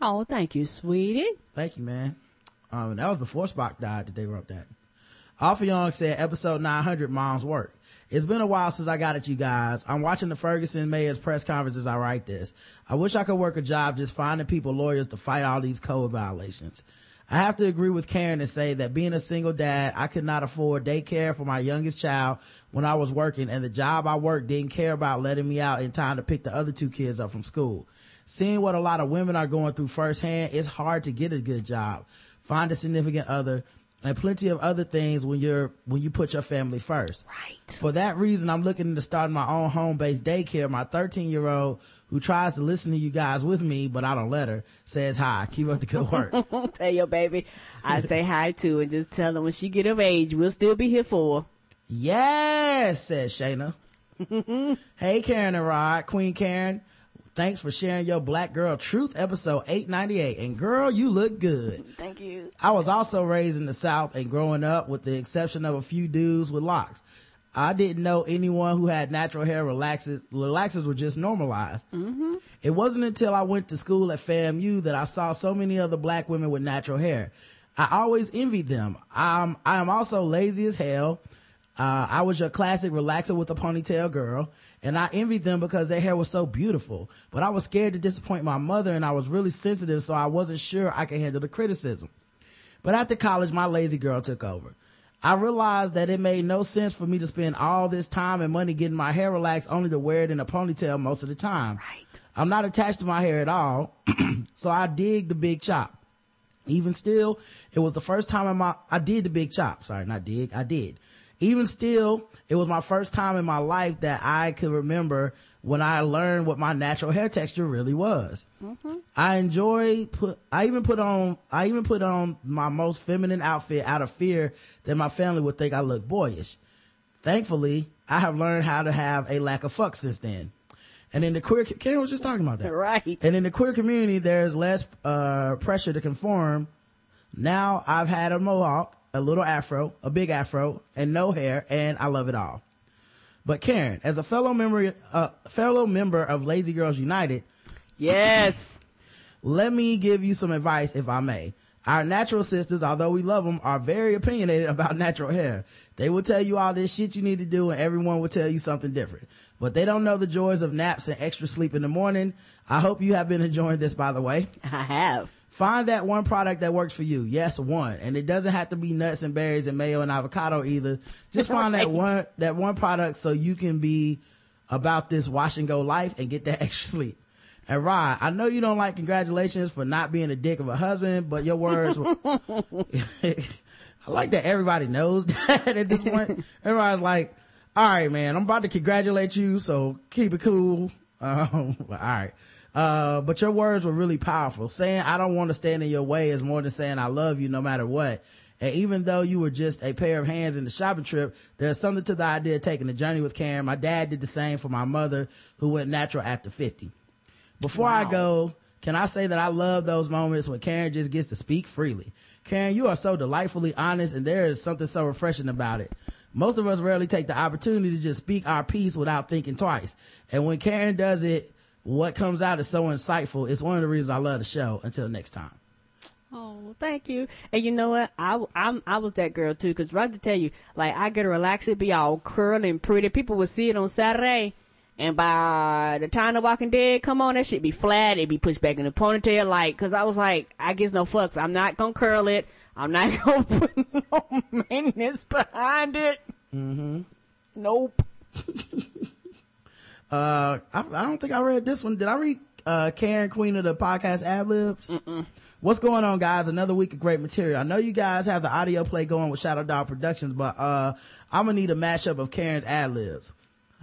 Oh, thank you, sweetie. Thank you, man. Um, that was before Spock died that they wrote that. Alpha Young said episode 900, mom's work. It's been a while since I got at you guys. I'm watching the Ferguson Mayor's press conference as I write this. I wish I could work a job just finding people lawyers to fight all these code violations. I have to agree with Karen and say that being a single dad, I could not afford daycare for my youngest child when I was working and the job I worked didn't care about letting me out in time to pick the other two kids up from school. Seeing what a lot of women are going through firsthand, it's hard to get a good job, find a significant other, and plenty of other things when you're when you put your family first. Right. For that reason, I'm looking to start my own home-based daycare. My 13 year old who tries to listen to you guys with me, but I don't let her, says hi. Keep up the good work. tell your baby I say hi to and just tell her when she get of age, we'll still be here for her. yes, says Shayna. hey, Karen and Rod, Queen Karen. Thanks for sharing your Black Girl Truth episode 898. And girl, you look good. Thank you. I was also raised in the South and growing up with the exception of a few dudes with locks. I didn't know anyone who had natural hair relaxes. Relaxers were just normalized. Mm-hmm. It wasn't until I went to school at FAMU that I saw so many other black women with natural hair. I always envied them. I'm, I am also lazy as hell. Uh, I was your classic relaxer with a ponytail girl, and I envied them because their hair was so beautiful. But I was scared to disappoint my mother, and I was really sensitive, so I wasn't sure I could handle the criticism. But after college, my lazy girl took over. I realized that it made no sense for me to spend all this time and money getting my hair relaxed only to wear it in a ponytail most of the time. Right. I'm not attached to my hair at all, so I dig the big chop. Even still, it was the first time in my, I did the big chop. Sorry, not dig, I did. Even still, it was my first time in my life that I could remember when I learned what my natural hair texture really was. I enjoy put, I even put on, I even put on my most feminine outfit out of fear that my family would think I look boyish. Thankfully, I have learned how to have a lack of fuck since then. And in the queer, Karen was just talking about that. Right. And in the queer community, there's less, uh, pressure to conform. Now I've had a mohawk, a little afro, a big afro, and no hair, and I love it all. But Karen, as a fellow member, uh, fellow member of Lazy Girls United, Yes. let me give you some advice if I may. Our natural sisters, although we love them, are very opinionated about natural hair. They will tell you all this shit you need to do and everyone will tell you something different. But they don't know the joys of naps and extra sleep in the morning. I hope you have been enjoying this, by the way. I have. Find that one product that works for you. Yes, one. And it doesn't have to be nuts and berries and mayo and avocado either. Just find that one, that one product so you can be about this wash and go life and get that extra sleep. And Rod, I know you don't like congratulations for not being a dick of a husband, but your words were, I like that everybody knows that at this point. Everybody's like, all right, man, I'm about to congratulate you, so keep it cool. Um, all right. Uh, but your words were really powerful. Saying I don't want to stand in your way is more than saying I love you no matter what. And even though you were just a pair of hands in the shopping trip, there's something to the idea of taking a journey with Karen. My dad did the same for my mother who went natural after 50. Before I go, can I say that I love those moments when Karen just gets to speak freely? Karen, you are so delightfully honest and there is something so refreshing about it. Most of us rarely take the opportunity to just speak our piece without thinking twice. And when Karen does it, what comes out is so insightful. It's one of the reasons I love the show. Until next time. Oh, thank you. And you know what? I, I'm, I was that girl too, cause right to tell you, like I get to relax, it be all curly and pretty. People would see it on Saturday. And by the time the Walking Dead come on, that shit be flat. It'd be pushed back in the ponytail. Like, cause I was like, I guess no fucks. I'm not gonna curl it. I'm not gonna put no maintenance behind it. Mm-hmm. Nope. Uh, I, I don't think I read this one. Did I read, uh, Karen Queen of the podcast ad libs? What's going on, guys? Another week of great material. I know you guys have the audio play going with Shadow Dog Productions, but, uh, I'm gonna need a mashup of Karen's ad libs.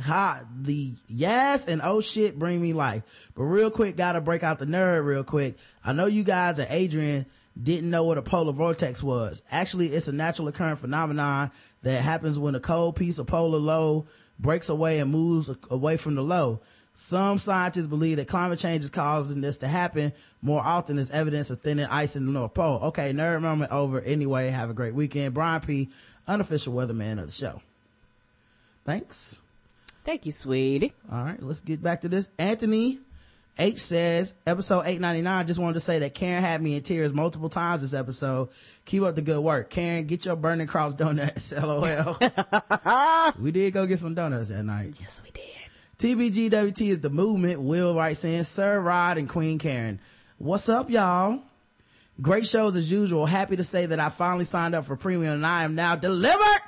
Ha, the yes and oh shit bring me life. But real quick, gotta break out the nerd real quick. I know you guys and Adrian didn't know what a polar vortex was. Actually, it's a natural occurring phenomenon that happens when a cold piece of polar low breaks away and moves away from the low. Some scientists believe that climate change is causing this to happen more often as evidence of thinning ice in the North Pole. Okay, nerd moment over. Anyway, have a great weekend. Brian P., unofficial weatherman of the show. Thanks. Thank you, sweetie. All right, let's get back to this. Anthony H says, episode 899, just wanted to say that Karen had me in tears multiple times this episode. Keep up the good work. Karen, get your burning cross donuts, lol. we did go get some donuts that night. Yes, we did. TBGWT is the movement. Will writes in, Sir Rod and Queen Karen. What's up, y'all? Great shows as usual. Happy to say that I finally signed up for premium and I am now delivered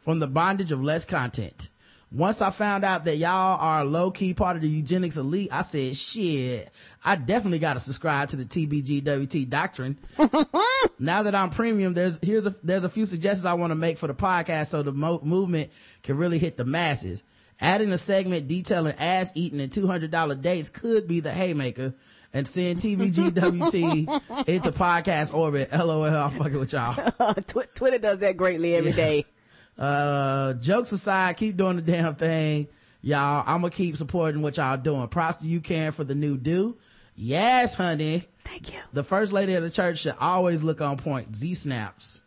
from the bondage of less content. Once I found out that y'all are a low key part of the eugenics elite, I said, shit, I definitely got to subscribe to the TBGWT doctrine. now that I'm premium, there's, here's a, there's a few suggestions I want to make for the podcast so the mo- movement can really hit the masses. Adding a segment detailing ass eating and $200 dates could be the haymaker and send TBGWT into podcast orbit. LOL, I'm fucking with y'all. Twitter does that greatly every Yeah. day. Uh, jokes aside, keep doing the damn thing. Y'all, I'm gonna keep supporting what y'all doing. Props to you, Karen, for the new do. Yes, honey. Thank you. The first lady of the church should always look on point. Z snaps.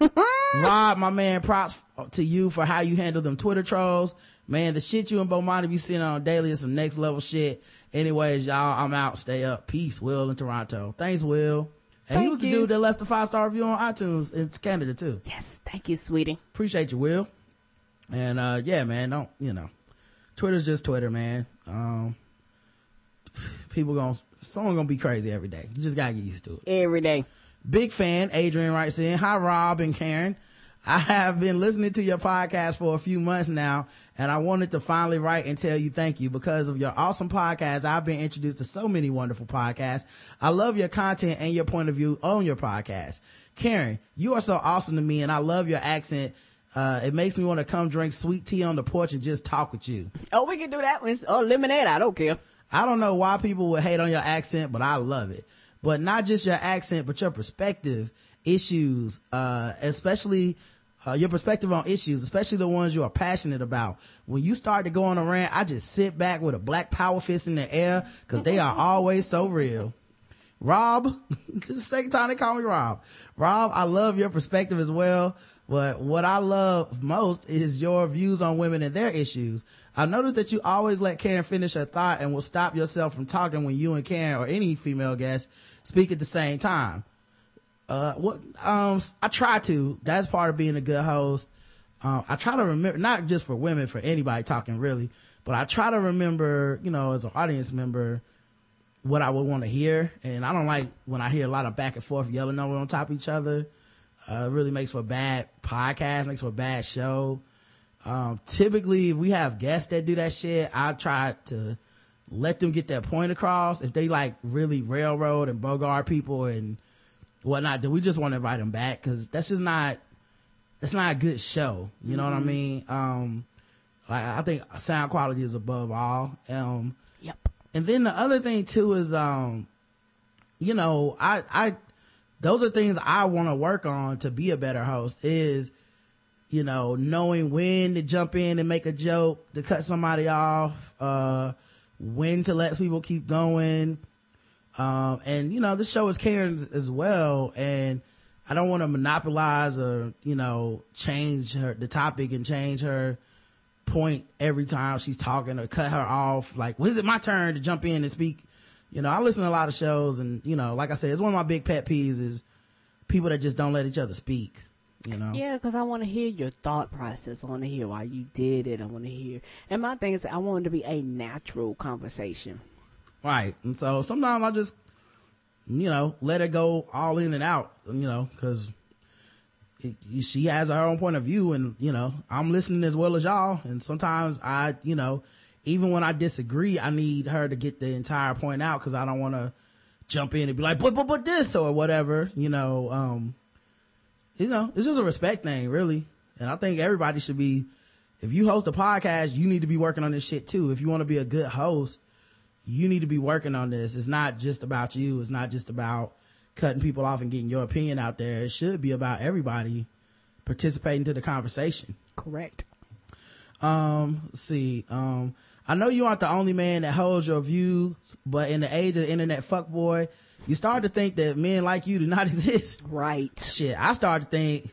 Rob, my man, props to you for how you handle them Twitter trolls. Man, the shit you and Bomani be seeing on daily is some next level shit. Anyways, y'all, I'm out. Stay up. Peace. Will in Toronto. Thanks, Will. And he Thank was the dude that left a five star review on iTunes in Canada too. Yes, thank you, sweetie. Appreciate you, Will. And uh yeah, man, don't you know. Twitter's just Twitter, man. Um people gonna someone gonna be crazy every day. You just gotta get used to it. Every day. Big fan, Adrian writes in. Hi, Rob and Karen. I have been listening to your podcast for a few months now, and I wanted to finally write and tell you thank you because of your awesome podcast. I've been introduced to so many wonderful podcasts. I love your content and your point of view on your podcast. Karen, you are so awesome to me, and I love your accent. Uh, it makes me want to come drink sweet tea on the porch and just talk with you. Oh, we can do that one. Oh, lemonade. I don't care. I don't know why people would hate on your accent, but I love it. But not just your accent, but your perspective, issues, uh, especially, uh, your perspective on issues, especially the ones you are passionate about. When you start to go on a rant, I just sit back with a black power fist in the air because they are always so real. Rob, this is the second time they call me Rob. Rob, I love your perspective as well. But what I love most is your views on women and their issues. I noticed that you always let Karen finish her thought and will stop yourself from talking when you and Karen or any female guest speak at the same time. Uh, what, um, I try to. That's part of being a good host. Um, I try to remember, not just for women, for anybody talking really, but I try to remember, you know, as an audience member, what I would want to hear. And I don't like when I hear a lot of back and forth yelling over on top of each other. Uh, it really makes for a bad podcast, makes for a bad show. Um, typically if we have guests that do that shit, I try to let them get their point across. If they like really railroad and bogart people and whatnot, then we just want to invite them back because that's just not, that's not a good show. You know what I Mhm. mean? Um, like, I think sound quality is above all. Um, Yep. and then the other thing too is, um, you know, I, I, those are things I want to work on to be a better host is, you know, knowing when to jump in and make a joke, to cut somebody off, uh, when to let people keep going. Um, and you know, this show is Karen's as well. And I don't want to monopolize or, you know, change her, the topic and change her point every time she's talking or cut her off. Like, when is it my turn to jump in and speak? You know, I listen to a lot of shows and, you know, like I said, it's one of my big pet peeves is people that just don't let each other speak, you know? Yeah, because I want to hear your thought process. I want to hear why you did it. I want to hear. And my thing is, I want it to be a natural conversation. Right. And so sometimes I just, you know, let her go all in and out, you know, cause it, she has her own point of view and, you know, I'm listening as well as y'all. And sometimes I, you know, even when I disagree, I need her to get the entire point out cause I don't want to jump in and be like, but, but, but this or whatever, you know, um, you know, it's just a respect thing, really. And I think everybody should be, if you host a podcast, you need to be working on this shit too. If you want to be a good host, you need to be working on this. It's not just about you. It's not just about cutting people off and getting your opinion out there. It should be about everybody participating to the conversation. Correct. Um, let's see. Um, I know you aren't the only man that holds your views, but in the age of the internet fuckboy, you start to think that men like you do not exist. Right. Shit. I start to think,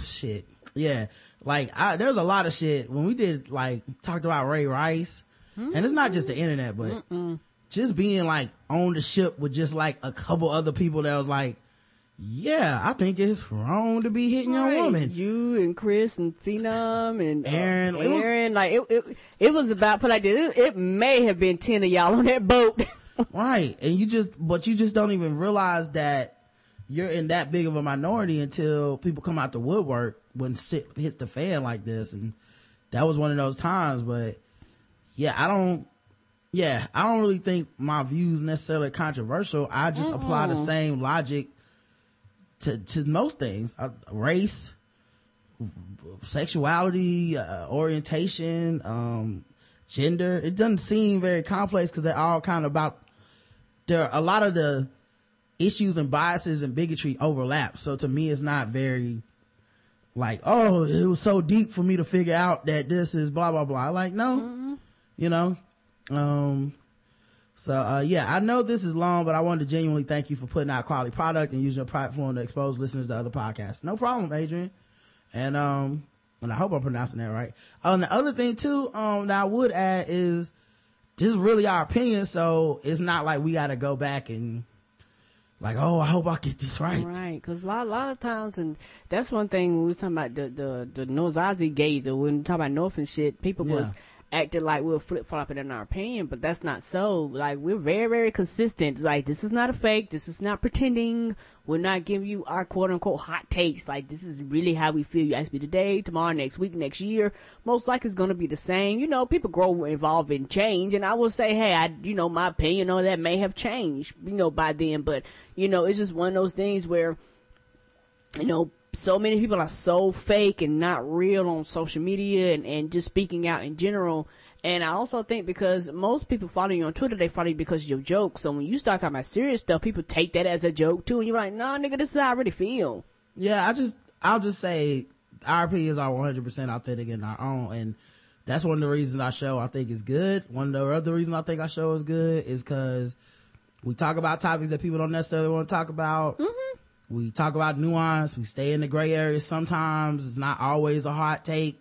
shit. Yeah. like I, there's a lot of shit when we did like talked about Ray Rice, and it's not just the internet, but just being like on the ship with just like a couple other people that was like, yeah, I think it's wrong to be hitting Right. your woman. You and Chris and Phenom and uh, Aaron, was- Aaron, like it, it, it was about put like this. It, it may have been ten of y'all on that boat. right. And you just, but you just don't even realize that you're in that big of a minority until people come out the woodwork when shit hits the fan like this. And that was one of those times, but yeah, I don't, yeah, I don't really think my views necessarily controversial. I just apply the same logic to, to most things. Uh, race, sexuality, uh, orientation, um, gender. It doesn't seem very complex because they're all kind of about, there are a lot of the issues and biases and bigotry overlap. So to me, it's not very like, oh, it was so deep for me to figure out that this is blah, blah, blah. Like, no, you know, um, so, uh, yeah, I know this is long, but I wanted to genuinely thank you for putting out quality product and using your platform to expose listeners to other podcasts. No problem, Adrian. And, um, and I hope I'm pronouncing that right. Oh, and the other thing too, um, that I would add is this is really our opinion. So it's not like we got to go back and like, oh, I hope I get this right. Right, because a lot, a lot of times, and that's one thing we were talking about the the the Nozazi gate, or when we talk about North and shit, people was acting like we we're flip flopping in our opinion, but that's not so. Like we're very, very consistent. It's like this is not a fake. This is not pretending. We're not giving you our quote unquote hot takes. Like this is really how we feel. You ask me today, tomorrow, next week, next year. Most likely it's going to be the same. You know, people grow, evolve, and change. And I will say, hey, I, you know, my opinion on that may have changed, you know, by then. But you know, it's just one of those things where you know, so many people are so fake and not real on social media and, and just speaking out in general. And I also think because most people follow you on Twitter, they follow you because of your jokes. So when you start talking about serious stuff, people take that as a joke too. And you're like, nah, nigga, this is how I really feel. Yeah, I just, I'll just say our opinions are 100% authentic and our own. And that's one of the reasons our show I think is good. One of the other reasons I think our show is good is cause we talk about topics that people don't necessarily want to talk about. Mm-hmm. We talk about nuance. We stay in the gray area sometimes. It's not always a hot take.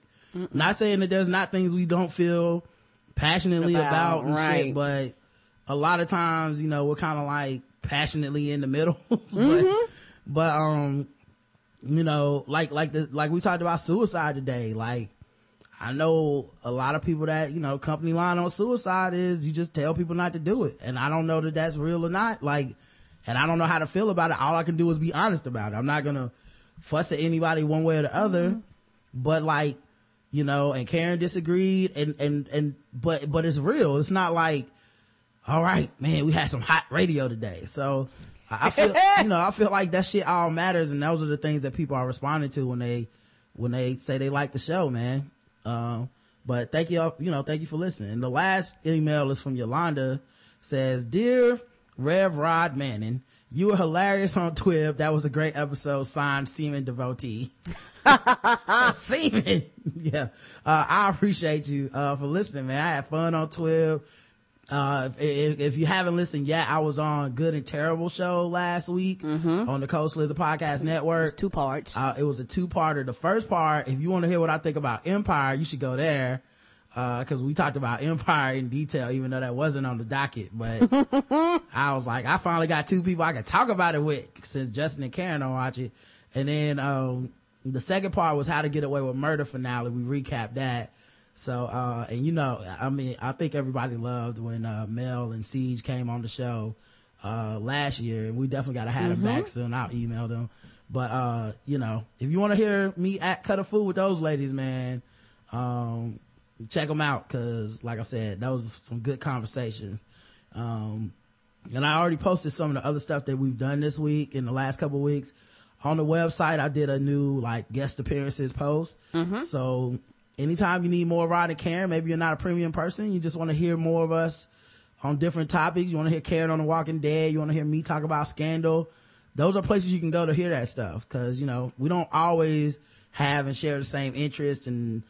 Not saying that there's not things we don't feel passionately About, about, and right. shit, but a lot of times, you know, we're kind of like passionately in the middle. but, Mm-hmm. but, um, you know, like, like the, like we talked about suicide today. Like, I know a lot of people that, you know, company line on suicide is you just tell people not to do it. And I don't know that that's real or not. Like, and I don't know how to feel about it. All I can do is be honest about it. I'm not gonna fuss at anybody one way or the other. But like, you know, and Karen disagreed and, and, and, but, but it's real. It's not like, all right, man, we had some hot radio today. So I I feel, you know, I feel like that shit all matters. And those are the things that people are responding to when they, when they say they like the show, man. Um, but thank you, all, you know, thank you for listening. And the last email is from Yolanda says, dear Rev Rod Manning, you were hilarious on TWiB. That was a great episode. Signed Seaman Devotee. Seaman. yeah. Uh, I appreciate you, uh, for listening, man. I had fun on TWiB. Uh, if, if, if you haven't listened yet, I was on Good and Terrible show last week on the Coast the Podcast Network. two parts. Uh, it was a two-parter. The first part, if you want to hear what I think about Empire, you should go there. Uh, cause we talked about Empire in detail, even though that wasn't on the docket, but I was like, I finally got two people I can talk about it with since Justin and Karen don't watch it. And then, um, the second part was how to get away with murder finale. We recapped that. So, uh, and you know, I mean, I think everybody loved when, uh, Mel and Siege came on the show, uh, last year and we definitely got to have them back soon. I'll email them. But, uh, you know, if you want to hear me at cut a food with those ladies, man, um, check them out. Cause like I said, that was some good conversation. Um, and I already posted some of the other stuff that we've done this week in the last couple of weeks on the website. I did a new like guest appearances post. So anytime you need more Rod and Karen, maybe you're not a premium person, you just want to hear more of us on different topics. You want to hear Karen on The Walking Dead. You want to hear me talk about Scandal. Those are places you can go to hear that stuff. Cause you know, we don't always have and share the same interest and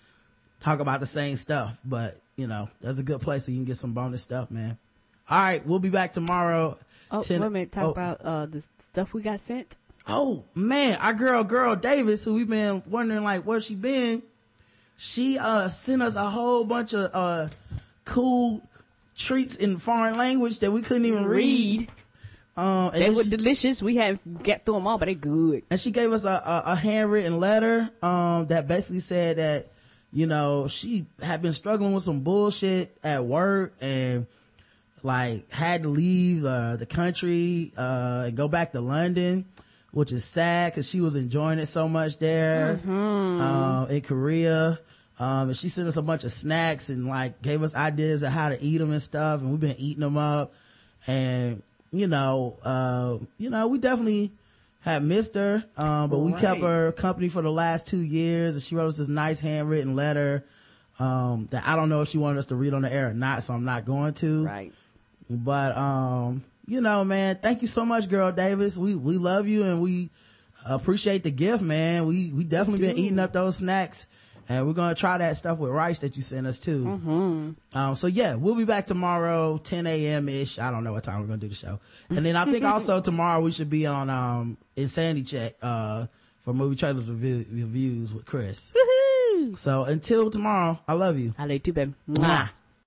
talk about the same stuff, but you know, that's a good place where you can get some bonus stuff, man. All right. We'll be back tomorrow. Oh, 10 wait a minute. Talk oh, about uh, the stuff we got sent. Oh man, our girl, girl Davis, who we've been wondering like where she been. she uh sent us a whole bunch of uh cool treats in foreign language that we couldn't even read. Um, They were she- delicious. We haven't get through them all, but they good. and she gave us a, a, a handwritten letter um that basically said that you know she had been struggling with some bullshit at work and like had to leave uh the country uh and go back to london which is sad because she was enjoying it so much there um in korea. Um and she sent us a bunch of snacks and like gave us ideas of how to eat them and stuff and we've been eating them up. And you know uh you know we definitely had missed her, um, but we kept her company for the last two years, and she wrote us this nice handwritten letter um, that I don't know if she wanted us to read on the air or not, so I'm not going to. Right. But um, you know, man, thank you so much, girl Davis. We we love you and we appreciate the gift, man. We we definitely been eating up those snacks. And we're gonna try that stuff with rice that you sent us too. Mm-hmm. Um, so yeah, we'll be back tomorrow, 10 a.m. ish. I don't know what time we're gonna do the show. And then I think also tomorrow we should be on um Insanity Check uh for movie trailers review, reviews with Chris. So until tomorrow, I love you. I love you too, baby. Mwah.